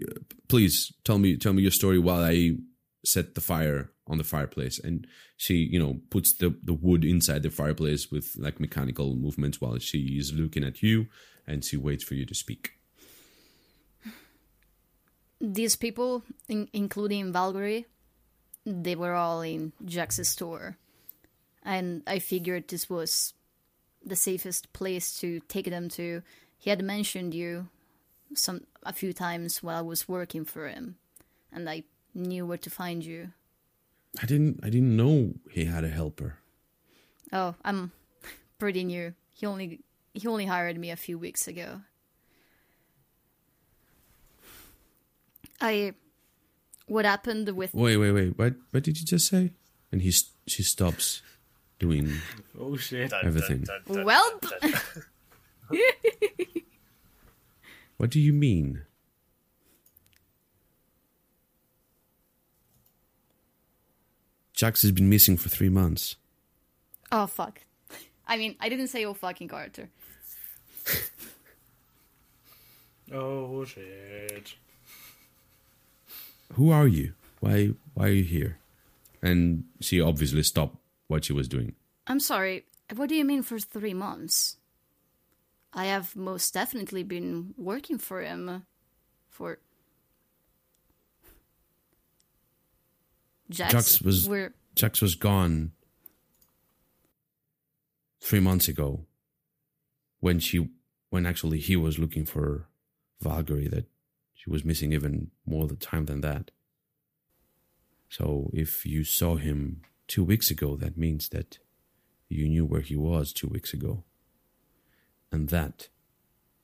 "Please tell me tell me your story while I set the fire on the fireplace and she you know puts the the wood inside the fireplace with like mechanical movements while she is looking at you and she waits for you to speak These people, in- including Valkyrie, they were all in Jax's store. And I figured this was the safest place to take them to. He had mentioned you some a few times while I was working for him, and I knew where to find you. I didn't i didn't know he had a helper Oh, I'm pretty new. He only he only hired me a few weeks ago. I what happened with wait wait wait what what did you just say and he she stops doing Oh shit. everything well what do you mean Jax has been missing for three months. oh fuck. I mean, I didn't say oh fucking Carter. Oh shit. Who are you? Why why are you here? And she obviously stopped what she was doing. I'm sorry. What do you mean for three months? I have most definitely been working for him for. Jax, Jax was we're Jax was gone three months ago when she when actually he was looking for Valkyrie that she was missing even more the time than that. So if you saw him two weeks ago, that means that you knew where he was two weeks ago. And that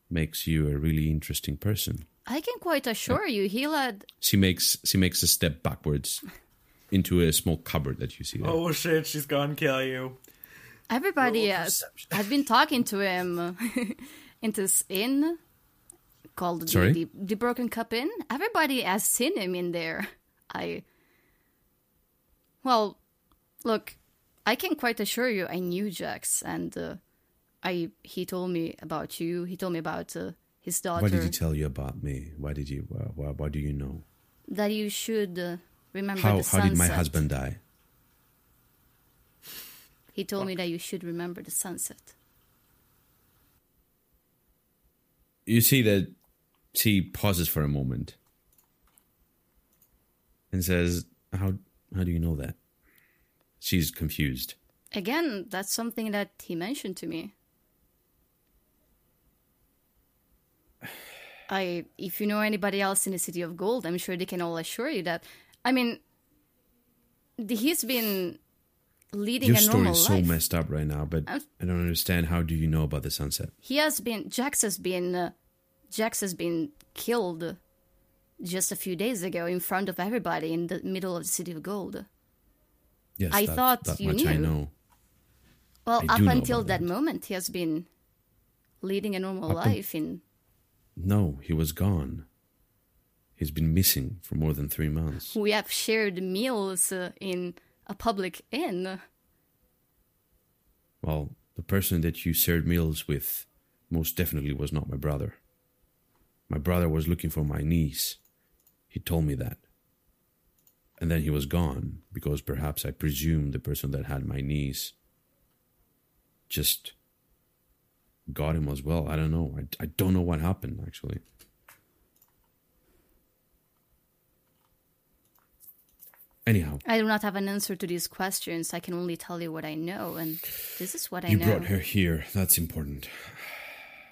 makes you a really interesting person. I can quite assure uh, you, he led. She makes she makes a step backwards into a small cupboard that you see there. Oh shit, she's gonna kill you. Everybody Roll has. perception. I've been talking to him in this inn called Sorry? the, the the Broken Cup Inn. Everybody has seen him in there. I. Well, look, I can quite assure you, I knew Jax, and uh, I he told me about you. He told me about uh, his daughter. Why did he tell you about me? Why did you? Why, why, why do you know? that you should uh, remember How the how did my husband die? He told me that you should remember the sunset. You see that she pauses for a moment and says, "How how do you know that?" She's confused. Again, that's something that he mentioned to me. I, if you know anybody else in the city of gold, I'm sure they can all assure you that. I mean, he's been leading Your a story normal is so messed up right now, but I'm- I don't understand. How do you know about the sunset? He has been. Jax has been. Uh, Jax has been killed just a few days ago in front of everybody in the middle of the city of gold. Yes, I that, thought that you much I knew. know. Well, I up until that that. moment, he has been leading a normal Up life in No, he was gone. He's been missing for more than three months. we have shared meals uh, in a public inn. Well, the person that you shared meals with most definitely was not my brother. My brother was looking for my niece. He told me that. And then he was gone because perhaps I presume the person that had my niece just got him as well. I don't know. I, I don't know what happened actually. Anyhow, I do not have an answer to these questions. I can only tell you what I know, and this is what I you know. brought her here. That's important.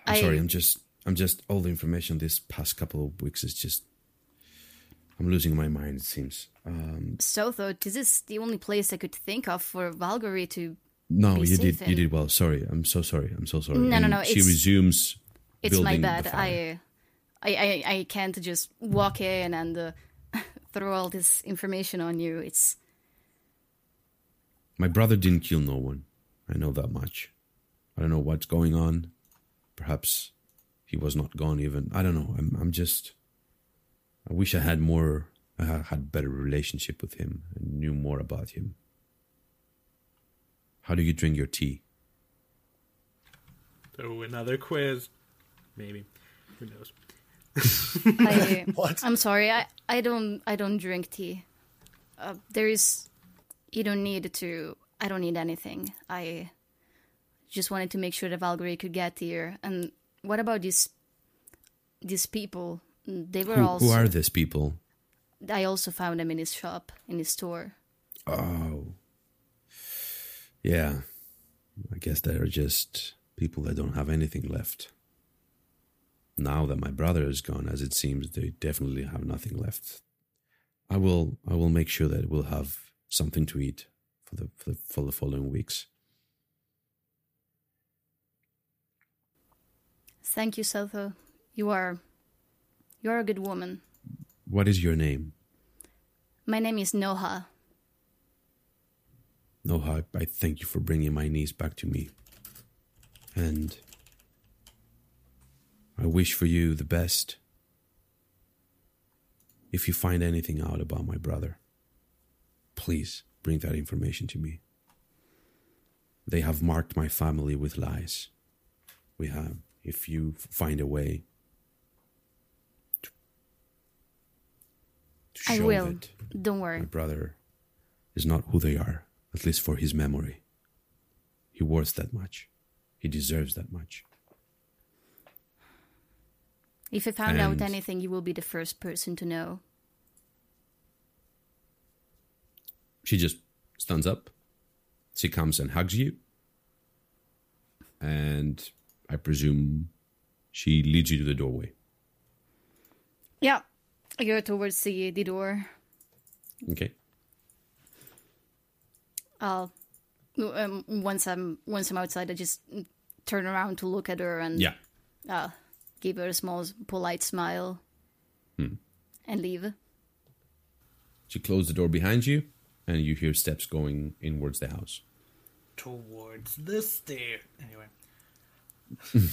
I'm I- sorry. I'm just. I'm just. All the information this past couple of weeks is just. I'm losing my mind. It seems. Um, So, though, this is the only place I could think of for Valkyrie to. no, you did. You did well. Sorry. I'm so sorry. I'm so sorry. No, no, And no, She it's- resumes. It's my bad. I, I, I, I can't just walk in and uh, throw all this information on you. It's My brother didn't kill no one. I know that much. I don't know what's going on. Perhaps he was not gone even. I don't know. I'm. I'm just. I wish I had more. I had better relationship with him and knew more about him. How do you drink your tea? Oh, another quiz. Maybe. Who knows? I, What? I'm sorry. I, I don't I don't drink tea. uh, there is. You don't need to. I don't need anything. I just wanted to make sure that Valkyrie could get here. And what about these these people? They were Who, also. who are these people? I also found them in his shop, in his store. Oh. Yeah. I guess they're just people that don't have anything left. Now that my brother is gone, as it seems, they definitely have nothing left. I will I will make sure that we'll have something to eat for the for the, for the following weeks. Thank you, Sotho. You are you are a good woman. What is your name? My name is Noha. Noha, I, I thank you for bringing my niece back to me. And I wish for you the best. If you find anything out about my brother, please bring that information to me. They have marked my family with lies. We have, if you find a way to, to I show will. that Don't worry. my brother is not who they are, at least for his memory. He worth that much. He deserves that much. If you found out anything, you will be the first person to know. She just stands up. She comes and hugs you. And I presume she leads you to the doorway. Yeah. I go towards the, the door. Okay. I'll um, once I'm once I'm outside, I just turn around to look at her and Yeah. uh, give her a small, polite smile, Hmm. and leave. She closed the door behind you, and you hear steps going inwards the house. Towards the stair. Anyway.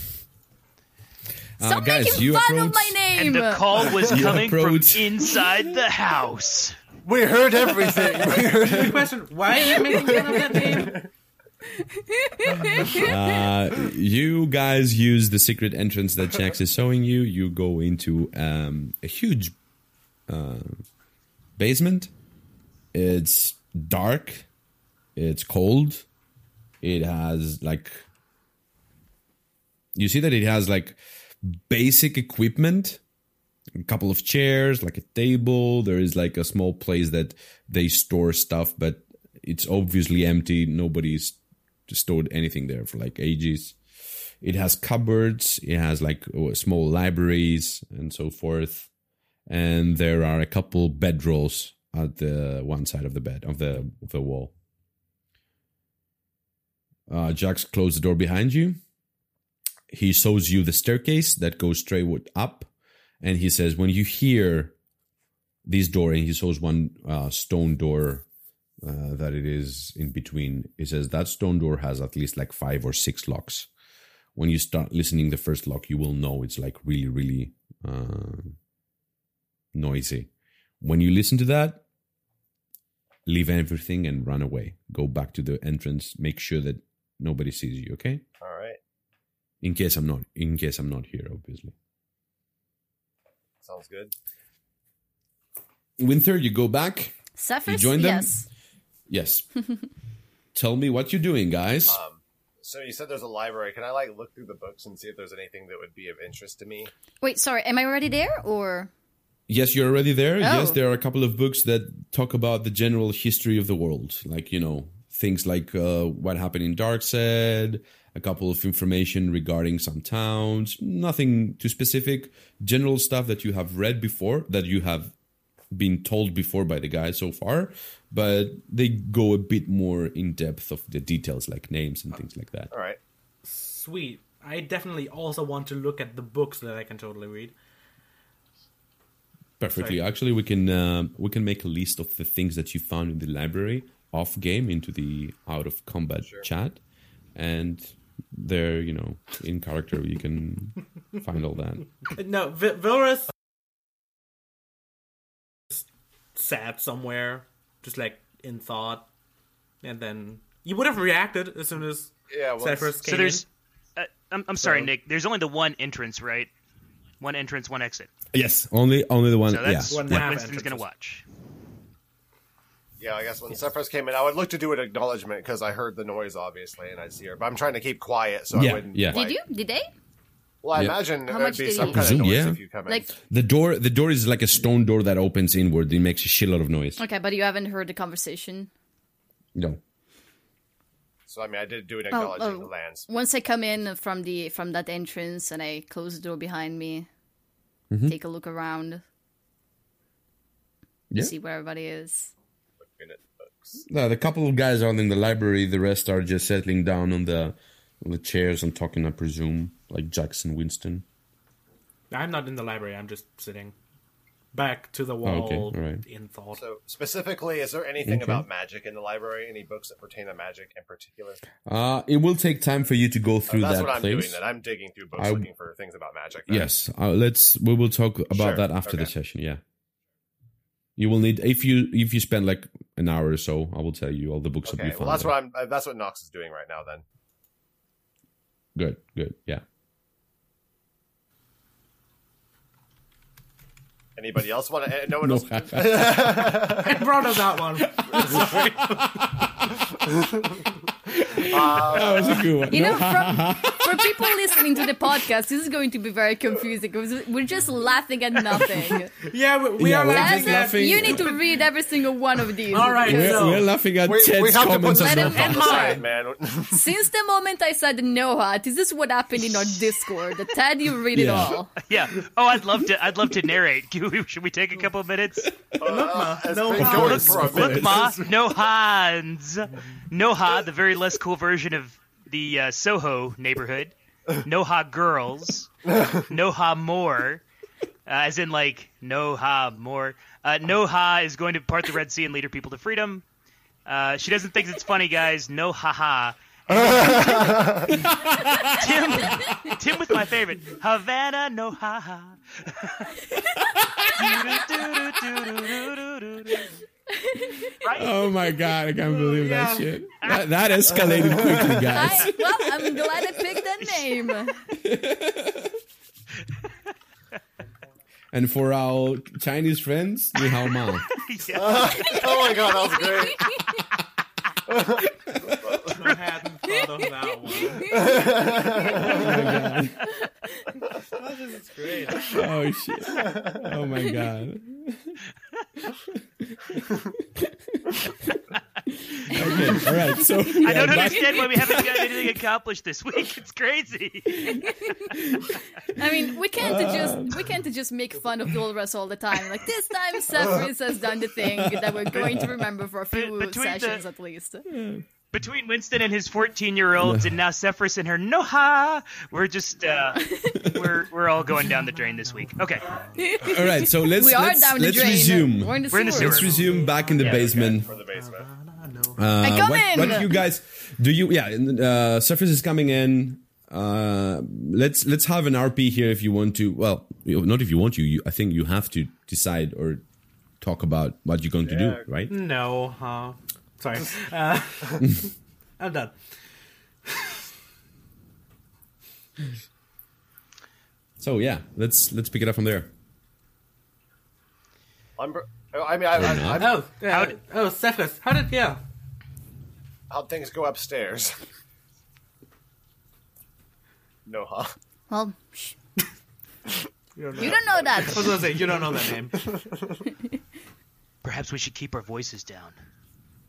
Uh, Stop guys, making you fun approach. of my name. And the call was You coming from inside the house. We heard everything. we heard Good question. Why are you making fun of that name? Uh, you guys use the secret entrance that Jax is showing you. You go into um, a huge uh, basement. It's dark. It's cold. It has like you see that it has like basic equipment a couple of chairs like a table there is like a small place that they store stuff but it's obviously empty nobody's stored anything there for like ages. It has cupboards it has like uh, small libraries and so forth. And there are a couple bedrolls at the one side of the bed of the of the wall. Uh, Jax closed the door behind you. He shows you the staircase that goes straight up, and he says, "When you hear this door," and he shows one uh, stone door uh, that it is in between. He says that stone door has at least like five or six locks. When you start listening the first lock, you will know it's like really, really uh, noisy. When you listen to that, leave everything and run away. Go back to the entrance. Make sure that nobody sees you. Okay. All right. In case I'm not, in case I'm not here, obviously. Sounds good. Winter, you go back. Cephas? joined them? Yes. Yes. Tell me what you're doing, guys. Um, so you said there's a library. Can I like look through the books and see if there's anything that would be of interest to me? Wait, sorry. Am I already there or? yes, you're already there. Yes, Oh. there are a couple of books that talk about the general history of the world, like you know things like uh, what happened in Darkseid, a couple of information regarding some towns. Nothing too specific. General stuff that you have read before, that you have been told before by the guy so far, but they go a bit more in depth of the details, like names and things like that. All right. Sweet. I definitely also want to look at the books that I can totally read. Perfectly. Sorry. Actually, we can uh, we can make a list of the things that you found in the library off game into the out of combat chat, and there, you know, in character, you can find all that. No, v- Vilrus sat somewhere, just like in thought, and then you would have reacted as soon as Yeah. Well, Sephrus came So there's. in. Uh, I'm, I'm sorry, So- Nick. There's only the one entrance, right? One entrance, one exit. Yes, only only the one. So that's yeah. One what half Winston's gonna watch. Yeah, I guess when Sephrus came in, I would look to do an acknowledgement because I heard the noise, obviously, and I see her. But I'm trying to keep quiet so Yeah, I wouldn't. yeah. Did you? Did they? Well, I Yeah. imagine How there'd much be did some you- kind of Presume, noise yeah. if you come in. Like, The door the door is like a stone door that opens inward. It makes a shitload of noise. okay, but you haven't heard the conversation. No. so I mean, I did do an Oh, acknowledgement oh. to lands. Once I come in from the from that entrance and I close the door behind me, Mm-hmm. take a look around, Yeah. see where everybody is. Looking at books. No, the couple of guys are in the library. The rest are just settling down on the on the chairs and talking. I presume, like Jackson Winston. I'm not in the library. I'm just sitting back to the Oh, okay, wall in thought. So specifically, is there anything Okay. about magic in the library? Any books that pertain to magic in particular? Uh, it will take time for you to go through That's that what I'm place. doing. Then I'm digging through books I- looking for things about magic. then. Yes, uh, let's. We will talk about Sure, that after the session. Yeah, you will need if you if you spend like an hour or so. I will tell you all the books will Okay. be Well, found. that's there. what I'm. uh, That's what Knox is doing right now. Then. Good, good. Yeah. Anybody else want to? Eh, no one No, else. I brought us that one. That was a good one. You know, from, for people listening to the podcast, this is going to be very confusing because we're just laughing at nothing. yeah, we, we Yeah, are we're laughing at. laughing. you need to read every single one of these. All right, We're, So- we're laughing at We, Ted's we have to put comments some as Let him well. end man. Since the moment I said Noah, is this is what happened in our Discord. The Ted, you read it all. Yeah. Oh, I'd love to. I'd love to narrate. Should we take a couple of minutes? Uh, it's no been Hans. Look- Look, ma, no Hans, no ha, the very less cool version of the uh, Soho neighborhood. Noha girls, Noha more, uh, as in like Noha more. Uh, no ha is going to part the Red Sea and lead her people to freedom. Uh, she doesn't think it's funny, guys. No ha ha. Tim, Tim with my favorite Havana, no ha ha. right? Oh my god, I can't believe Yeah. that shit. That, that escalated quickly, guys. I, well, I'm glad I picked that name. And for our Chinese friends, ni hao ma. Yeah. Oh my god, that was great. I hadn't thought of that one. this is great. Oh shit. Oh my god. okay, all right. So I don't understand why we haven't got anything accomplished this week. It's crazy. I mean, we can't uh, just we can't just make fun of Dolores all the time. Like this time, Sephrus has done the thing that we're going to remember for a few Between the- sessions at least. Between Winston and his 14 year olds, and now Sephrus and her Noha, we're just uh, we're we're all going down the drain this week. Okay, all right. So let's We are let's, down the let's drain. resume. We're in the We're in the sewer. Let's resume back in the basement. For the basement. Uh, I come what, in! what do you guys do? You yeah. Uh, Surface is coming in. Uh, let's let's have an RP here if you want to. Well, not if you want to. You, I think you have to decide or talk about what you're going to do, right? No, huh? Sorry. Uh, I'm done. So yeah, let's let's pick it up from there. I'm, br- I mean, I, I, I, Oh, uh, oh, Sephrus. How did yeah? how'd things go upstairs? no, huh? Well, shh, You don't know. you don't know I was that. gonna say you don't know that name. perhaps we should keep our voices down.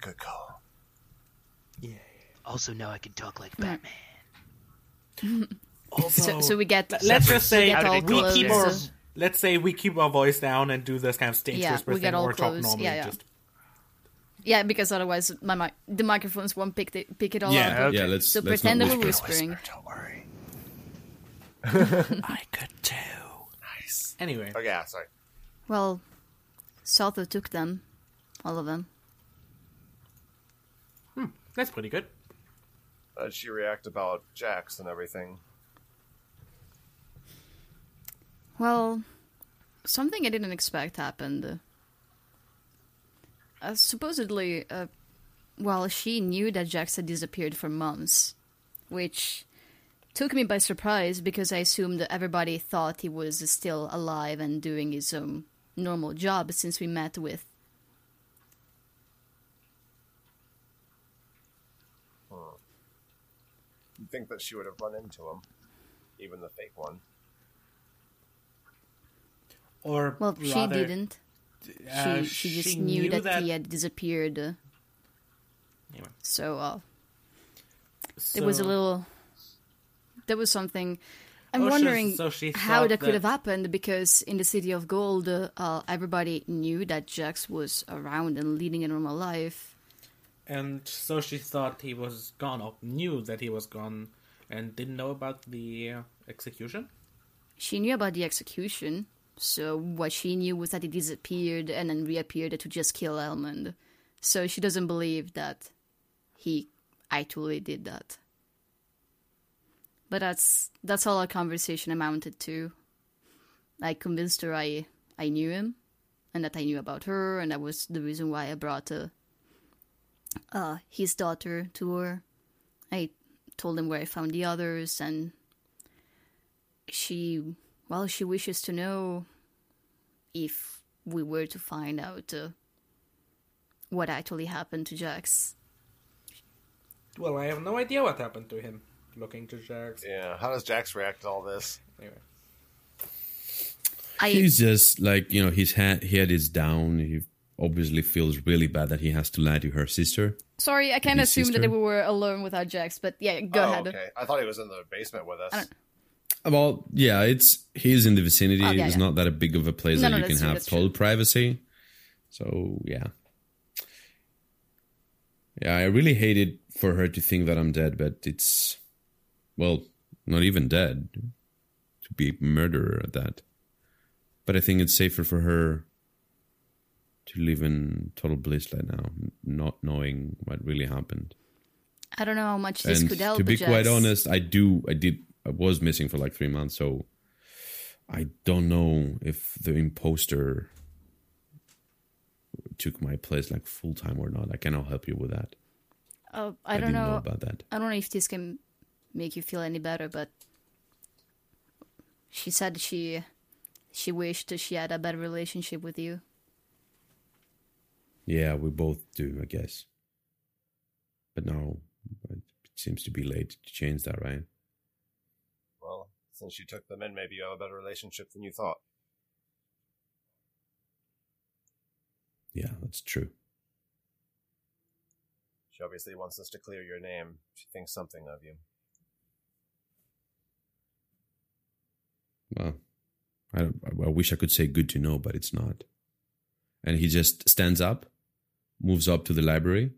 Good call. Yeah. Also, now I can talk like Batman. So, so we get. Let's just say get How all did it go we keep our. Let's say we keep our voice down and do this kind of stage Yeah, whisper we get thing, all or talk close. normally. Yeah, yeah. Just Yeah, because otherwise my mic- the microphones won't pick the, pick it all Yeah, up. Yeah, let's So let's pretend that we're whisper. whispering. Don't worry. I could too. Nice. Anyway, Oh yeah, sorry. Well, Sotho took them, all of them. That's pretty good. How did she react about Jax and everything? Well, something I didn't expect happened. Uh, supposedly, uh, well, she knew that Jax had disappeared for months, which took me by surprise because I assumed that everybody thought he was still alive and doing his um, normal job since we met with you'd think that she would have run into him, even the fake one. Or Well, she didn't. uh, she, she just knew, that, he had disappeared. Anyway. So uh, there was a little. There was something. I'm Oh, wondering so she how thought that could that- have happened because in the city of gold, uh, everybody knew that Jax was around and leading a normal life. And so she thought he was gone, or knew that he was gone, and didn't know about the execution. She knew about the execution, so what she knew was that he disappeared and then reappeared to just kill Elmond. So she doesn't believe that he actually did that. But that's that's all our conversation amounted to. I convinced her I I knew him, and that I knew about her, and that was the reason why I brought uh, uh his daughter to her. I told him where I found the others, and she well she wishes to know if we were to find out uh, what actually happened to Jax. Well, I have no idea what happened to him. Looking to Jax. Yeah. How does Jax react to all this? Anyway. I He's just like you know his head head is down. He obviously feels really bad that he has to lie to her sister. sorry, I can't assume sister? that we were alone without Jax, but yeah, go oh, ahead. okay. I thought he was in the basement with us. Well, yeah, it's he's in the vicinity. Oh, yeah, it's yeah. not that a big of a place No, that no, you can true, have that's true. total privacy. So yeah, yeah, I really hated for her to think that I'm dead, but it's well, not even dead to be a murderer at that. But I think it's safer for her to live in total bliss right now, not knowing what really happened. I don't know how much this and could help. to be quite honest, I do. I did. I was missing for like three months, so I don't know if the imposter took my place like full time or not. I cannot help you with that. Oh, I, don't didn't know. know about that. I don't know if this can make you feel any better, but she said she she wished she had a better relationship with you. Yeah, we both do, I guess. But now it seems to be late to change that, right? Well, since you took them in, maybe you have a better relationship than you thought. Yeah, that's true. She obviously wants us to clear your name. She thinks something of you. Well, I, don't- I wish I could say good to know, but it's not. And he just stands up, moves up to the library,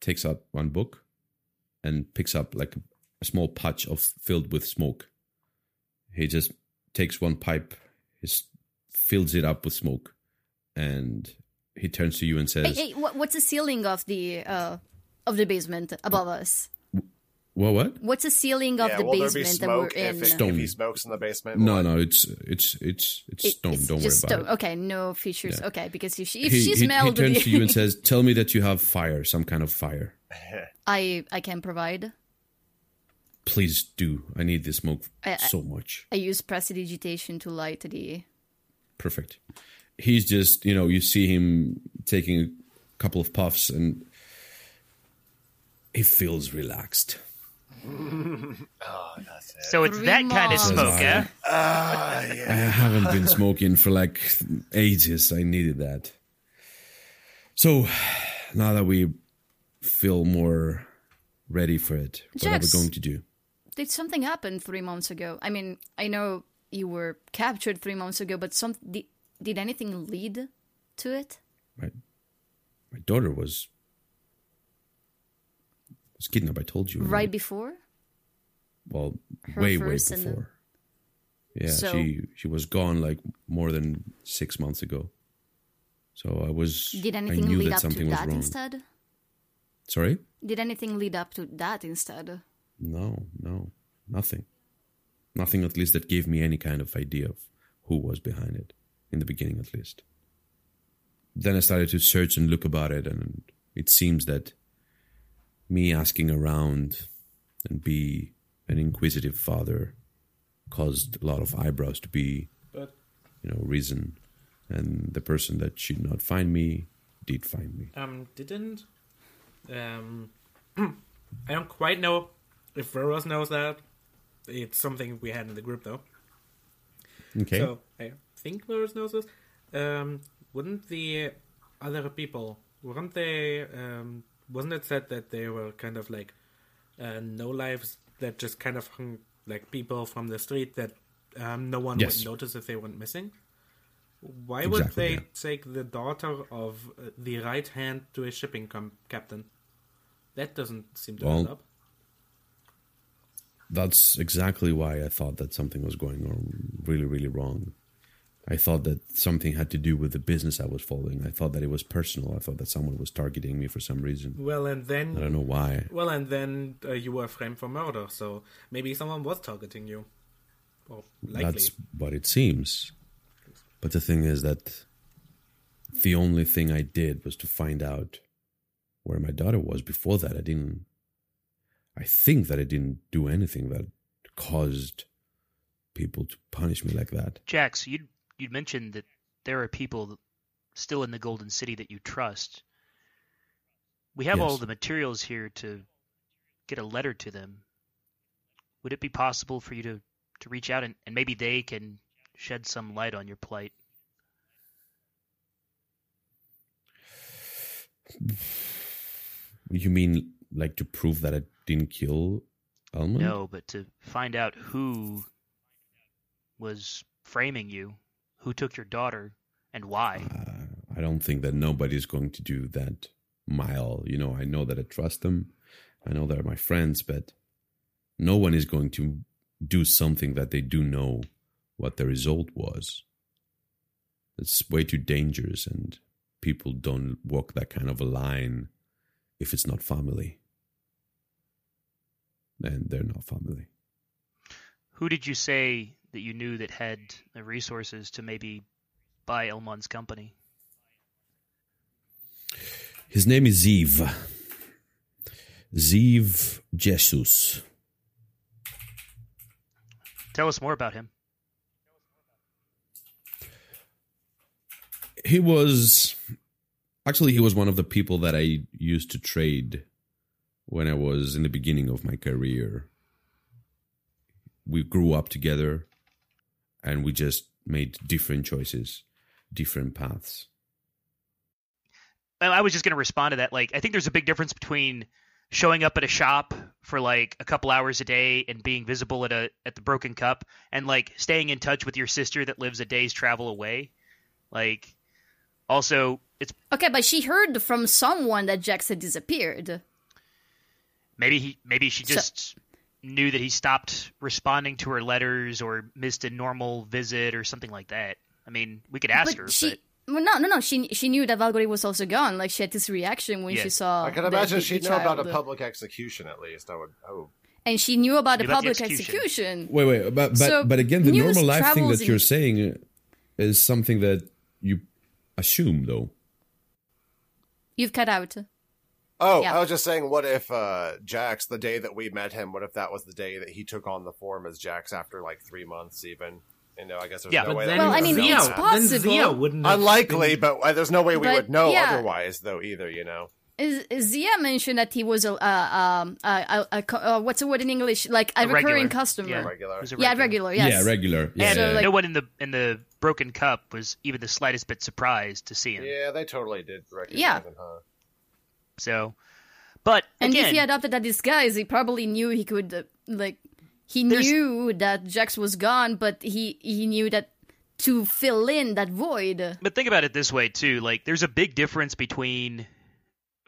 takes out one book, and picks up like a small patch of filled with smoke. He just takes one pipe, he fills it up with smoke, and he turns to you and says, Hey, hey, what's the ceiling of the uh of the basement above us? "Well, what? What's the ceiling of yeah, the will there be basement that we're smoke in? if, it, Stone. if he smokes in the basement? No, What? no, it's it's it's it's It- stone. it's Don't worry just about stone. it." Okay, no features. Yeah. Okay, because if she if he, she he- he turns the, to you and says, "Tell me that you have fire, some kind of fire." I I can provide. Please do. I need this smoke I- I- so much. I use prestidigitation to light the. Perfect. He's just, you know, you see him taking a couple of puffs and he feels relaxed. Oh, that's it. So it's Three that kind of months. smoke, huh? Ah, yeah. I haven't been smoking for like ages. I needed that. So now that we feel more ready for it, what are we going to do? Did something happen three months ago? I mean, I know you were captured three months ago, but some did, did anything lead to it? My, my daughter was was kidnapped. I told you. Right before? well Her way way first and then- before yeah So- she she was gone like more than six months ago so i was Did i anything knew lead that up to that wrong instead? sorry Did anything lead up to that instead? no no nothing nothing at least that gave me any kind of idea of who was behind it in the beginning at least then i started to search and look about it and it seems that me asking around and be an inquisitive father caused a lot of eyebrows to be But you know, reason. And the person that should not find me did find me. um, didn't um, I don't quite know if Veros knows that, it's something we had in the group though. Okay. So I think Veros knows this. Um, wouldn't the other people weren't they? Um, wasn't it said that they were kind of like uh, no lives that just kind of hung like people from the street that um, no one Yes. would notice if they went missing? Why would they yeah. take the daughter of uh, the right hand to a shipping com- captain? That doesn't seem to Well, add up. That's exactly why I thought that something was going on really, really wrong. I thought that something had to do with the business I was following. I thought that it was personal. I thought that someone was targeting me for some reason. Well, and then I don't know why. Well, and then uh, you were framed for murder, so maybe someone was targeting you. Or likely. That's what it seems. But the thing is that the only thing I did was to find out where my daughter was. Before that, I didn't. I think that I didn't do anything that caused people to punish me like that. Jax, you you mentioned that there are people still in the Golden City that you trust. We have all the materials here to get a letter to them. Would it be possible for you to, to reach out and, and maybe they can shed some light on your plight? You mean like to prove that I didn't kill Elmond? No, but to find out who was framing you, who took your daughter, and why. Uh, I don't think that nobody's going to do that mile. You know, I know that I trust them. I know they're my friends, but no one is going to do something that they do know what the result was. It's way too dangerous, and people don't walk that kind of a line if it's not family. And they're not family. Who did you say that you knew that had the resources to maybe buy Elmond's company? His name is Ziv. Ziv Jesus. Tell us more about him. he was actually he was one of the people that I used to trade when I was in the beginning of my career. We grew up together and we just made different choices, different paths. I I was just going to respond to that. Like, I think there's a big difference between showing up at a shop for like a couple hours a day and being visible at a at the Broken Cup, and like staying in touch with your sister that lives a day's travel away. Like, also, it's Okay, but she heard from someone that Jax had disappeared. maybe he maybe she So- just knew that he stopped responding to her letters or missed a normal visit or something like that. I mean, we could ask but her, she, but well, no, no, no. She she knew that Valkyrie was also gone. Like she had this reaction when Yeah. she saw. I can imagine the- she'd the know about a public execution at least. I would hope. and she knew about She the knew about the public execution. execution. Wait, wait, but but, So, but again, the normal life thing that you're in- saying is something that you assume, though. You've cut out. Oh, Yeah. I was just saying, what if uh, Jax, the day that we met him, what if that was the day that he took on the form as Jax after like three months, even? You know, I guess there's Yeah, no way. then that Well, we I mean, would it's possible. Then Zia wouldn't Unlikely, been- but uh, there's no way we But, would know yeah. otherwise, though. Either, you know. Zia mentioned that he was a, uh, um, a, a, a, co- uh, what's the word in English? Like a, A regular. recurring customer. Yeah. Regular. It Yeah, regular. Yes. Yeah, regular. Yeah, and So, like- no one in the in the Broken Cup was even the slightest bit surprised to see him. Yeah, they totally did recognize Yeah. him, huh? So, but And again, if he adopted that disguise, he probably knew he could, uh, like, he knew that Jax was gone, but he he knew that to fill in that void. But think about it this way too. Like there's a big difference between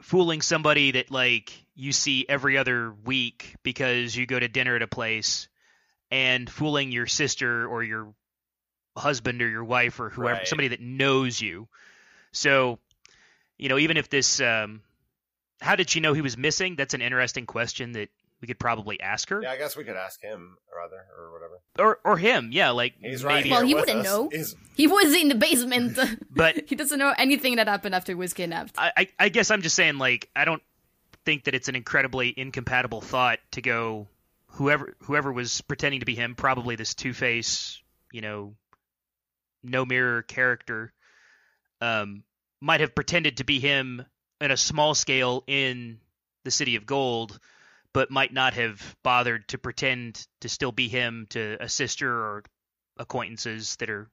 fooling somebody that like you see every other week because you go to dinner at a place and fooling your sister or your husband or your wife or whoever Right. somebody that knows you. So, you know, even if this um how did she know he was missing? That's an interesting question that we could probably ask her. Yeah, I guess we could ask him, rather, or whatever. Or or him. Yeah, like He's right maybe Well, he wouldn't us. know. He's- He was in the basement. But- he doesn't know anything that happened after he was kidnapped. I, I I guess I'm just saying like I don't think that it's an incredibly incompatible thought to go whoever whoever was pretending to be him probably this two face you know no mirror character um might have pretended to be him in a small scale in the city of gold but might not have bothered to pretend to still be him to a sister or acquaintances that are,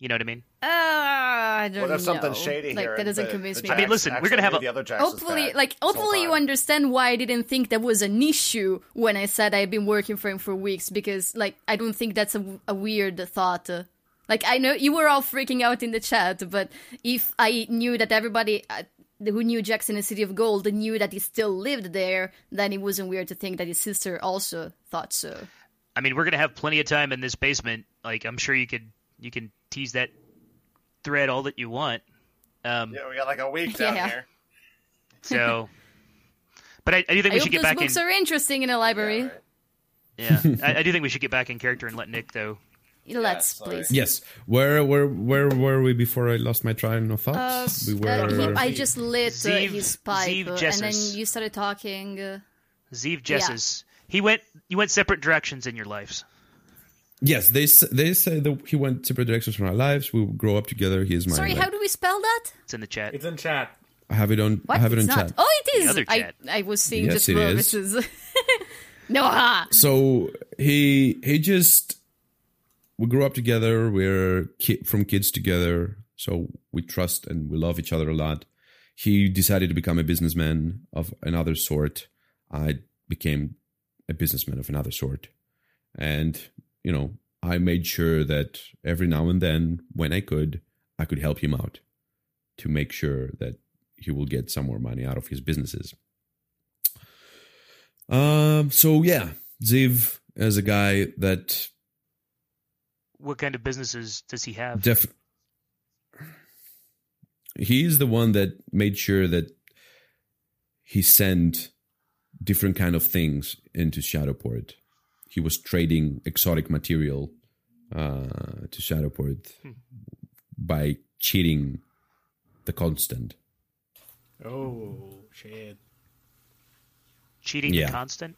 you know what I mean? Uh, I don't What if know. something shady like here? that doesn't the- convince the me. I mean, listen, we're gonna have a- the other Jax hopefully like hopefully you understand why i didn't think that was an issue when i said i've been working for him for weeks because like i don't think that's a, a weird thought uh, like i know you were all freaking out in the chat but if i knew that everybody uh, who knew jackson in city of gold and knew that he still lived there then it wasn't weird to think that his sister also thought so I mean, we're gonna have plenty of time in this basement. Like, I'm sure you could you can tease that thread all that you want. Um, Yeah, we got like a week down Yeah. here. so, but I, I do think i we hope should get those back in. books are interesting in a library Yeah, right. Yeah, I, I do think we should get back in character and let Nick though. Let's sorry. please Yes. Where where where were we before I lost my train of Uh, thoughts? we uh, he- were. I just lit uh, Zeev- his pipe, uh, and then you started talking. Uh, Zeev Jesses. He went. You went separate directions in your lives. yes, they they say that he went separate directions from our lives. We grow up together. He is my. sorry, like- how do we spell that? It's in the chat. It's in chat. I have it on. What? I have it it's on not. chat. Oh, it is. other I chat. I was seeing Yes, just it is. no, ha. So he he just we grew up together. We're ki- from kids together, so we trust and we love each other a lot. He decided to become a businessman of another sort. I became a businessman of another sort, and you know I made sure that every now and then, when I could, I could help him out to make sure that he will get some more money out of his businesses. Um. So yeah, Ziv is a guy that What kind of businesses does he have? def. He's the one that made sure that he sent different kind of things into Shadowport. He was trading exotic material uh, to Shadowport by cheating the constant. Oh shit! Cheating Yeah. the constant.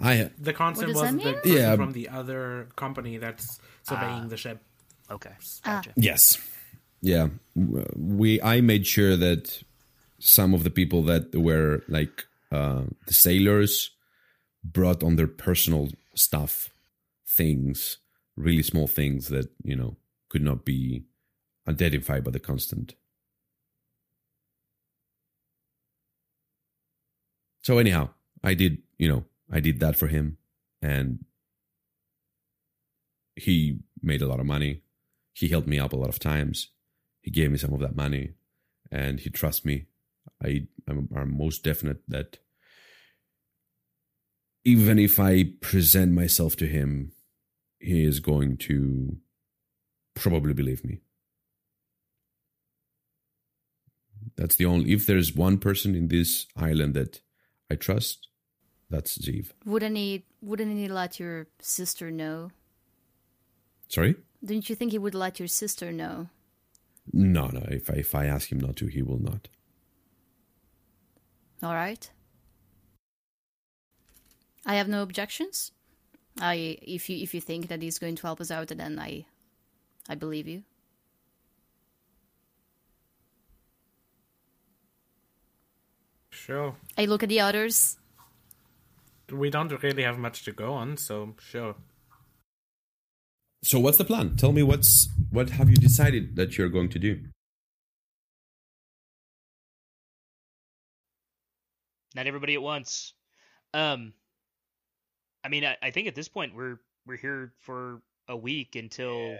I The constant was the person Yeah. from the other company that's surveying the ship. Okay. Ah. Gotcha. Yes. Yeah. We I made sure that some of the people that were like uh the sailors brought on their personal stuff things, really small things that, you know, could not be identified by the constant. So anyhow, I did, you know, I did that for him and he made a lot of money he helped me up a lot of times. He gave me some of that money, and he trusts me. I'm most definite that even if I present myself to him, he is going to probably believe me. That's the only. If there's one person in this island that I trust, that's Zeev. wouldn't he? Wouldn't he let your sister know? Sorry. Didn't you think he would let your sister know? No, no. If I, if I ask him not to, he will not. All right. I have no objections. I if you if you think that he's going to help us out, then I I believe you. Sure. I look at the others. We don't really have much to go on, so sure. So what's the plan? Tell me what's what have you decided that you're going to do? Not everybody at once. Um, I mean, I, I think at this point we're we're here for a week until. Yeah.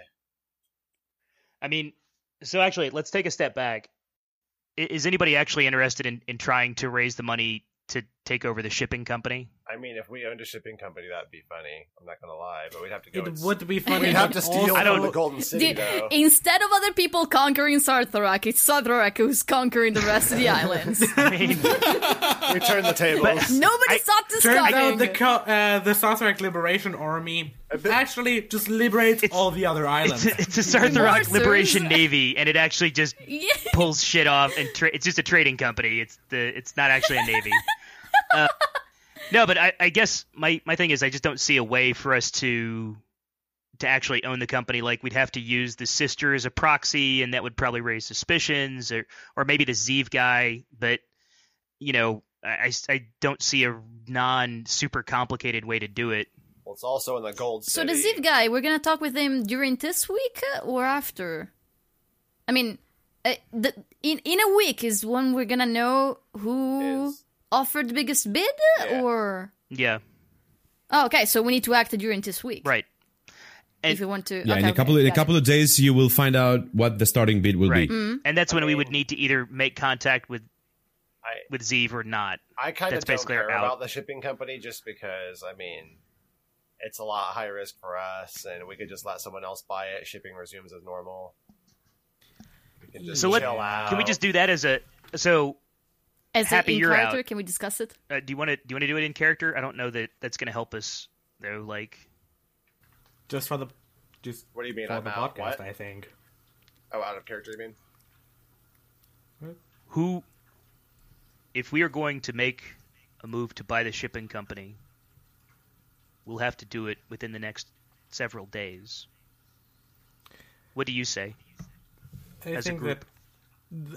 I mean, so actually, let's take a step back. Is anybody actually interested in, in trying to raise the money to take over the shipping company? I mean, if we owned a shipping company, that'd be funny. I'm not gonna lie, but we'd have to go. It and- would be funny. We'd have to steal also- I from don't- the Golden City, Dude, though. instead of other people conquering Sarthrok, it's Sarthrok who's conquering the rest of the islands. I mean, we turn the tables. Nobody I- saw this Turns coming. out the co- uh, the Sarthrok Liberation Army actually just liberates It's- all the other islands. it's, it's a Sarthrok Liberation Navy, and it actually just Yeah. pulls shit off, and tra- it's just a trading company. It's the it's not actually a navy. Uh, no, but I, I guess my my thing is I just don't see a way for us to to actually own the company. Like we'd have to use the sister as a proxy, and that would probably raise suspicions, or or maybe the Zeev guy. But you know, I, I, I don't see a non super complicated way to do it. Well, it's also in the gold So city. the Ziv guy, we're gonna talk with him during this week uh, or after? I mean, uh, the, in in a week is when we're gonna know who Is- offered the biggest bid, Yeah. or Yeah, oh, okay. So we need to act during this week, right. And- If you want to, Yeah, okay, in a okay, couple in a couple of days, you will find out what the starting bid will Right. be. Mm-hmm. And that's when we would need to either make contact with I- with Zeev or not. I kind of That's don't basically care about the shipping company just because, I mean, it's a lot high risk for us, and we could just let someone else buy it. Shipping resumes as normal. We can just So what? out. Can we just do that as a so? As a- Happy in you're character, out. can we discuss it? Uh, do you want to do you want to do it in character? I don't know that that's going to help us though. Like Just for the just What do you mean? for I'm the out? podcast, What? I think. Oh, out of character, you mean? who, if we are going to make a move to buy the shipping company, we'll have to do it within the next several days. What do you say? I As a think group. that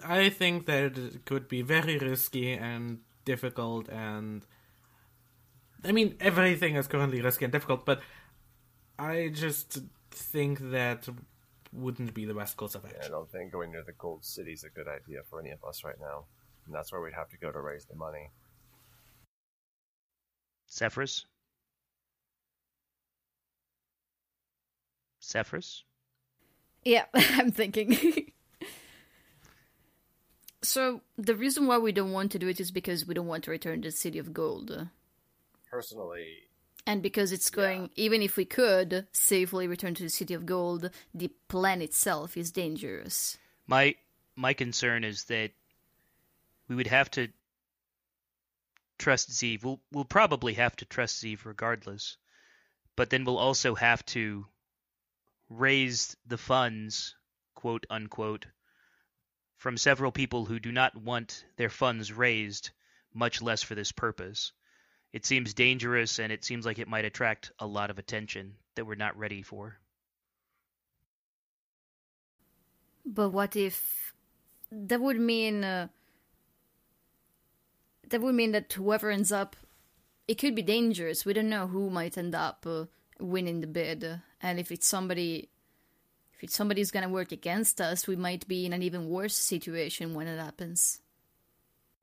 I think that it could be very risky and difficult and I mean everything is currently risky and difficult, but I just think that wouldn't be the best course of action. I don't think going near the gold city is a good idea for any of us right now. And that's where we'd have to go to raise the money. Sephrus? Sephrus? Yeah, I'm thinking. so the reason why we don't want to do it is because we don't want to return to the city of gold. Personally, And because it's going, even if we could safely return to the city of gold, the plan itself is dangerous. My my concern is that we would have to trust Zeev. We'll we'll probably have to trust Zeev regardless. But then we'll also have to raise the funds, quote unquote, from several people who do not want their funds raised, much less for this purpose. It seems dangerous and it seems like it might attract a lot of attention that we're not ready for. But what if that would mean uh, that would mean that whoever ends up, it could be dangerous. We don't know who might end up uh, winning the bid, and if it's somebody, if it's somebody who's gonna work against us, we might be in an even worse situation when it happens.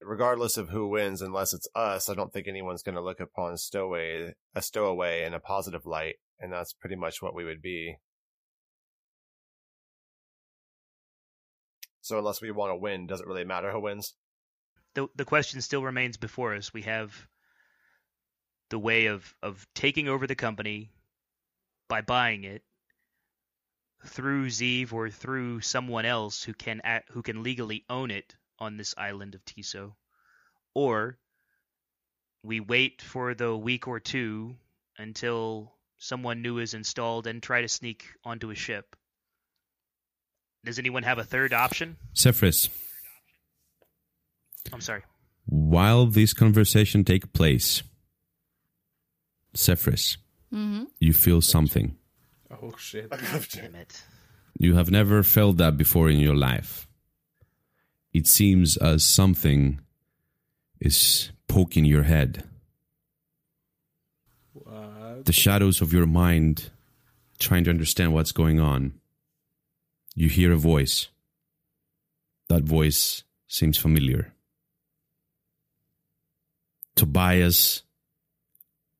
regardless of who wins, unless it's us, I don't think anyone's going to look upon stowaway a stowaway in a positive light, and that's pretty much what we would be. So unless we want to win, does it really matter who wins? the the question still remains before us. We have the way of of taking over the company by buying it through Zeev or through someone else who can act, who can legally own it on this island of Tiso, or we wait for the week or two until someone new is installed and try to sneak onto a ship. Does anyone have a third option? Sephrus, I'm sorry. while this conversation take place, Sephrus, Mm-hmm. you feel something. Oh shit. Damn it. You have never felt that before in your life. It seems as something is poking your head. What? The shadows of your mind trying to understand what's going on. You hear a voice. That voice seems familiar. Tobias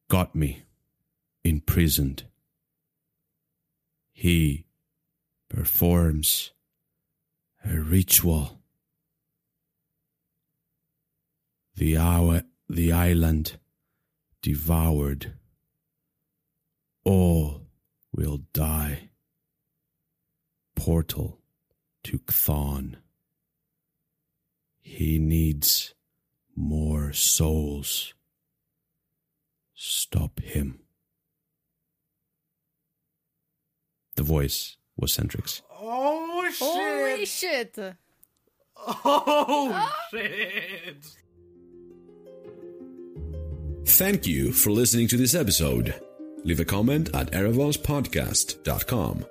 got me imprisoned. He performs a ritual. The hour, the island devoured. All will die. Portal to Chthon. He needs more souls. Stop him. The voice was Centrix. Oh shit! Holy shit! Oh ah. shit! Thank you for listening to this episode. Leave a comment at erebospodcast.com